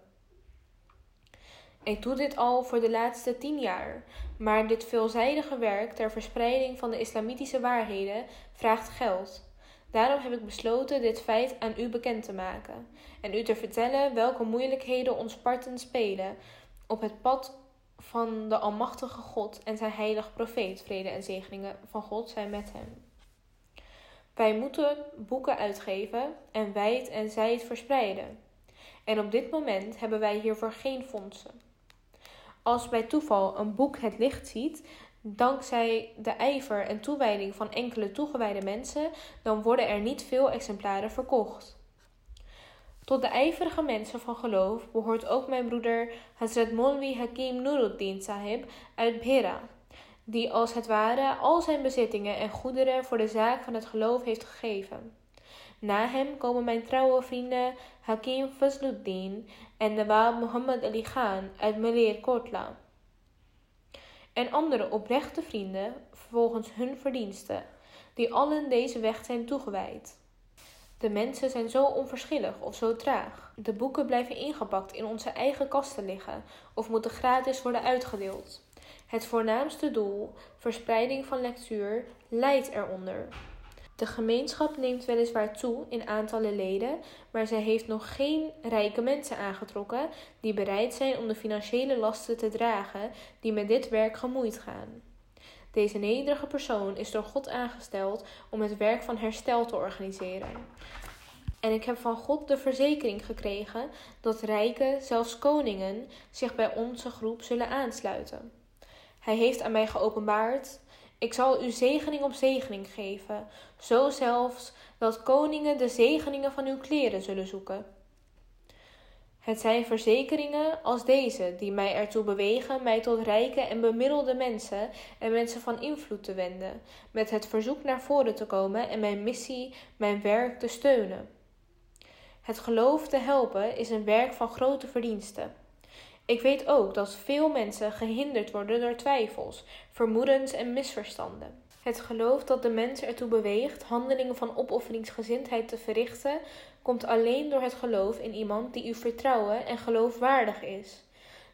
Ik doe dit al voor de laatste tien jaar, maar dit veelzijdige werk ter verspreiding van de islamitische waarheden vraagt geld. Daarom heb ik besloten dit feit aan u bekend te maken en u te vertellen welke moeilijkheden ons parten spelen op het pad van de Almachtige God en zijn heilige profeet, vrede en zegeningen van God zijn met hem. Wij moeten boeken uitgeven en wijd en zijd verspreiden. En op dit moment hebben wij hiervoor geen fondsen. Als bij toeval een boek het licht ziet, dankzij de ijver en toewijding van enkele toegewijde mensen, dan worden er niet veel exemplaren verkocht. Tot de ijverige mensen van geloof behoort ook mijn broeder Hazrat Molvi Hakim Nuruddin Sahib uit Bhera, die als het ware al zijn bezittingen en goederen voor de zaak van het geloof heeft gegeven. Na hem komen mijn trouwe vrienden Hakim Fazluddin en Nawab Muhammad Ali Khan uit Maleer Kotla. En andere oprechte vrienden volgens hun verdiensten, die allen deze weg zijn toegewijd. De mensen zijn zo onverschillig of zo traag. De boeken blijven ingepakt in onze eigen kasten liggen of moeten gratis worden uitgedeeld. Het voornaamste doel, verspreiding van lectuur, leidt eronder. De gemeenschap neemt weliswaar toe in aantallen leden, maar zij heeft nog geen rijke mensen aangetrokken die bereid zijn om de financiële lasten te dragen die met dit werk gemoeid gaan. Deze nederige persoon is door God aangesteld om het werk van herstel te organiseren. En ik heb van God de verzekering gekregen dat rijken, zelfs koningen, zich bij onze groep zullen aansluiten. Hij heeft aan mij geopenbaard ik zal u zegening op zegening geven, zo zelfs dat koningen de zegeningen van uw kleren zullen zoeken. Het zijn verzekeringen als deze die mij ertoe bewegen mij tot rijke en bemiddelde mensen en mensen van invloed te wenden, met het verzoek naar voren te komen en mijn missie, mijn werk te steunen. Het geloof te helpen is een werk van grote verdiensten. Ik weet ook dat veel mensen gehinderd worden door twijfels, vermoedens en misverstanden. Het geloof dat de mens ertoe beweegt handelingen van opofferingsgezindheid te verrichten, komt alleen door het geloof in iemand die u vertrouwen en geloofwaardig is.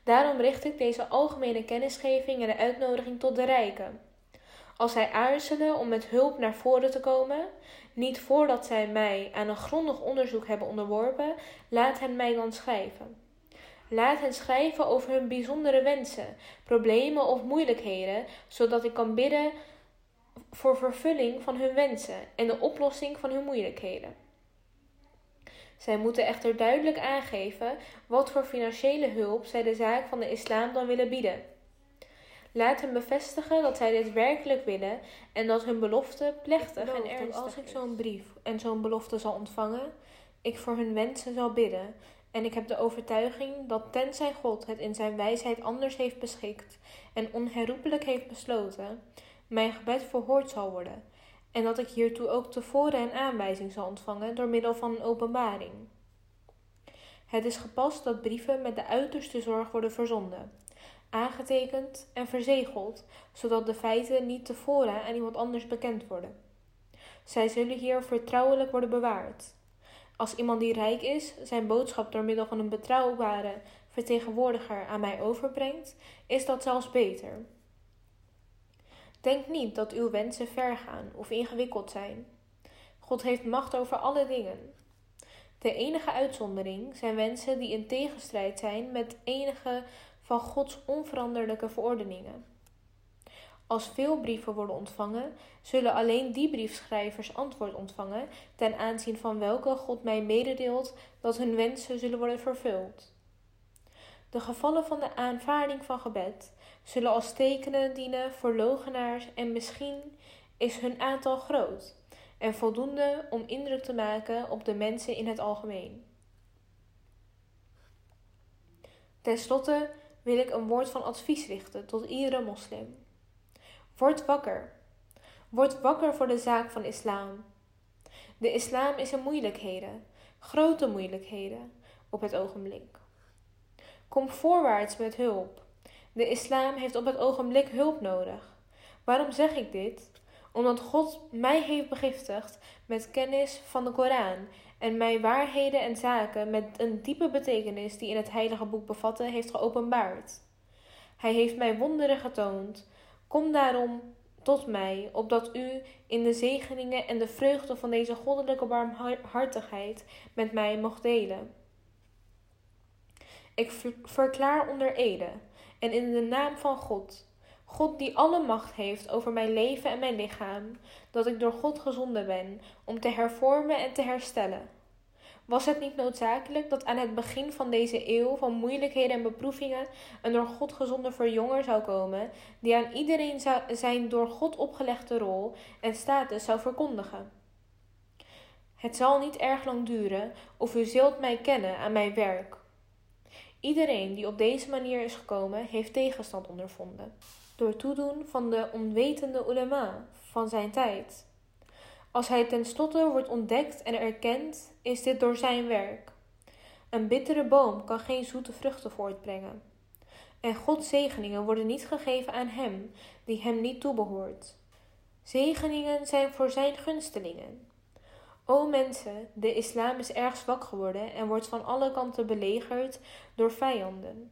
Daarom richt ik deze algemene kennisgeving en de uitnodiging tot de rijken. Als zij aarzelen om met hulp naar voren te komen, niet voordat zij mij aan een grondig onderzoek hebben onderworpen, laat hen mij dan schrijven. Laat hen schrijven over hun bijzondere wensen, problemen of moeilijkheden, zodat ik kan bidden voor vervulling van hun wensen en de oplossing van hun moeilijkheden. Zij moeten echter duidelijk aangeven wat voor financiële hulp zij de zaak van de islam dan willen bieden. Laat hen bevestigen dat zij dit werkelijk willen en dat hun belofte plechtig en ernstig als ik zo'n brief en zo'n belofte zal ontvangen, ik voor hun wensen zal bidden. En ik heb de overtuiging dat tenzij God het in zijn wijsheid anders heeft beschikt en onherroepelijk heeft besloten, mijn gebed verhoord zal worden en dat ik hiertoe ook tevoren een aanwijzing zal ontvangen door middel van een openbaring. Het is gepast dat brieven met de uiterste zorg worden verzonden, aangetekend en verzegeld, zodat de feiten niet tevoren aan iemand anders bekend worden. Zij zullen hier vertrouwelijk worden bewaard. Als iemand die rijk is zijn boodschap door middel van een betrouwbare vertegenwoordiger aan mij overbrengt, is dat zelfs beter. Denk niet dat uw wensen ver gaan of ingewikkeld zijn. God heeft macht over alle dingen. De enige uitzondering zijn wensen die in tegenstrijd zijn met enige van Gods onveranderlijke verordeningen. Als veel brieven worden ontvangen, zullen alleen die briefschrijvers antwoord ontvangen ten aanzien van welke God mij mededeelt dat hun wensen zullen worden vervuld. De gevallen van de aanvaarding van gebed zullen als tekenen dienen voor logenaars en misschien is hun aantal groot en voldoende om indruk te maken op de mensen in het algemeen. Ten slotte wil ik een woord van advies richten tot iedere moslim. Word wakker. Word wakker voor de zaak van islam. De islam is in moeilijkheden, grote moeilijkheden, op het ogenblik. Kom voorwaarts met hulp. De islam heeft op het ogenblik hulp nodig. Waarom zeg ik dit? Omdat God mij heeft begiftigd met kennis van de Koran en mij waarheden en zaken met een diepe betekenis die in het heilige boek bevatten heeft geopenbaard. Hij heeft mij wonderen getoond. Kom daarom tot mij, opdat u in de zegeningen en de vreugde van deze goddelijke barmhartigheid met mij mocht delen. Ik verklaar onder Ede en in de naam van God, God die alle macht heeft over mijn leven en mijn lichaam, dat ik door God gezonden ben om te hervormen en te herstellen. Was het niet noodzakelijk dat aan het begin van deze eeuw van moeilijkheden en beproevingen een door God gezonde verjonger zou komen, die aan iedereen zijn door God opgelegde rol en status zou verkondigen? Het zal niet erg lang duren of u zult mij kennen aan mijn werk, Iedereen die op deze manier is gekomen, heeft tegenstand ondervonden. Door toedoen van de onwetende ulema van zijn tijd. Als hij tenslotte wordt ontdekt en erkend, is dit door zijn werk. Een bittere boom kan geen zoete vruchten voortbrengen. En Gods zegeningen worden niet gegeven aan hem die hem niet toebehoort. Zegeningen zijn voor zijn gunstelingen. O mensen, de islam is erg zwak geworden en wordt van alle kanten belegerd door vijanden.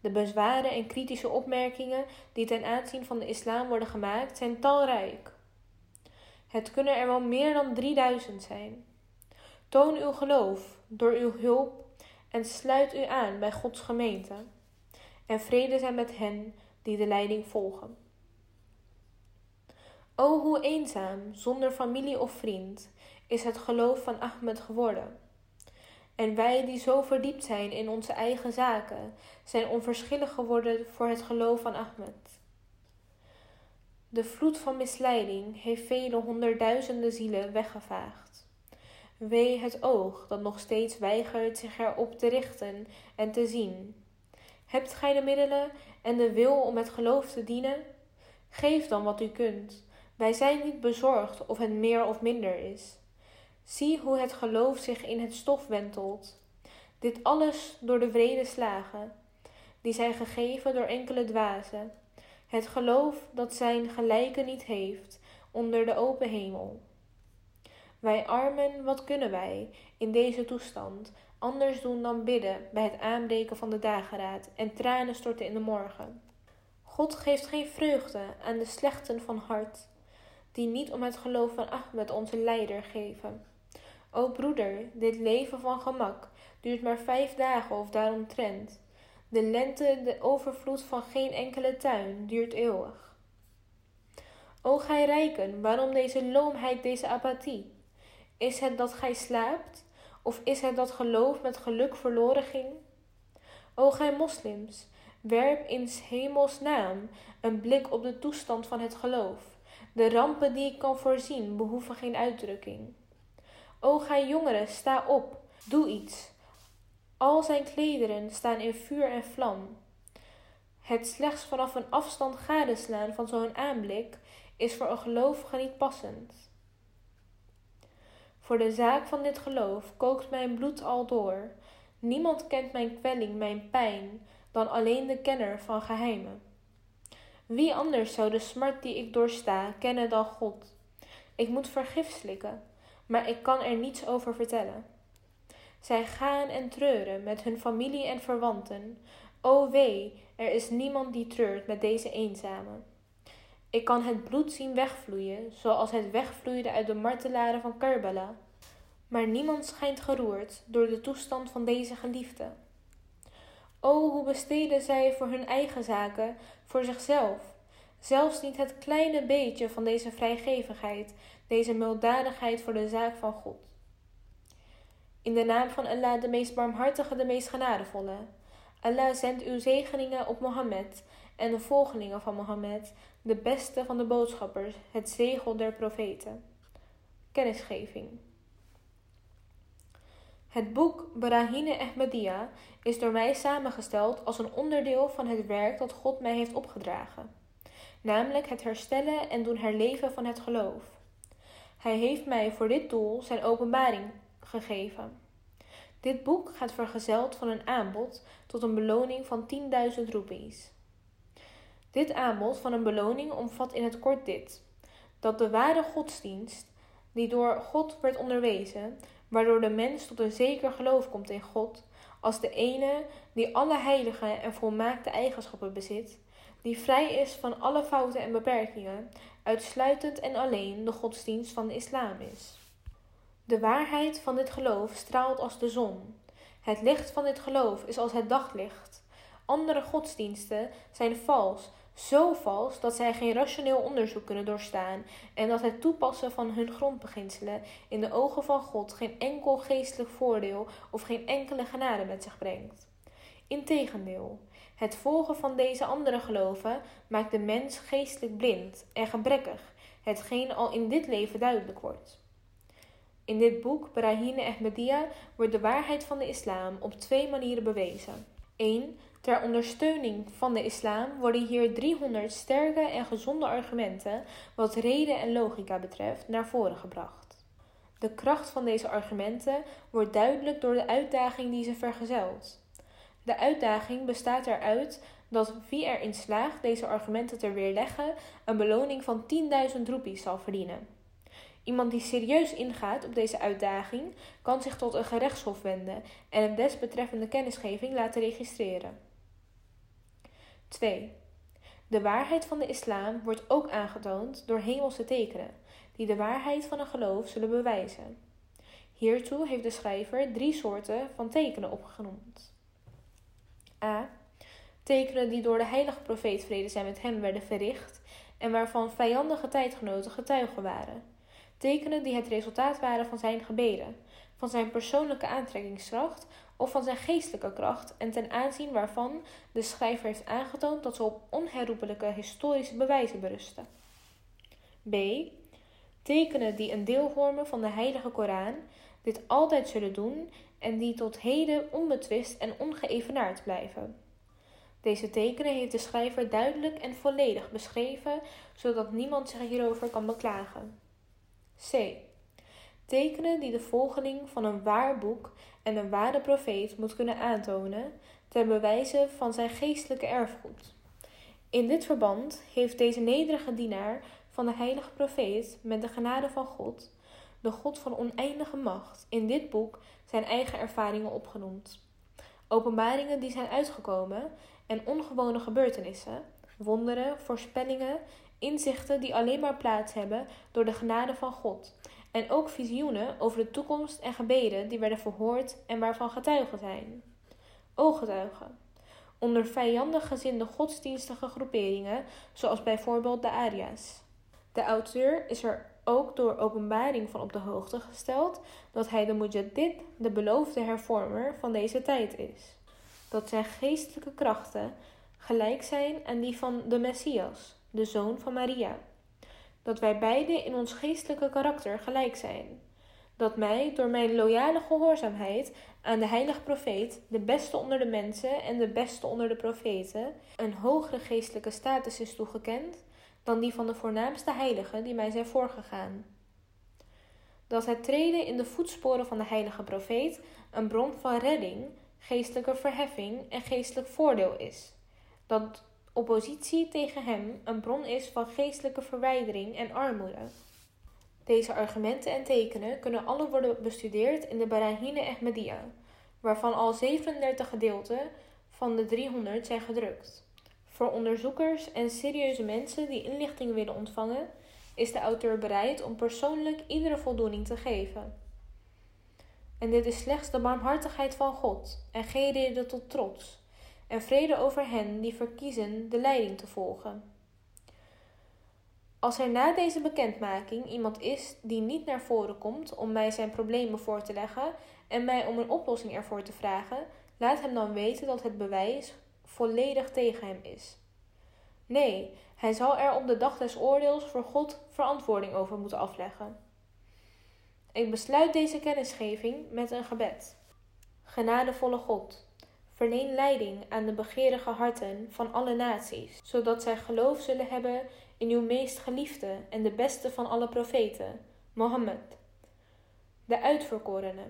De bezwaren en kritische opmerkingen die ten aanzien van de islam worden gemaakt zijn talrijk. Het kunnen er wel meer dan 3000 zijn. Toon uw geloof door uw hulp en sluit u aan bij Gods gemeente. En vrede zijn met hen die de leiding volgen. O hoe eenzaam, zonder familie of vriend, is het geloof van Ahmed geworden. En wij die zo verdiept zijn in onze eigen zaken, zijn onverschillig geworden voor het geloof van Ahmed. De vloed van misleiding heeft vele honderdduizenden zielen weggevaagd. Wee het oog dat nog steeds weigert zich erop te richten en te zien. Hebt gij de middelen en de wil om het geloof te dienen? Geef dan wat u kunt. Wij zijn niet bezorgd of het meer of minder is. Zie hoe het geloof zich in het stof wentelt. Dit alles door de vrede slagen. die zijn gegeven door enkele dwazen. Het geloof dat zijn gelijke niet heeft onder de open hemel. Wij armen, wat kunnen wij in deze toestand anders doen dan bidden bij het aanbreken van de dageraad en tranen storten in de morgen? God geeft geen vreugde aan de slechten van hart, die niet om het geloof van Ahmed onze leider geven. O broeder, dit leven van gemak duurt maar vijf dagen of daaromtrent. De lente, de overvloed van geen enkele tuin, duurt eeuwig. O gij rijken, waarom deze loomheid, deze apathie? Is het dat gij slaapt, of is het dat geloof met geluk verloren ging? O gij moslims, werp in hemels naam een blik op de toestand van het geloof. De rampen die ik kan voorzien behoeven geen uitdrukking. O gij jongeren, sta op, doe iets. Al zijn klederen staan in vuur en vlam. Het slechts vanaf een afstand gadeslaan van zo'n aanblik is voor een gelovige niet passend. Voor de zaak van dit geloof kookt mijn bloed al door. Niemand kent mijn kwelling, mijn pijn, dan alleen de kenner van geheimen. Wie anders zou de smart die ik doorsta kennen dan God? Ik moet vergif slikken, maar ik kan er niets over vertellen. Zij gaan en treuren met hun familie en verwanten. O wee, er is niemand die treurt met deze eenzame. Ik kan het bloed zien wegvloeien, zoals het wegvloeide uit de martelaren van Karbala. Maar niemand schijnt geroerd door de toestand van deze geliefde. O, hoe besteden zij voor hun eigen zaken, voor zichzelf, zelfs niet het kleine beetje van deze vrijgevigheid, deze milddadigheid voor de zaak van God. In de naam van Allah, de meest barmhartige, de meest genadevolle. Allah zendt uw zegeningen op Mohammed en de volgelingen van Mohammed, de beste van de boodschappers, het zegel der profeten. Kennisgeving. Het boek Barahine Ahmadiyya is door mij samengesteld als een onderdeel van het werk dat God mij heeft opgedragen, namelijk het herstellen en doen herleven van het geloof. Hij heeft mij voor dit doel zijn openbaring gegeven. Dit boek gaat vergezeld van een aanbod tot een beloning van 10.000 roepies. Dit aanbod van een beloning omvat in het kort dit: dat de ware godsdienst, die door God werd onderwezen, waardoor de mens tot een zeker geloof komt in God, als de ene die alle heilige en volmaakte eigenschappen bezit, die vrij is van alle fouten en beperkingen, uitsluitend en alleen de godsdienst van de islam is. De waarheid van dit geloof straalt als de zon. Het licht van dit geloof is als het daglicht. Andere godsdiensten zijn vals, zo vals dat zij geen rationeel onderzoek kunnen doorstaan en dat het toepassen van hun grondbeginselen in de ogen van God geen enkel geestelijk voordeel of geen enkele genade met zich brengt. Integendeel, het volgen van deze andere geloven maakt de mens geestelijk blind en gebrekkig, hetgeen al in dit leven duidelijk wordt. In dit boek, Brahine Ahmadiyya, wordt de waarheid van de islam op twee manieren bewezen. 1. Ter ondersteuning van de islam worden hier 300 sterke en gezonde argumenten wat reden en logica betreft naar voren gebracht. De kracht van deze argumenten wordt duidelijk door de uitdaging die ze vergezelt. De uitdaging bestaat eruit dat wie erin slaagt deze argumenten te weerleggen een beloning van 10.000 roepies zal verdienen. Iemand die serieus ingaat op deze uitdaging kan zich tot een gerechtshof wenden en een desbetreffende kennisgeving laten registreren. 2. De waarheid van de islam wordt ook aangetoond door hemelse tekenen, die de waarheid van een geloof zullen bewijzen. Hiertoe heeft de schrijver drie soorten van tekenen opgenoemd. A. Tekenen die door de heilige profeet vrede zijn met hem werden verricht en waarvan vijandige tijdgenoten getuigen waren. Tekenen die het resultaat waren van zijn gebeden, van zijn persoonlijke aantrekkingskracht of van zijn geestelijke kracht en ten aanzien waarvan de schrijver heeft aangetoond dat ze op onherroepelijke historische bewijzen berusten. B. Tekenen die een deel vormen van de Heilige Koran, dit altijd zullen doen en die tot heden onbetwist en ongeëvenaard blijven. Deze tekenen heeft de schrijver duidelijk en volledig beschreven, zodat niemand zich hierover kan beklagen. C. Tekenen die de volgeling van een waar boek en een ware profeet moet kunnen aantonen, ten bewijze van zijn geestelijke erfgoed. In dit verband heeft deze nederige dienaar van de heilige profeet met de genade van God, de God van oneindige macht, in dit boek zijn eigen ervaringen opgenoemd. Openbaringen die zijn uitgekomen en ongewone gebeurtenissen, wonderen, voorspellingen, inzichten die alleen maar plaats hebben door de genade van God. En ook visioenen over de toekomst en gebeden die werden verhoord en waarvan getuigen zijn. Ooggetuigen. Onder vijandig gezinde godsdienstige groeperingen, zoals bijvoorbeeld de Aria's. De auteur is er ook door openbaring van op de hoogte gesteld dat hij de Mujaddid, de beloofde hervormer van deze tijd is. Dat zijn geestelijke krachten gelijk zijn aan die van de Messias, de zoon van Maria. Dat wij beiden in ons geestelijke karakter gelijk zijn. Dat mij door mijn loyale gehoorzaamheid aan de heilige profeet, de beste onder de mensen en de beste onder de profeten, een hogere geestelijke status is toegekend dan die van de voornaamste heiligen die mij zijn voorgegaan. Dat het treden in de voetsporen van de heilige profeet een bron van redding, geestelijke verheffing en geestelijk voordeel is. Dat oppositie tegen hem een bron is van geestelijke verwijdering en armoede. Deze argumenten en tekenen kunnen alle worden bestudeerd in de Barahine Ahmadiyya, waarvan al 37 gedeelten van de 300 zijn gedrukt. Voor onderzoekers en serieuze mensen die inlichtingen willen ontvangen, is de auteur bereid om persoonlijk iedere voldoening te geven. En dit is slechts de barmhartigheid van God en geen reden tot trots, en vrede over hen die verkiezen de leiding te volgen. Als er na deze bekendmaking iemand is die niet naar voren komt om mij zijn problemen voor te leggen en mij om een oplossing ervoor te vragen, laat hem dan weten dat het bewijs volledig tegen hem is. Nee, hij zal er op de dag des oordeels voor God verantwoording over moeten afleggen. Ik besluit deze kennisgeving met een gebed. Genadevolle God, verleen leiding aan de begeerige harten van alle naties, zodat zij geloof zullen hebben in uw meest geliefde en de beste van alle profeten, Mohammed. De uitverkorene,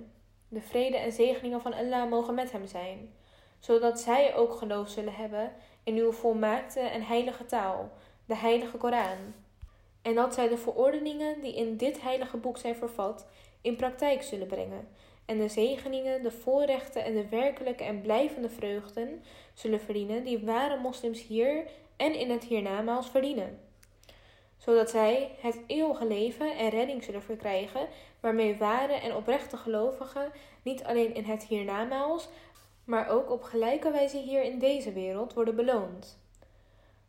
de vrede en zegeningen van Allah mogen met hem zijn zodat zij ook geloof zullen hebben in uw volmaakte en heilige taal, de heilige Koran. En dat zij de verordeningen die in dit heilige boek zijn vervat, in praktijk zullen brengen. En de zegeningen, de voorrechten en de werkelijke en blijvende vreugden zullen verdienen die ware moslims hier en in het hiernamaals verdienen. Zodat zij het eeuwige leven en redding zullen verkrijgen, waarmee ware en oprechte gelovigen niet alleen in het hiernamaals, maar ook op gelijke wijze hier in deze wereld worden beloond.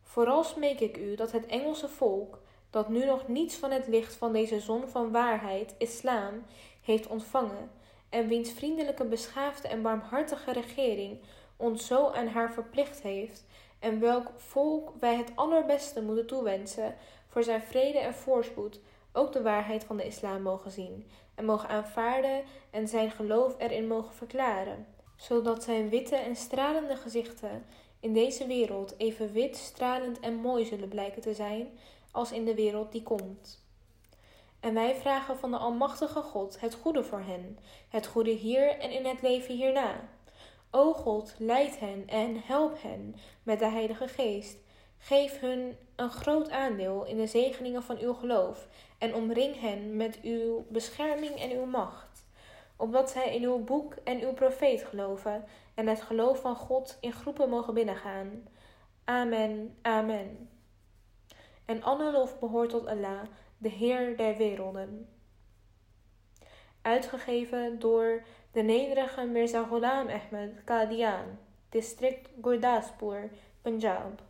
Vooral smeek ik u dat het Engelse volk, dat nu nog niets van het licht van deze zon van waarheid, islam, heeft ontvangen, en wiens vriendelijke, beschaafde en barmhartige regering ons zo aan haar verplicht heeft, en welk volk wij het allerbeste moeten toewensen voor zijn vrede en voorspoed, ook de waarheid van de islam mogen zien en mogen aanvaarden en zijn geloof erin mogen verklaren zodat zijn witte en stralende gezichten in deze wereld even wit, stralend en mooi zullen blijken te zijn als in de wereld die komt. En wij vragen van de Almachtige God het goede voor hen, het goede hier en in het leven hierna. O God, leid hen en help hen met de Heilige Geest. Geef hun een groot aandeel in de zegeningen van uw geloof en omring hen met uw bescherming en uw macht opdat zij in uw boek en uw profeet geloven en het geloof van God in groepen mogen binnengaan. Amen, amen. En alle lof behoort tot Allah, de Heer der werelden. Uitgegeven door de nederige Mirza Ghulam Ahmed Qadian, district Gurdaspur, Punjab.